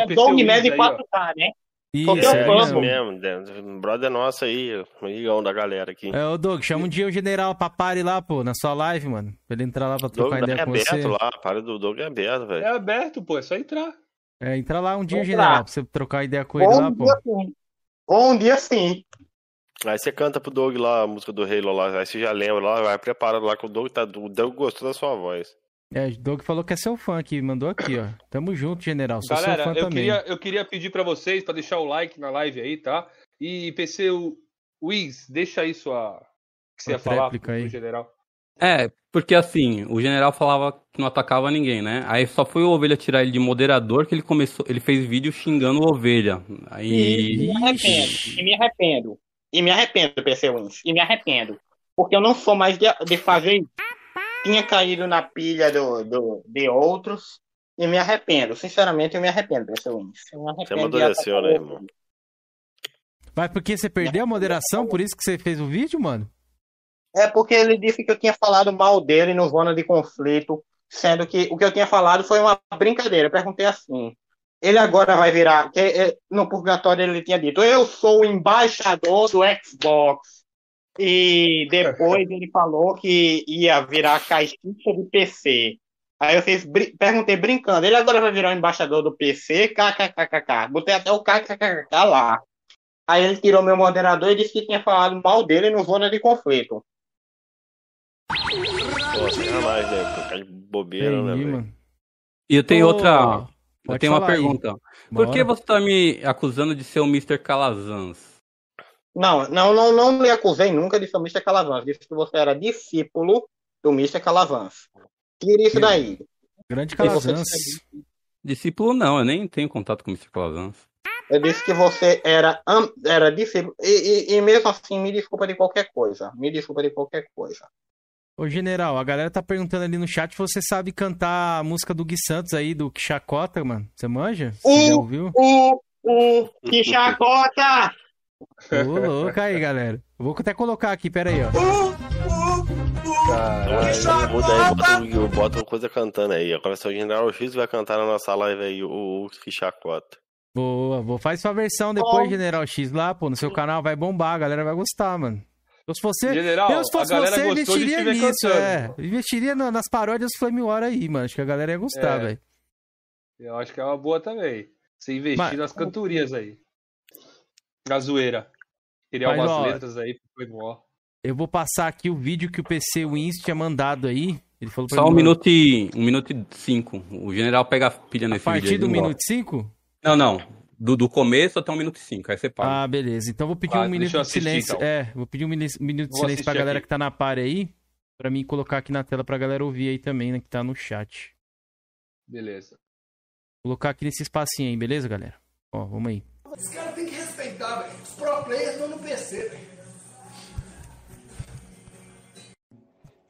é Doug Mede 4K, né? Isso, é isso mesmo, brother nosso aí, o amigão da galera aqui. É, o Doug, chama um dia o General Papari lá, pô, na sua live, mano. Pra ele entrar lá pra trocar Doug, ideia é com você. É aberto lá, para do Doug é aberto, velho. É aberto, pô, é só entrar. É, entra lá um dia, Vamos General, lá. pra você trocar ideia com ele lá, pô. Sim. Bom dia sim. Aí você canta pro Doug lá a música do Halo lá, aí você já lembra lá, vai preparado lá que o Doug tá. O Doug gostou da sua voz. É, o Doug falou que é seu fã aqui, mandou aqui, ó. Tamo junto, general. Sou Galera, seu fã eu também. Queria, eu queria pedir para vocês, para deixar o like na live aí, tá? E PC, o Wiz, deixa aí sua. que você ia falar pro aí. general. É, porque assim, o general falava que não atacava ninguém, né? Aí só foi o Ovelha tirar ele de moderador que ele começou, ele fez vídeo xingando o Ovelha. Aí... E, me arrependo, e me arrependo. E me arrependo, PC Wins. E me arrependo. Porque eu não sou mais de, de fazer isso tinha caído na pilha do, do, de outros e me arrependo. Sinceramente, eu me arrependo, me arrependo você amadureceu, né, irmão? Mas porque você perdeu a moderação, por isso que você fez o vídeo, mano? É porque ele disse que eu tinha falado mal dele no Zona de Conflito, sendo que o que eu tinha falado foi uma brincadeira. Eu perguntei assim. Ele agora vai virar. Que, é, no purgatório ele tinha dito: Eu sou o embaixador do Xbox. E depois ele falou que ia virar caixinha de PC. Aí eu fiz, br perguntei brincando, ele agora vai virar o embaixador do PC? KKKKK. Botei até o KKKK lá. Aí ele tirou meu moderador e disse que tinha falado mal dele no Zona de Conflito. Pô, jamais, né? De bobeira, né, velho? E eu tenho outra. Eu tenho uma pergunta. Aí. Por que você tá me acusando de ser o Mr. Calazans? Não, não, não, não lhe acusei nunca de ser o Mr. Calavans. Disse que você era discípulo do Mr. Calavans. Tire isso daí. Grande Calavans. Discípulo não, eu nem tenho contato com o Mr. Calavans. Eu disse que você era, era discípulo. E, e, e, mesmo assim, me desculpa de qualquer coisa. Me desculpa de qualquer coisa. Ô, general, a galera tá perguntando ali no chat se você sabe cantar a música do Gui Santos aí, do Quixacota, mano. Você manja? Você uh, já ouviu? O, o Quixacota! Ô, louco aí, galera. Vou até colocar aqui, pera aí, ó. Caralho, muda aí, bota, bota uma coisa cantando aí. Agora o General X vai cantar na nossa live aí, o, o Chacota. Boa, vou faz sua versão depois, General X, lá, pô, no seu canal vai bombar, a galera vai gostar, mano. Eu, se você, General, eu, se fosse você, investiria nisso, é. Investiria nas paródias Flame War aí, mano. Acho que a galera ia gostar, é. velho. Eu acho que é uma boa também. Você investir Mas, nas cantorias aí. A zoeira. Queria Mas, algumas ó, letras aí pro War. Eu vou passar aqui o vídeo que o PC Wins tinha mandado aí. Ele falou Só um minuto e. Um minuto e cinco. O general pega a pilha nesse vídeo. A partir do minuto e cinco? Não, não. Do, do começo até um minuto e cinco. Aí você para. Ah, beleza. Então vou pedir ah, um minuto de silêncio. Então. É, vou pedir um minuto de silêncio pra galera aqui. que tá na par aí. Pra mim colocar aqui na tela pra galera ouvir aí também, né? Que tá no chat. Beleza. Vou colocar aqui nesse espacinho aí, beleza, galera? Ó, vamos aí. Os caras têm que respeitar, velho. Os pro players estão no PC, velho.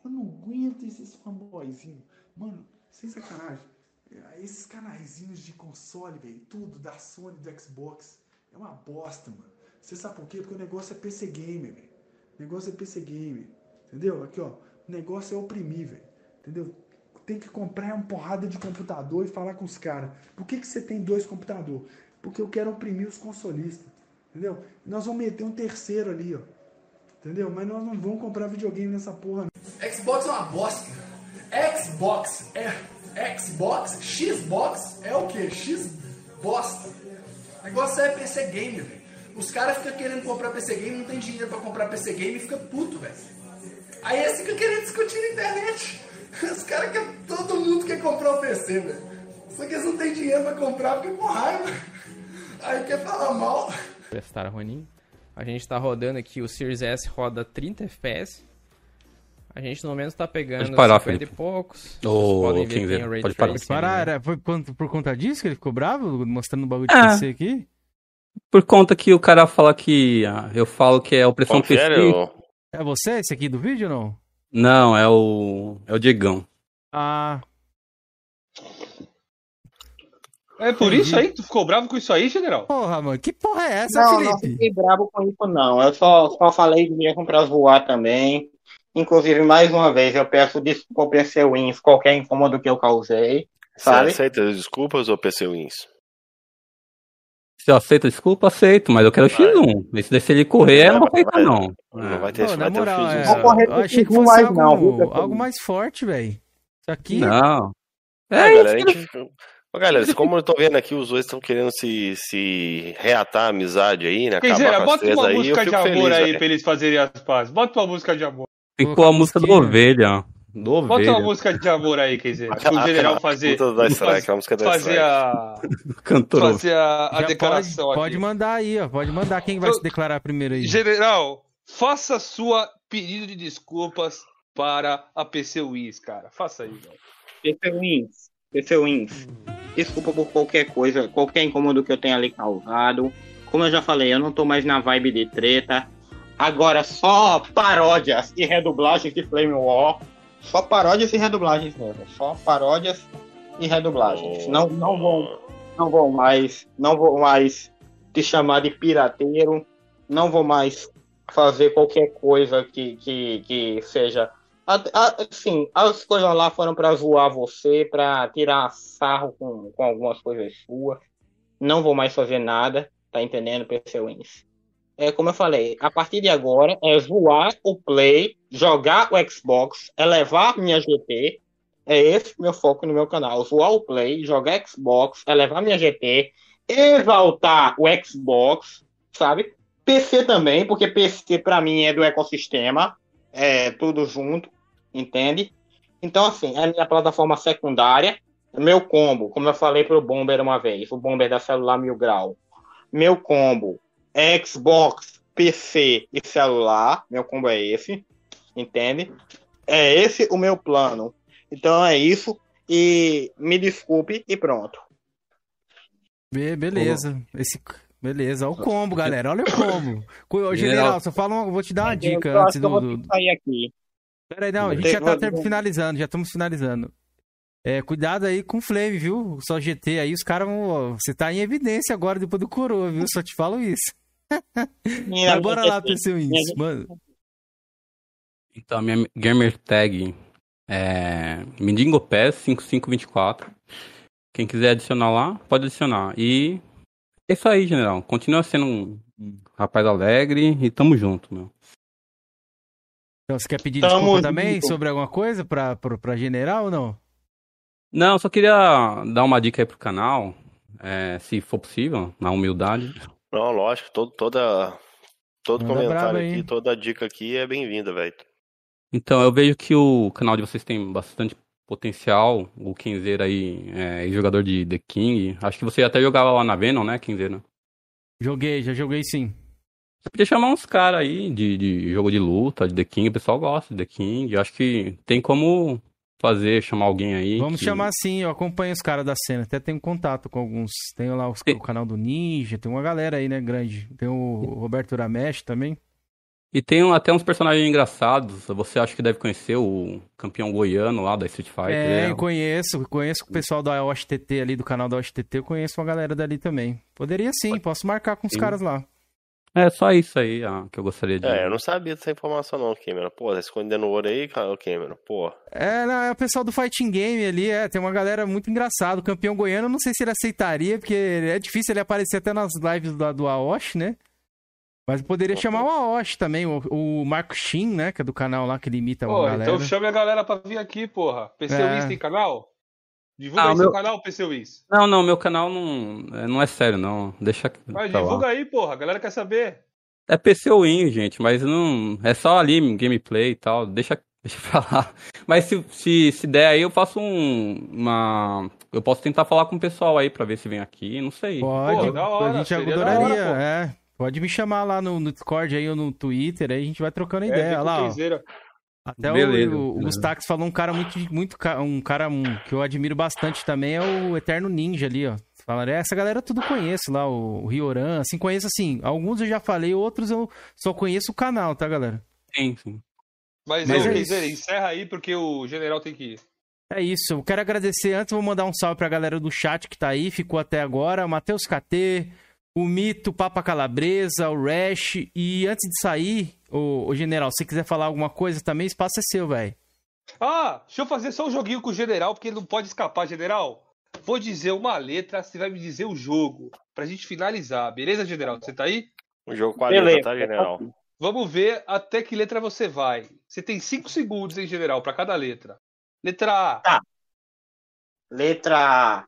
Eu não aguento esses fanboyzinhos. Mano, sem sacanagem. Esses canaizinhos de console, velho, tudo da Sony, do Xbox, é uma bosta, mano. Você sabe por quê? Porque o negócio é PC Gamer, velho. O negócio é PC Gamer. Entendeu? Aqui, ó. O negócio é oprimir, velho. Entendeu? Tem que comprar uma porrada de computador e falar com os caras. Por que, que você tem dois computadores? Porque eu quero oprimir os consolistas. Entendeu? Nós vamos meter um terceiro ali, ó. Entendeu? Mas nós não vamos comprar videogame nessa porra. Xbox é uma bosta. Xbox é Xbox, Xbox é o que? X bosta. O negócio é PC game, velho. Os caras ficam querendo comprar PC game, não tem dinheiro pra comprar PC game e fica puto, velho. Aí eles ficam querendo discutir na internet. Os caras querem. Todo mundo quer comprar o PC, velho. Só que eles não têm dinheiro pra comprar, fica com raiva. Aí quer falar mal. Prestar Ronin. A gente tá rodando aqui, o Series S roda 30 FPS. A gente no menos tá pegando pode parar, 50 Felipe. e poucos. Vocês podem ver o Ray pode parar. Tracing, Parar, né? era, foi por, por conta disso que ele ficou bravo, mostrando o bagulho de Ah. PC aqui? Por conta que o cara fala que. ah, eu falo que é opressão Confere, PC. ô. É você esse aqui do vídeo ou não? Não, é o. É o Diegão. Ah, É por isso aí? Tu ficou bravo com isso aí, general? porra, mano. Que porra é essa, Não, não Felipe? fiquei bravo com isso, não. Eu só, só falei mesmo pra zoar também. Inclusive, mais uma vez, eu peço desculpa ao PC Wins, qualquer incômodo que eu causei, Você sabe? aceita as desculpas ou PC Wins? Se eu aceito desculpa, aceito, mas eu quero X1. Esse daí, se ele correr, não vou Vai, aceitar, não. Não vai É. ter, Pô, vai ter o moral, X1. é, Vou correr eu achei que com fosse mais algo, não, algo mais forte, velho. Isso aqui... Não. É, É, galera, gente... Ô, galera, como eu tô vendo aqui, os dois estão querendo se, se reatar a amizade aí, né? Quer Acabar dizer, bota uma aí, eu música de amor feliz, aí velho. pra eles fazerem as pazes. Bota uma música de amor. Ficou a música do. Ovelha. Do Bota Ovelha. uma música de amor aí, quer dizer. [laughs] Aquela- O general fazer, da Strike, faz- a música da fazer a, [laughs] Cantor. fazer a, a declaração pode, aqui. pode mandar aí, ó. Pode mandar. Quem vai Eu- se declarar primeiro aí? General, faça sua pedido de desculpas para a PC Wiz, cara. Faça aí, velho. PC Wins, PC Wins, desculpa por qualquer coisa, qualquer incômodo que eu tenha ali causado. Como eu já falei, eu não tô mais na vibe de treta. Agora só paródias e redublagens de Flame War. Só paródias e redublagens mesmo. Só paródias e redublagens. Não, não vou, não vou mais, não vou mais te chamar de pirateiro. Não vou mais fazer qualquer coisa que, que, que seja Assim, as coisas lá foram pra zoar você, pra tirar sarro com, com algumas coisas suas. Não vou mais fazer nada, tá entendendo, Wins? É como eu falei, a partir de agora é zoar o Play, jogar o Xbox, elevar minha GT. É esse meu foco no meu canal. Zoar o Play, jogar Xbox, elevar minha GT, exaltar o Xbox, sabe? PC também, porque PC pra mim é do ecossistema é, tudo junto, entende? Então, assim, é a minha plataforma secundária, meu combo, como eu falei pro Bomber uma vez, o Bomber da celular mil grau, meu combo Xbox, PC e celular, meu combo é esse, entende? É esse o meu plano. Então é isso, e me desculpe e pronto. Be- beleza. Esse... Beleza, olha o combo, galera. Olha o combo. [coughs] General, General. só fala uma... vou te dar uma eu dica acho antes que eu do. vou do... sair aqui. Pera aí, não, a gente já tá ter- finalizando, já estamos finalizando. É, cuidado aí com o Flame, viu? Só GT aí, os caras vão. Você tá em evidência agora depois do coroa, viu? Só te falo isso. Minha [laughs] bora lá, PC Wins. Mano, Então, a minha gamer tag é Mindingo PES 5524. Quem quiser adicionar lá, pode adicionar. E é isso aí, general. Continua sendo um rapaz alegre e tamo junto, meu. então você quer pedir Tamo desculpa também junto. sobre alguma coisa pra, pra, pra general ou não? Não, só queria dar uma dica aí pro canal, é, se for possível, na humildade. Não, lógico, todo, toda, todo Manda comentário aqui, toda dica aqui é bem-vinda, velho. Então, eu vejo que o canal de vocês tem bastante potencial. O Kenzeira aí é jogador de The King. Acho que você até jogava lá na Venom, né, Kenzeira? Joguei, já joguei sim. Você podia chamar uns caras aí de, de jogo de luta, de The King. O pessoal gosta de The King. Eu acho que tem como fazer, chamar alguém aí. Vamos que- chamar sim, eu acompanho os caras da cena. Até tenho contato com alguns. Tenho lá os- o canal do Ninja, tem uma galera aí, né, grande. Tem o Roberto Uramesh também. E tem um- até uns personagens engraçados. Você acha que deve conhecer o campeão goiano lá da Street Fighter. É, né? eu conheço, conheço o pessoal da OSTT ali, do canal da OSTT, eu conheço uma galera dali também. Poderia sim, posso marcar com os Sim. caras lá. É só isso aí ah, que eu gostaria de. É, eu não sabia dessa informação, não, Cameron. Pô, tá escondendo ouro aí, Cameron, pô. É, não, é o pessoal do Fighting Game ali, é, tem uma galera muito engraçada. O campeão goiano, não sei se ele aceitaria, porque é difícil ele aparecer até nas lives do, do Aoshi, né? Mas poderia chamar o Aoshi também, o, o Marco Shin, né? Que é do canal lá que ele imita Pô, a galera. então chame a galera pra vir aqui, porra. PC É. Wiz tem canal? Divulga Ah, aí o seu meu- canal, PC Wiz. Não, não, meu canal não, é, não é sério, não. Deixa. Mas lá. divulga aí, porra. A galera quer saber. É PC Win, gente, mas não. É só ali gameplay e tal. Deixa, deixa [laughs] pra lá. Mas se, se, se der aí, eu faço um. Uma. Eu posso tentar falar com o pessoal aí pra ver se vem aqui, não sei. Pode, Pô, da hora, a gente adoraria, hora, é. Pode me chamar lá no, no Discord aí ou no Twitter, aí a gente vai trocando É, ideia. vem Olha lá. Até Beleza, o, o. Gustax falou um cara muito, muito um cara um, que eu admiro bastante também é o Eterno Ninja ali, ó. Falaram, essa galera eu tudo conheço lá, o Rioran, assim, conheço assim, alguns eu já falei, outros eu só conheço o canal, tá, galera? Sim, sim. Mas, Mas ô, é encerra aí porque o general tem que ir. É isso, eu quero agradecer, antes eu vou mandar um salve pra galera do chat que tá aí, ficou até agora, Matheus KT, o Mito, o Papa Calabresa, o Rash, e antes de sair, o, o General, se você quiser falar alguma coisa também, o espaço é seu, velho. Ah, deixa eu fazer só um joguinho com o general, porque ele não pode escapar, general. Vou dizer uma letra, você vai me dizer o jogo, pra gente finalizar, beleza, general? Você tá aí? Um jogo com a letra, Beleza. tá, general? Vamos ver até que letra você vai. Você tem 5 segundos, hein, general, pra cada letra. Letra A. Letra A.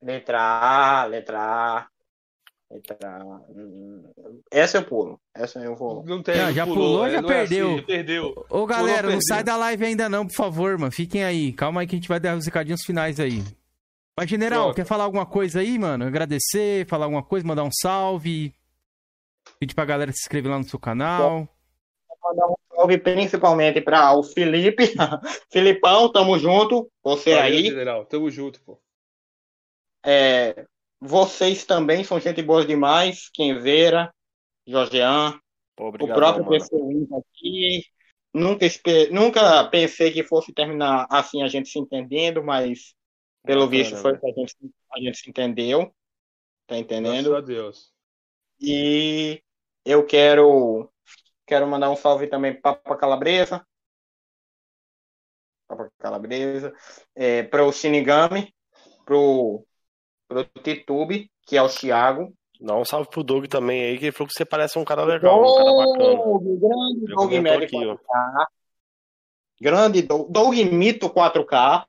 Letra A, letra A. Letra A. Hum, Essa eu pulo. Essa eu vou. Não tem. Não, já pulou, já não é perdeu. assim, perdeu. Ô, galera, não perdeu. sai da live ainda não, por favor, mano. Fiquem aí. Calma aí que a gente vai dar os recadinhos finais aí. Mas, General, Pronto. quer falar alguma coisa aí, mano? Agradecer, falar alguma coisa, mandar um salve. Pedir pra galera se inscrever lá no seu canal. mandar um salve principalmente para o Felipe. [laughs] Filipão, tamo junto. Você Valeu, aí. general. Tamo junto, pô. É, vocês também são gente boa demais. Quinzeira, Jorgean, o próprio Wins aqui. Nunca, nunca pensei que fosse terminar assim a gente se entendendo, mas pelo Bacana, visto foi que a gente, a gente se entendeu. Tá Graças entendendo? a Deus. E eu quero quero mandar um salve também para Papa Calabresa. Papa Calabresa. É, para o Shinigami, pro, pro Titube, que é o Thiago. Dá um salve pro Doug também aí, que ele falou que você parece um cara legal, um cara bacana. Doug, grande Doug ó. 4K. Grande Doug, Doug Mito 4K.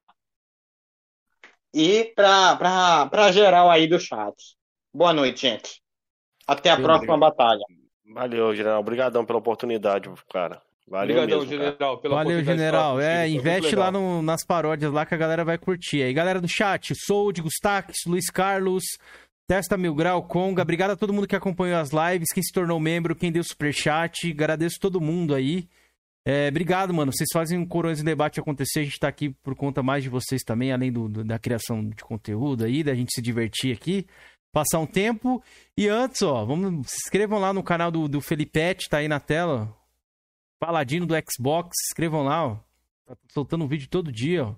E para geral aí do chat. Boa noite, gente. Até a próxima batalha. Valeu, general. Obrigadão pela oportunidade, cara. Valeu Obrigadão, mesmo, general. Pela Valeu, general. É, investe lá no- nas paródias lá que a galera vai curtir. Aí, galera do chat, Sold, Gustax, Luiz Carlos, Testa Mil Grau, Conga. Obrigado a todo mundo que acompanhou as lives, quem se tornou membro, quem deu superchat. Agradeço todo mundo aí. É, obrigado, mano. Vocês fazem o Corões em Debate acontecer. A gente tá aqui por conta mais de vocês também, além do, do- da criação de conteúdo aí, da gente se divertir aqui, passar um tempo. E antes, ó, vamos, se inscrevam lá no canal do, do Felipete, tá aí na tela. Paladino do Xbox, se inscrevam lá, ó. Tá soltando um vídeo todo dia, ó.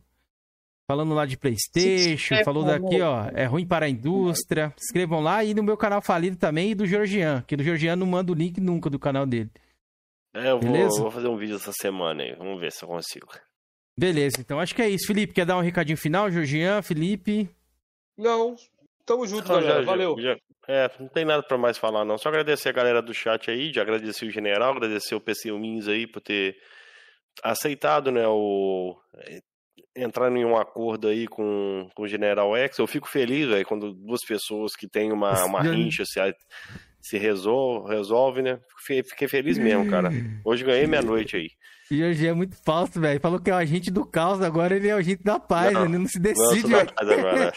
Falando lá de Playstation, falou daqui, ó, é ruim para a indústria. Se inscrevam lá e no meu canal falido também e do Georgian, que do Georgian não manda o link nunca do canal dele. É, eu vou, vou fazer um vídeo essa semana aí. Vamos ver se eu consigo. Beleza, então acho que é isso. Felipe, quer dar um recadinho final? Georgian, Felipe? Não, tamo junto, Não, galera. já- Valeu. já- é, não tem nada pra mais falar, não. Só agradecer a galera do chat aí, de agradecer o general, agradecer o PC Wins aí por ter aceitado, né, o entrar em um acordo aí com, com o General X. Eu fico feliz, velho, quando duas pessoas que têm uma, uma rincha se, se resolve, resolve, né? Fiquei, fiquei feliz mesmo, cara. [laughs] Hoje ganhei minha noite aí. O Georgian é muito falso, velho. Falou que é o agente do caos, agora ele é o agente da paz, Não, ele não se não, decide. paz agora.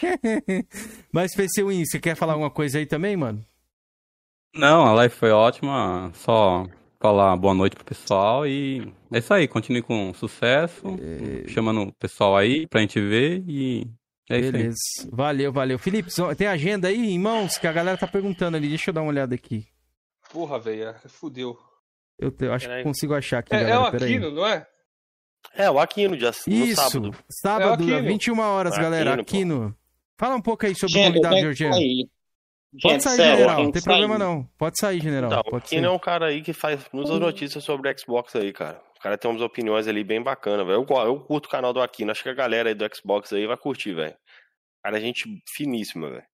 [laughs] Mas, PC Win, você quer falar alguma coisa aí também, mano? Não, a live foi ótima. Só falar boa noite pro pessoal e é isso aí. Continue com sucesso, chamando o pessoal aí pra gente ver e é isso aí. Beleza. Valeu, valeu. Felipe, tem agenda aí em mãos que a galera tá perguntando ali. Deixa eu dar uma olhada aqui. Porra, velho. Fudeu. Eu, te- eu acho Peraí. que consigo achar aqui, É, é galera. o Peraí. Aquino, não é? É, o Aquino, dia, no Isso, sábado. sábado, É o Aquino. 21 horas, É galera. Aquino, pô. Aquino. Fala um pouco aí sobre o Gente, eu convidado, tenho que Georgian. sair. Pode Gente, sair, sério, general. tem Não tem sair. problema não. Pode sair, general. Então, sair. não é um cara aí que faz muitas notícias sobre Xbox aí, cara. O cara tem umas opiniões ali bem bacanas, velho. Eu, eu curto o canal do Aquino, acho que a galera aí do Xbox aí vai curtir, velho. Cara, é gente finíssima, velho.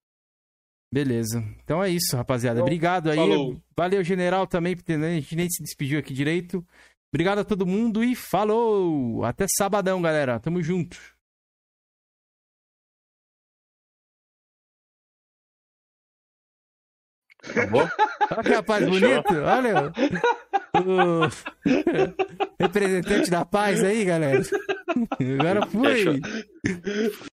Beleza. Então é isso, rapaziada. Então, Obrigado aí. falou. Valeu, general, também, porque né, a gente nem se despediu aqui direito. Obrigado a todo mundo e falou! Até sabadão, galera. Tamo junto. Acabou? Olha que rapaz Fechou. bonito. Olha. O [laughs] representante da paz aí, galera. Agora foi. Fechou.